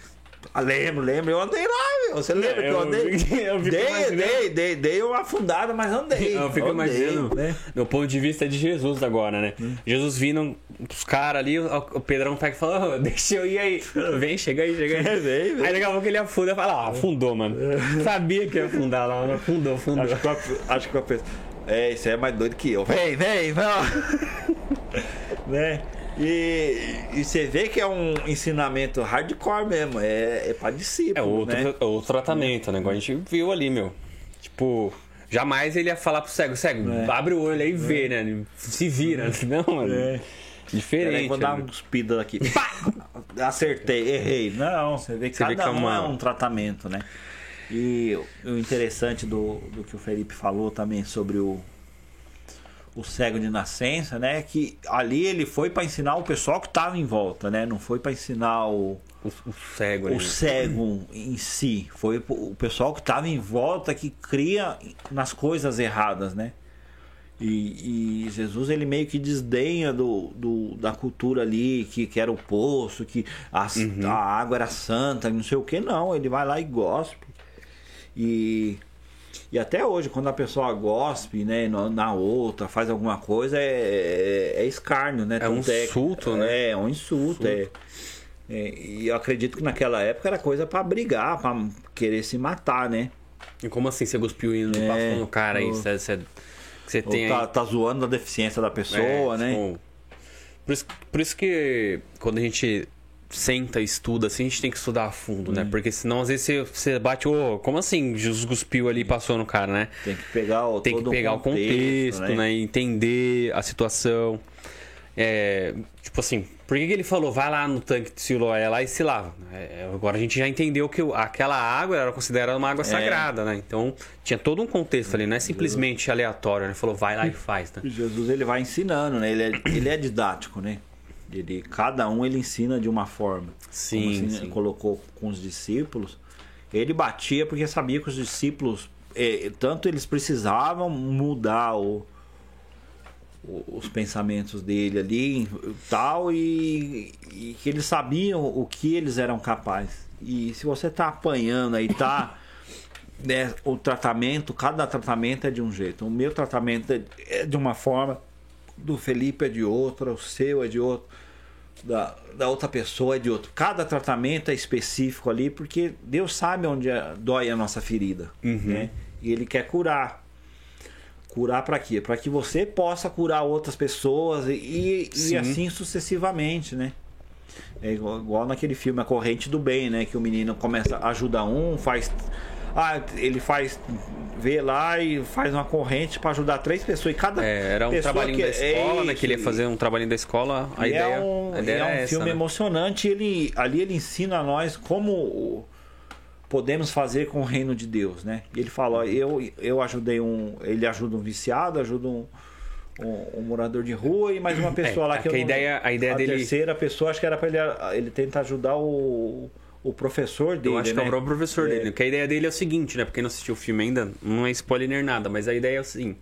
Ah, lembro, lembro. Eu andei lá, meu. Você lembra que eu andei? Eu dei, dei, dei, dei uma afundada, mas andei. Eu fico andei, imaginando, né? no ponto de vista de Jesus agora, né? Hum. Jesus vindo os caras ali, o Pedrão pega e fala, oh, deixa eu ir aí. Vem, chega aí, chega aí. É, vem, vem. Aí daqui a pouco ele afunda e fala, ah, afundou, mano. Sabia que ia afundar lá, mano. Afundou, afundou. Acho que eu, acho que eu penso, é, isso aí é mais doido que eu. Vem, vem, vem. né? E, e você vê que é um ensinamento hardcore mesmo, é, é pra discípulo. É outro, né? É outro tratamento, né? Igual a gente viu ali, meu. Tipo, jamais ele ia falar pro cego, cego, é. abre o olho aí e vê, é. né? Se vira. Não, mano. É. Diferente. Peraí, vou dar uma cuspida aqui. Acertei, errei. Não, você vê que você cada vê que é, uma... é um tratamento, né? E o interessante do, do que o Felipe falou também sobre o, o cego de nascença, né? Que ali ele foi para ensinar o pessoal que estava em volta, né? Não foi para ensinar o, o, o cego, o cego em si. Foi o pessoal que estava em volta que cria nas coisas erradas, né? E, e, Jesus ele meio que desdenha do, do, da cultura ali, que, que era o poço, que a, uhum. a água era santa, não sei o que, não. Ele vai lá e gospe. E e até hoje, quando a pessoa gospe, né, na outra, faz alguma coisa, é, é, é escárnio, né? É um insulto, né? É, é um insulto, é. é. E eu acredito que naquela época era coisa para brigar, para querer se matar, né? E como assim você cuspiu indo é, no cara aí? Você, você, você tem tá, aí... tá zoando a deficiência da pessoa, é, né? Tipo, por, isso, por isso que quando a gente senta estuda, assim, a gente tem que estudar a fundo, né? Porque senão, às vezes, você, você bate, ô, como assim? Jesus cuspiu ali e passou no cara, né? Tem que pegar o, Tem que pegar o contexto, né? né? Entender a situação. É, tipo assim, por que, que ele falou, vai lá no tanque de Siloé lá e se lava? É, agora a gente já entendeu que aquela água era considerada uma É. água sagrada, né? Então tinha todo um contexto ali, não é simplesmente aleatório, né? Falou, vai lá e faz, né? Jesus ele vai ensinando, né? Ele é, ele é didático, né? Ele, cada um ele ensina de uma forma. Sim, Como assim, sim. colocou com os discípulos. Ele batia porque sabia que os discípulos, eh, tanto eles precisavam mudar o, o- os pensamentos dele ali tal, e, e que eles sabiam o que eles eram capazes. E se você tá apanhando aí, tá. né, o tratamento, cada tratamento é de um jeito. O meu tratamento é- é de uma forma, do Felipe é de outra, o seu é de outro, da, da outra pessoa é de outro. Cada tratamento é específico ali, porque Deus sabe onde é- dói a nossa ferida, né? E Ele quer curar. Curar para quê? Para que você possa curar outras pessoas e, e, e Sim. assim sucessivamente, né? É igual, igual naquele filme A Corrente do Bem, né? Que o menino começa a ajudar um, faz. Ah, ele faz. Vê lá e faz uma corrente para ajudar três pessoas. E cada É, era um pessoa trabalhinho que- da escola, é né? Que ele ia fazer um trabalhinho da escola. A e ideia, é um, a ideia é um essa, filme né? emocionante. Ele, ali ele ensina a nós como podemos fazer com o reino de Deus, né? E ele fala, ó, eu, eu ajudei um, ele ajuda um viciado, ajuda um, um, um morador de rua e mais uma pessoa lá é que eu que a ideia- a ideia dele- terceira pessoa acho que era para ele, ele tentar ajudar o, o professor dele, Eu acho que é né? o próprio professor É. dele. Porque a ideia dele é o seguinte, né? Pra quem não assistiu o filme ainda, não é spoiler nada, mas a ideia é assim: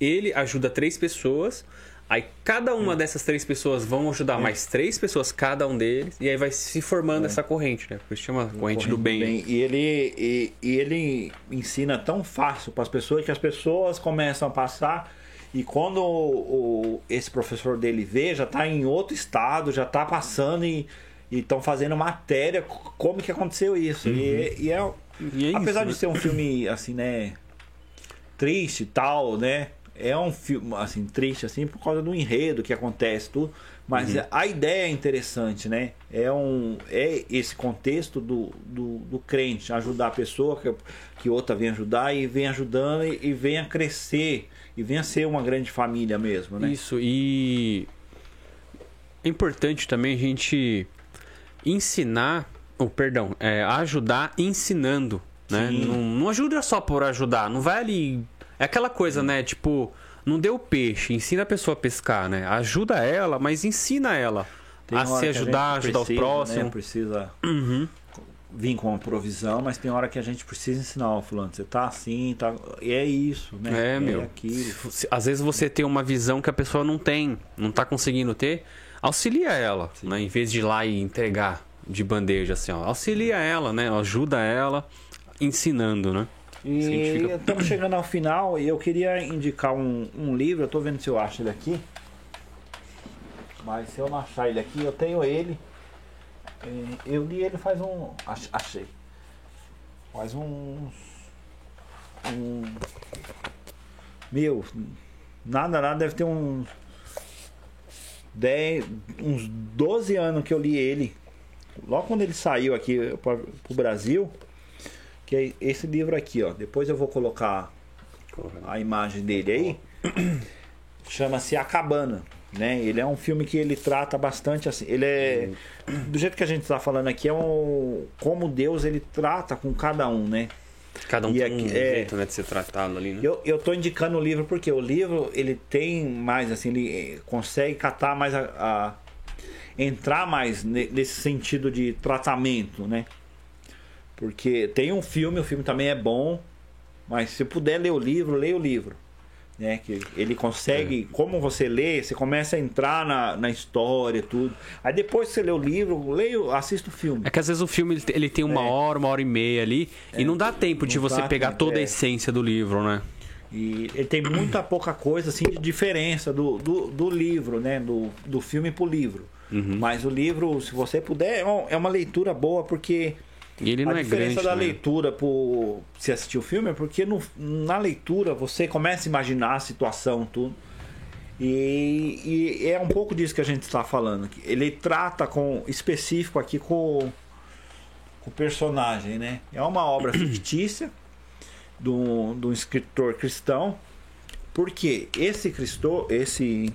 ele ajuda três pessoas, aí cada uma dessas três pessoas vão ajudar mais três pessoas, cada um deles, e aí vai se formando essa corrente, né? Por isso chama corrente, do bem. E ele, e, e ele ensina tão fácil para as pessoas que as pessoas começam a passar. E quando o, o- esse professor dele vê, já está em outro estado, já está passando e estão fazendo matéria como que aconteceu isso. E, e é, Uhum. E é apesar isso, de né? ser um filme assim, né, triste e tal, né? É um filme assim triste assim por causa do enredo que acontece tudo, mas Uhum. a ideia é interessante, né? É um é esse contexto do, do, do crente ajudar a pessoa que, que outra vem ajudar e vem ajudando e, e venha crescer e venha ser uma grande família mesmo, né? Isso, e é importante também a gente ensinar, ou perdão, é, ajudar ensinando, né? Não, não ajuda só por ajudar, não vai ali. É aquela coisa, né? Tipo, não deu peixe, ensina a pessoa a pescar, né? Ajuda ela, mas ensina ela a se que a ajudar, gente ajudar os precisa, próximos. Né? Precisa Uhum. vir com uma provisão, mas tem hora que a gente precisa ensinar, ó, fulano, você tá assim, tá. E é isso, né? É, meu. aquilo. Às vezes você tem uma visão que a pessoa não tem, não tá conseguindo ter, auxilia ela, né? Em vez de ir lá e entregar de bandeja, assim, ó. Auxilia ela, né? Ajuda ela ensinando, né? E estamos chegando ao final e eu queria indicar um, um livro, eu tô vendo se eu acho ele aqui. Mas se eu não achar ele aqui, eu tenho ele. É, Eu li ele faz um. ach- Achei. Faz uns. Um. Meu, nada, nada, deve ter uns. 10, uns 12 anos que eu li ele. Logo quando ele saiu aqui para o Brasil. Que é esse livro aqui, ó. Depois eu vou colocar a imagem dele aí. Chama-se A Cabana, né? Ele é um filme que ele trata bastante assim. Ele é do jeito que a gente está falando aqui é um como Deus ele trata com cada um, né? Cada um E tem aqui- um é. jeito, né, de ser tratado ali, né? Eu, eu tô indicando o livro porque o livro ele tem mais assim, ele eh, consegue catar mais a, a- entrar mais ne- nesse sentido de tratamento, né? Porque tem um filme, o filme também é bom, mas se puder ler o livro, leia o livro. Né? Que ele consegue, É. como você lê, você começa a entrar na, na história tudo. Aí depois que você lê o livro, leia, o- assista o filme. É que às vezes o filme ele- tem uma É. hora, uma hora e meia ali, e não dá tempo de não você dá pegar tempo, toda a é. essência do livro, né? E ele tem muita pouca coisa assim de diferença do, do, do livro, né? Do, do filme pro livro. Uhum. Mas o livro, se você puder, é é uma leitura boa, porque E ele não a é diferença grande, da né? leitura pro se assistir o filme é porque no, na leitura você começa a imaginar a situação, tudo. E, e é um pouco disso que a gente está falando. Ele trata com específico aqui com, com o personagem, né? É uma obra fictícia de um, de um escritor cristão. Porque esse cristão, esse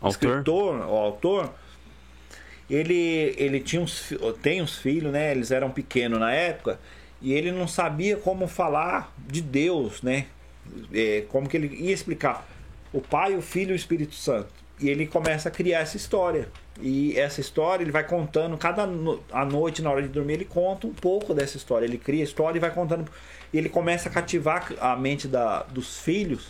Autor? escritor, o autor, ele, ele tinha uns, tem uns filhos, né? Eles eram pequenos na época e ele não sabia como falar de Deus, né? É, como que ele ia explicar o Pai, o Filho e o Espírito Santo. E ele começa a criar essa história. E essa história ele vai contando cada no, noite na hora de dormir ele conta um pouco dessa história. Ele cria a história e vai contando. E ele começa a cativar a mente da, dos filhos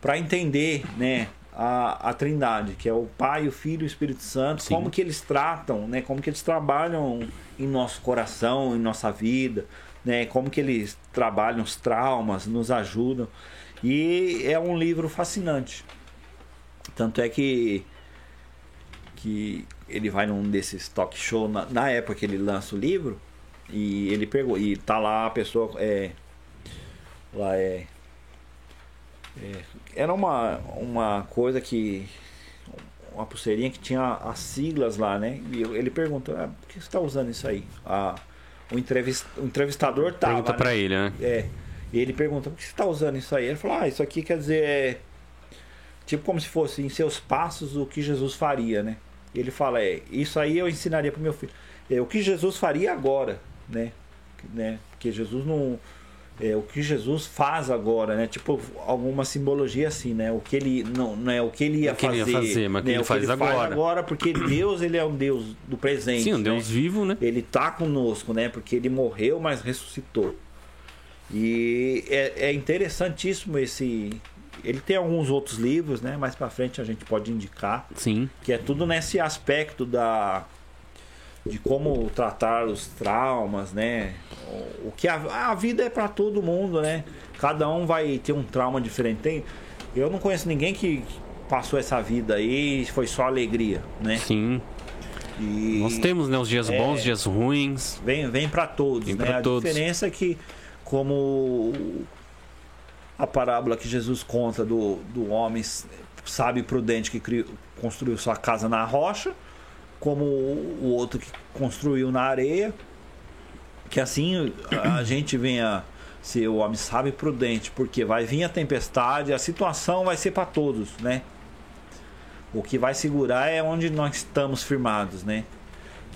para entender, né, a, a Trindade, que é o Pai, o Filho e o Espírito Santo, Sim. como que eles tratam, né, como que eles trabalham em nosso coração, em nossa vida, né, como que eles trabalham os traumas, nos ajudam. E é um livro fascinante. Tanto é que que ele vai num desses talk show na, na época que ele lança o livro e ele pegou e tá lá a pessoa é lá é é, era uma, uma coisa que. Uma pulseirinha que tinha as siglas lá, né? E ele perguntou: ah, por que você está usando isso aí? Ah, o, entrevist, o entrevistador tava. Pergunta né? pra ele, né? É. E ele pergunta: por que você está usando isso aí? Ele falou: ah, isso aqui quer dizer. é Tipo como se fosse em seus passos o que Jesus faria, né? E ele fala: é, isso aí eu ensinaria pro meu filho. É o que Jesus faria agora, né? né? Porque Jesus não. É, o que Jesus faz agora, né? Tipo, alguma simbologia assim, né? O que ele não, não é o que ele ia O que ele fazer, ia fazer, mas o que né? ele faz agora. agora, porque Deus, ele é um Deus do presente. Sim, um né? Deus vivo, né? Ele tá conosco, né? Porque ele morreu, mas ressuscitou. E é, é interessantíssimo esse. Ele tem alguns outros livros, né? Mais pra frente a gente pode indicar, Sim. que é tudo nesse aspecto da de como tratar os traumas, né? O que a, a vida é pra todo mundo, né? Cada um vai ter um trauma diferente. Tem, eu não conheço ninguém que passou essa vida aí e foi só alegria, né? Sim. E Nós temos, né, os dias É. bons, dias ruins. Vem, vem para todos, Vem né? pra a todos. diferença é que, como a parábola que Jesus conta do, do homem sábio e prudente que criou, construiu sua casa na rocha, como o outro que construiu na areia, que assim a gente venha ser o homem prudente, porque vai vir a tempestade, a situação vai ser para todos, né? O que vai segurar é onde nós estamos firmados, né?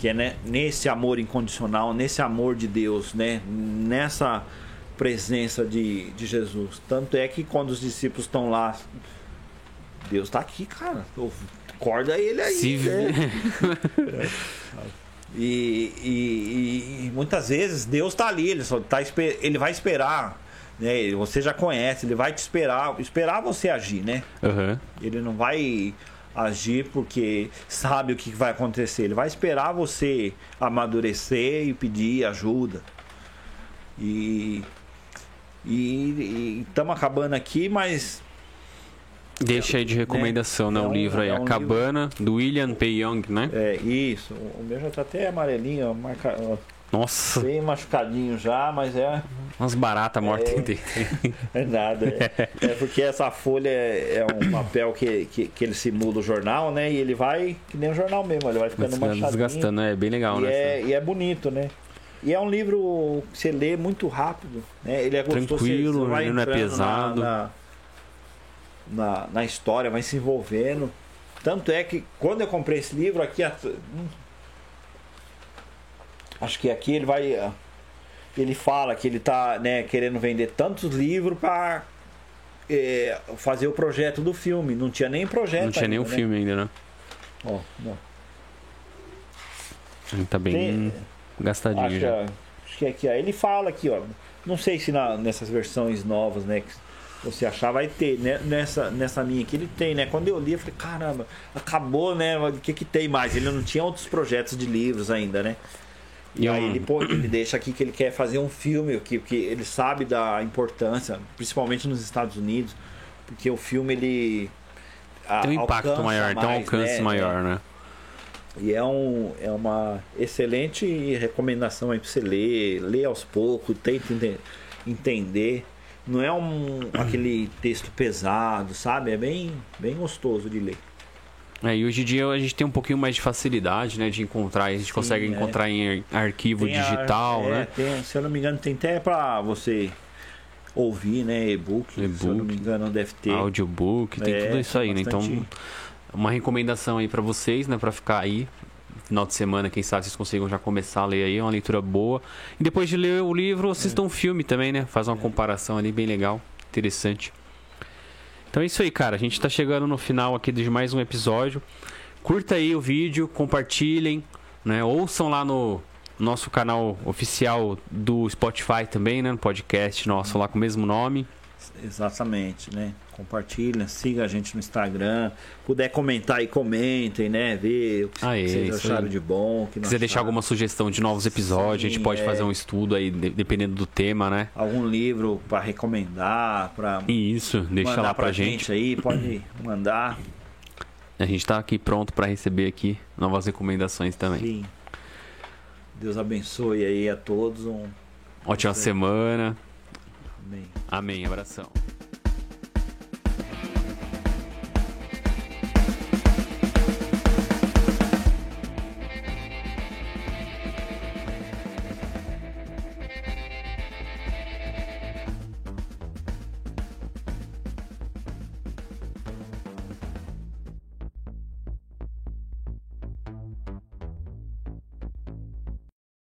que é né, nesse amor incondicional, nesse amor de Deus, né, nessa presença de, de Jesus. Tanto é que quando os discípulos estão lá, Deus está aqui, cara. Acorda ele aí. Se né? E, e- e muitas vezes Deus está ali, ele, só tá, ele vai esperar. Né? Você já conhece, ele vai te esperar, esperar você agir, né? Aham. Ele não vai agir porque sabe o que vai acontecer. Ele vai esperar você amadurecer e pedir ajuda. E e estamos acabando aqui, mas Deixa aí de recomendação, né? É o um- livro aí, é A um Cabana, do William P. Young, né? é isso. O meu já tá até amarelinho, ó, marca, Nossa, bem machucadinho já, mas é, umas baratas mortas É. dentro. é nada. É, é porque essa folha é, é um papel que, que, que ele simula o jornal, né? E ele vai, que nem o jornal mesmo, ele vai ficando Mas manchadinho. desgastando, é bem legal, E né? é, e é bonito, né? E é um livro que você lê muito rápido, né? Ele é gostoso, Tranquilo, você, você vai não é pesado. Na, na, na, na história, vai se envolvendo. Tanto é que quando eu comprei esse livro aqui, hum, acho que aqui ele vai, ah, ele fala que ele tá, né, querendo vender tantos livros para fazer o projeto do filme. Não tinha nem projeto. Não tinha nem o ainda, né? filme ainda, né? Ó, não. Ele tá bem Tem- gastadinho Acho, já. acho que aqui, ó, ele fala aqui, ó. Não sei se na- nessas versões novas, né, que você achar vai ter, né? Nessa, nessa minha aqui ele tem, né? Quando eu li, eu falei, caramba, acabou, né? O que que tem mais? Ele não tinha outros projetos de livros ainda, né? E, aí ele, pô, ele deixa aqui que ele quer fazer um filme, que, que ele sabe da importância, principalmente nos Estados Unidos, porque o filme ele a- Tem um impacto maior, tem um mais, alcance né? maior, né? E é, um, é uma excelente recomendação aí pra você ler, ler aos poucos, tenta ente- entender. Não é um aquele texto pesado, sabe? É bem, bem gostoso de ler. É, e hoje em dia a gente tem um pouquinho mais de facilidade, né, de encontrar, a gente Sim, consegue é. encontrar em arquivo Tem digital, é, né? tem- se eu não me engano, tem até pra você ouvir, né? E-book. Se eu não me engano, deve ter. Audiobook, tem É, tudo isso aí, né? Então, uma recomendação aí pra vocês, né, Pra ficar aí final de semana, quem sabe vocês consigam já começar a ler aí, é uma leitura boa. E depois de ler o livro, assistam um filme também, né? Faz uma comparação ali bem legal, interessante. Então é isso aí, cara. A gente tá chegando no final aqui de mais um episódio. Curta aí o vídeo, compartilhem, né? Ouçam lá no nosso canal oficial do Spotify também, né? No podcast nosso lá com o mesmo nome. Exatamente, né? Compartilha, siga a gente no Instagram. Puder comentar aí, comentem, né? Ver o que Aê, vocês acharam aí. de bom. Que quiser deixar alguma sugestão de novos episódios, a gente Sim, pode é. fazer um estudo aí, de- dependendo do tema, né? Algum livro para recomendar, para isso, deixa lá pra gente. aí, pode mandar. A gente tá aqui pronto pra receber aqui novas recomendações também. Sim. Deus abençoe aí a todos. Um... Ótima semana. Amém. Amém. Abração.